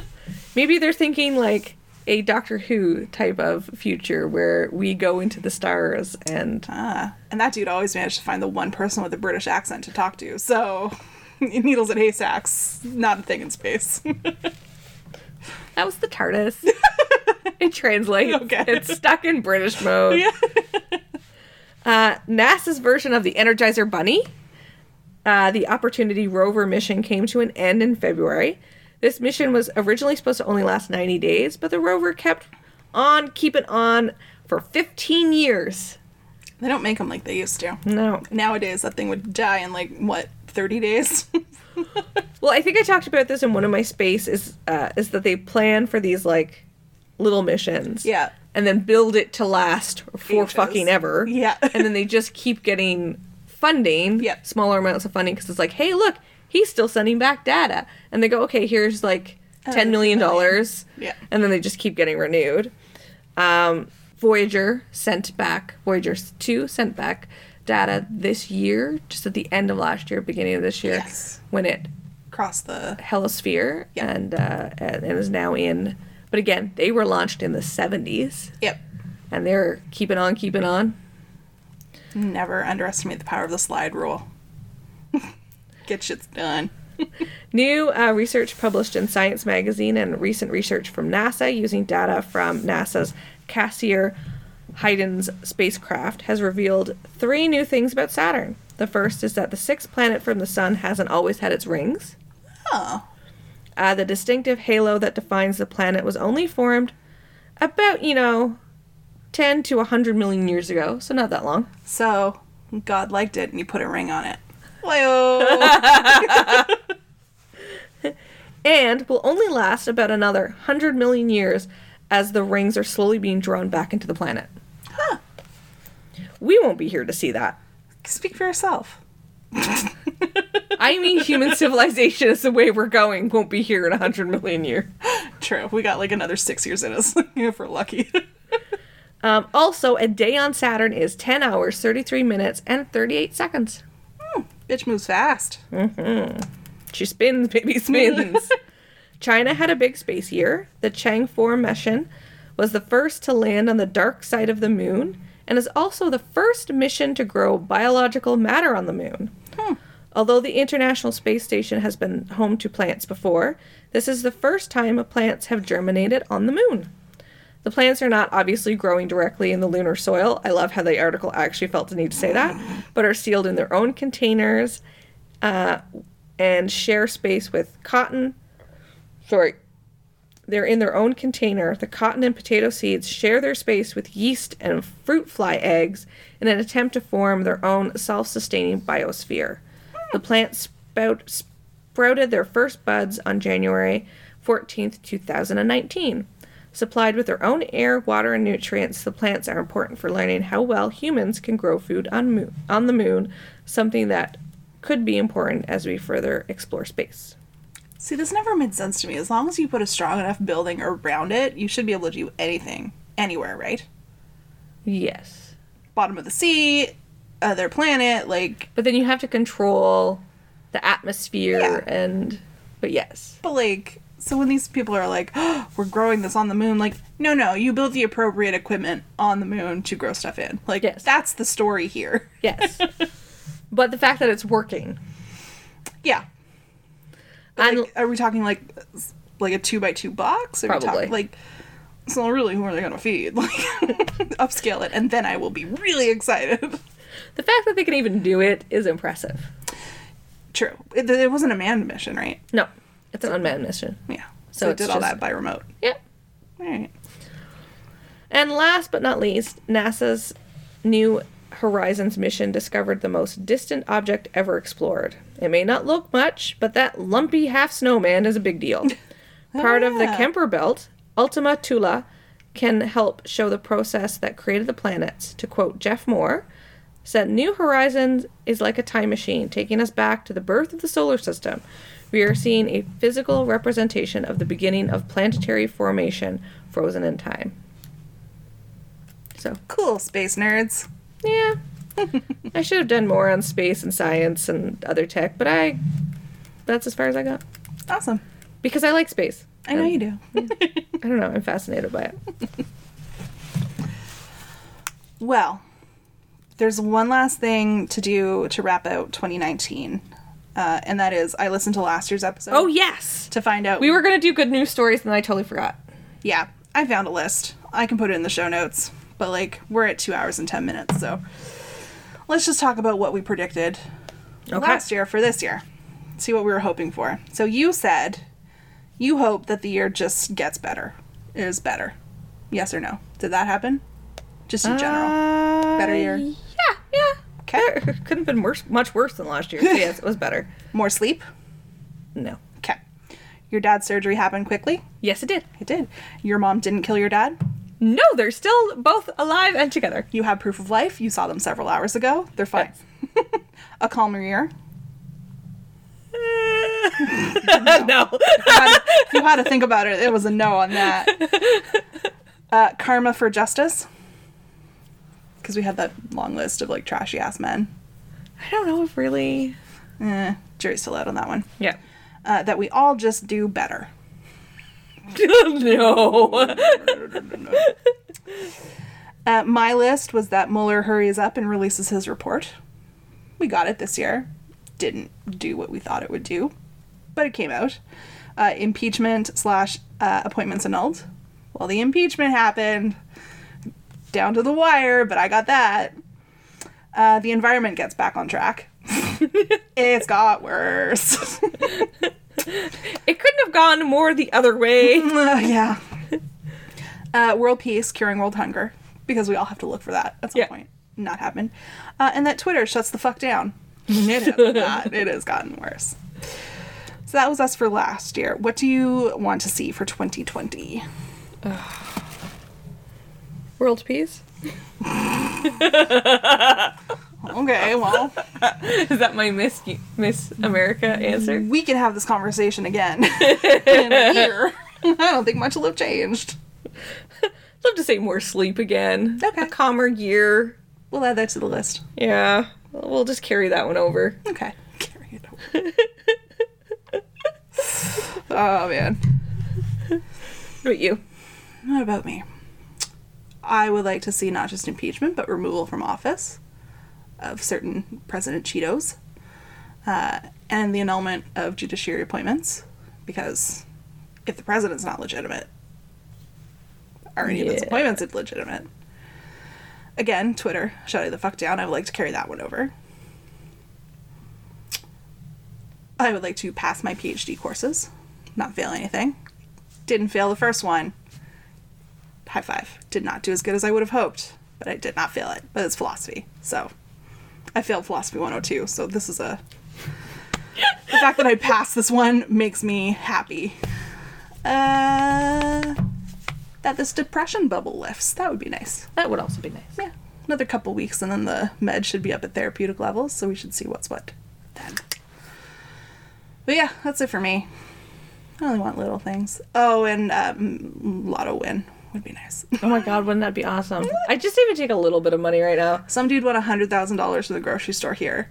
*laughs* Maybe they're thinking like a Doctor Who type of future where we go into the stars and ah, and that dude always managed to find the one person with a British accent to talk to. So, *laughs* needles and haystacks, not a thing in space. that was the TARDIS. it translates. Okay. It's stuck in British mode. yeah. Uh, NASA's version of the Energizer Bunny, uh, the Opportunity rover mission came to an end in February. This mission was originally supposed to only last 90 days, but the rover kept on keeping on for 15 years. They don't make them like they used to. No. Nowadays, that thing would die in like what thirty days. *laughs* Well, I think I talked about this in one of my space is uh, is that they plan for these like little missions. Yeah. And then build it to last for Ages. fucking ever. Yeah. and then they just keep getting funding, Yeah. smaller amounts of funding because it's like, hey, look, he's still sending back data, and they go, okay, here's like ten million dollars, Yeah. and then they just keep getting renewed. Um, Voyager sent back Voyager two sent back data this year, just at the end of last year, beginning of this year, Yes. when it crossed the Heliosphere Yeah. and uh, and is now in. But again, they were launched in the seventies, yep. and they're keeping on, keeping on. Never underestimate the power of the slide rule. *laughs* Get shit's done. *laughs* New uh, research published in Science magazine and recent research from NASA using data from NASA's Cassini Huygens spacecraft has revealed three new things about Saturn. The first is that the sixth planet from the Sun hasn't always had its rings. Oh, Uh, the distinctive halo that defines the planet was only formed about, you know, 10 to 100 million years ago, so not that long. so God liked it and he put a ring on it. Well, *laughs* And will only last about another 100 million years as the rings are slowly being drawn back into the planet. Huh. We won't be here to see that. speak for yourself. *laughs* I mean, human civilization is the way we're going, won't be here in 100 million years. True. We got like another six years in us *laughs* if we're lucky. Um, also, a day on Saturn is 10 hours, 33 minutes, and 38 seconds. Hmm, bitch moves fast. Mm-hmm. She spins, baby, *laughs* spins. China had a big space year. The Chang 4 mission was the first to land on the dark side of the moon and is also the first mission to grow biological matter on the moon. Hmm. Although the International Space Station has been home to plants before, this is the first time plants have germinated on the moon. The plants are not obviously growing directly in the lunar soil. I love how the article actually felt the need to say that, but are sealed in their own containers uh, and share space with cotton. Sorry. They're in their own container. The cotton and potato seeds share their space with yeast and fruit fly eggs in an attempt to form their own self sustaining biosphere. The plants spout, sprouted their first buds on January 14th, 2019. Supplied with their own air, water, and nutrients, the plants are important for learning how well humans can grow food on, moon, on the moon, something that could be important as we further explore space. See, this never made sense to me. As long as you put a strong enough building around it, you should be able to do anything, anywhere, right? Yes. Bottom of the sea, other planet, like, But then you have to control the atmosphere Yeah. and. But yes. but like, So when these people are like, oh, "We're growing this on the moon," like, no, no, you build the appropriate equipment on the moon to grow stuff in. Like, Yes. that's the story here. *laughs* Yes. but the fact that it's working. Yeah. Like, are we talking like like a two by two box? Are we Probably. talking like? So really, who are they gonna feed? *laughs* Like, *laughs* upscale it, and then I will be really excited. the fact that they can even do it is impressive. True. It, it wasn't a manned mission, right? No, it's an unmanned mission. Yeah. So So, it did all just- that by remote. Yeah. All right. And last but not least, NASA's new Horizons mission discovered the most distant object ever explored. It may not look much, but that lumpy half snowman is a big deal. *laughs* Part of the yeah. Kuiper Belt, Ultima Thule can help show the process that created the planets. To quote Jeff Moore, said New Horizons is like a time machine, taking us back to the birth of the solar system. We are seeing a physical representation of the beginning of planetary formation frozen in time. So, Cool, space nerds. yeah. I should have done more on space and science and other tech, but I that's as far as I got. Awesome. Because I like space. I know you do. *laughs* I don't know, I'm fascinated by it. Well, there's one last thing to do to wrap out 2019, uh, and that is I listened to last year's episode. Oh yes. to find out We were gonna do good news stories and I totally forgot. Yeah, I found a list. I can put it in the show notes, but like we're at two hours and ten minutes, so let's just talk about what we predicted Okay. last year for this year. See what we were hoping for. So you said you hope that the year just gets better, is better. Yes or no? Did that happen? Just in general, better year. Yeah, yeah. Okay. Couldn't have been worse much worse than last year. So yes, it was better. *laughs* More sleep. No. Okay. Your dad's surgery happened quickly. Yes it did. It did. Your mom didn't kill your dad. No, they're still both alive and together. You have proof of life. You saw them several hours ago. They're fine. *laughs* a calmer year. *laughs* no. If you, had, if you had to think about it, it was a no on that. Uh, karma for justice. Because we had that long list of like trashy ass men. I don't know if really Eh, jury's still out on that one. Yeah. Uh, that we all just do better. *laughs* no. *laughs* Uh, my list was that Mueller hurries up and releases his report. We got it this year. Didn't do what we thought it would do, but it came out. Uh, impeachment slash uh, appointments annulled. Well, the impeachment happened down to the wire, but I got that. Uh, the environment gets back on track. *laughs* it's got worse. It couldn't have gone more the other way. *laughs* Uh, yeah. Uh, world peace, curing world hunger, because we all have to look for that at some Yeah. point. Not happen. Uh, and that Twitter shuts the fuck down. It *laughs* has not. It has gotten worse. So that was us for last year. What do you want to see for 2020? World peace? *laughs* Okay, well, *laughs* Is that my Miss Miss America answer? we can have this conversation again *laughs* in a year. I don't think much will have changed. love to say more sleep again. Okay. A calmer year. We'll add that to the list. Yeah. We'll just carry that one over. Okay. Carry it over. oh, man. What about you? What about me? I would like to see not just impeachment, but removal from office of certain President Cheetos uh, and the annulment of judiciary appointments. Because if the president's not legitimate, are any of his appointments illegitimate? Again, Twitter, shutting the fuck down. I would like to carry that one over. I would like to pass my PhD courses, not fail anything. Didn't fail the first one high five. Did not do as good as I would have hoped, but I did not fail it. But it's philosophy, so I failed philosophy 102. So this is a the fact that I passed this one makes me happy. Uh, that this depression bubble lifts. That would be nice. That would also be nice. Yeah, another couple weeks, and then the med should be up at therapeutic levels. So we should see what's what then. But yeah, that's it for me. I only want little things. Oh, and um, lotto win would be nice. Oh my god, wouldn't that be awesome? I just even take a little bit of money right now. Some dude won a hundred thousand dollars from the grocery store here.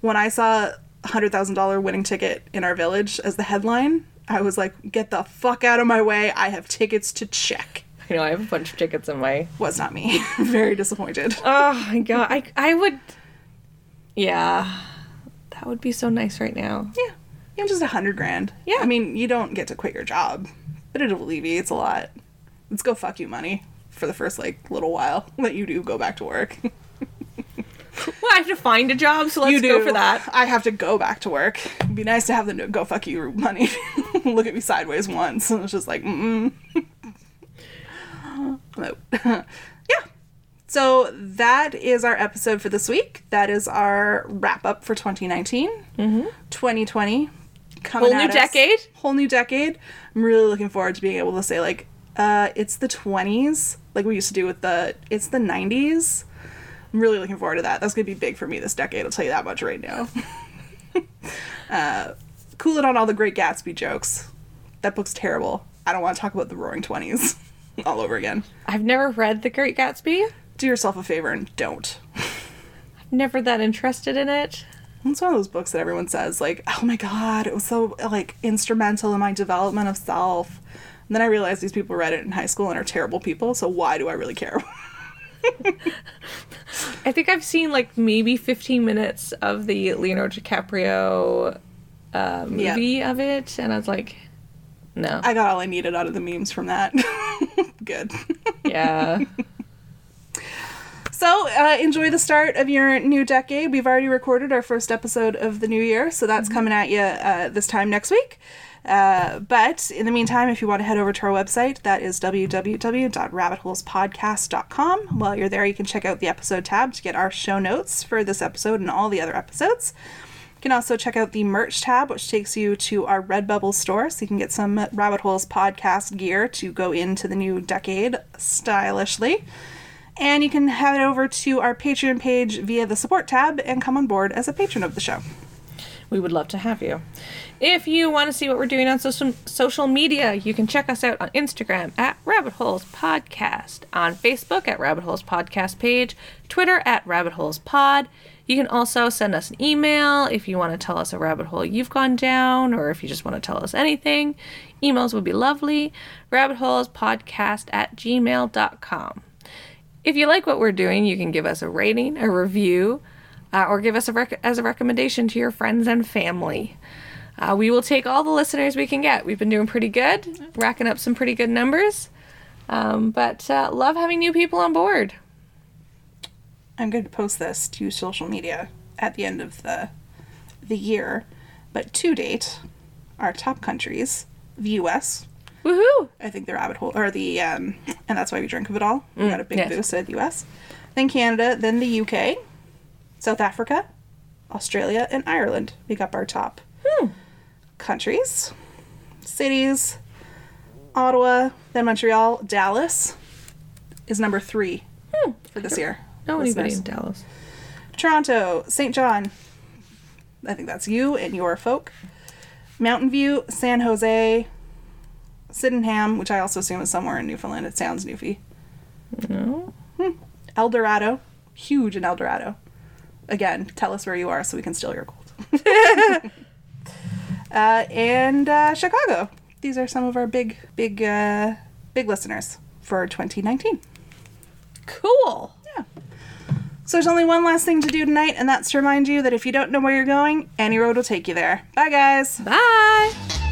When I saw a hundred thousand dollar winning ticket in our village as the headline, I was like, get the fuck out of my way. I have tickets to check. You know, I have a bunch of tickets in my. Was not me. *laughs* Very disappointed. Oh my god, I I would. Yeah, that would be so nice right now. Yeah. Even just a hundred grand. Yeah. I mean, you don't get to quit your job, but it alleviates a lot. Let's go fuck you money for the first like little while *laughs* that you do go back to work. *laughs* Well, I have to find a job, so let's you do go for that. I have to go back to work. It'd be nice to have the no- go fuck you money. *laughs* Look at me sideways once. And it's just like, mm. yeah. So that is our episode for this week. That is our wrap up for 2019. Mm-hmm. 2020. Coming up. Whole new us. decade. Whole new decade. I'm really looking forward to being able to say, like, uh, it's the 20s, like we used to do with the, it's the 90s. I'm really looking forward to that. That's gonna be big for me this decade. I'll tell you that much right now. *laughs* uh, cool it on all the Great Gatsby jokes. That book's terrible. I don't want to talk about the Roaring Twenties *laughs* all over again. I've never read The Great Gatsby. Do yourself a favor and don't. I'm never that interested in it. It's one of those books that everyone says like, "Oh my god, it was so like instrumental in my development of self." And then I realized these people read it in high school and are terrible people. So why do I really care? *laughs* I think I've seen like maybe 15 minutes of the Leonardo DiCaprio uh, Yeah. movie of it, and I was like, no. I got all I needed out of the memes from that. *laughs* Good. yeah. So, uh, enjoy the start of your new decade. We've already recorded our first episode of the new year, so that's coming at you uh, this time next week. Uh, but in the meantime, if you want to head over to our website, that is www.rabbitholespodcast.com. While you're there, you can check out the episode tab to get our show notes for this episode and all the other episodes. You can also check out the merch tab, which takes you to our Redbubble store, so you can get some Rabbit Holes podcast gear to go into the new decade stylishly. And you can head over to our Patreon page via the support tab and come on board as a patron of the show. We would love to have you. If you want to see what we're doing on social social media, you can check us out on Instagram at Rabbit Holes Podcast, on Facebook at Rabbit Holes Podcast page, Twitter at Rabbit Holes Pod. You can also send us an email if you want to tell us a rabbit hole you've gone down, or if you just want to tell us anything. Emails would be lovely. Rabbitholespodcast at gmail.com. If you like what we're doing, you can give us a rating, a review, uh, or give us a rec- as a recommendation to your friends and family. Uh, we will take all the listeners we can get. We've been doing pretty good, racking up some pretty good numbers, um, but uh, love having new people on board. I'm going to post this to social media at the end of the the year, but to date, our top countries: the U.S. Woohoo! I think the rabbit hole, or the um, and that's why we drink of it all. We got a big yes. boost at the U.S. Then Canada, then the U.K., South Africa, Australia, and Ireland make up our top hmm. countries, cities. Ottawa, then Montreal, Dallas is number three hmm. for this year. No anybody in Dallas. Toronto, St. John. I think that's you and your folk. Mountain View, San Jose, Sydenham, which I also assume is somewhere in Newfoundland. It sounds Newfie. No. Hmm. El Dorado, huge in El Dorado. Again, tell us where you are so we can steal your gold. *laughs* uh, and uh, Chicago. These are some of our big, big, uh, big listeners for 2019. Cool. Yeah. So there's only one last thing to do tonight, and that's to remind you that if you don't know where you're going, any road will take you there. Bye, guys. Bye.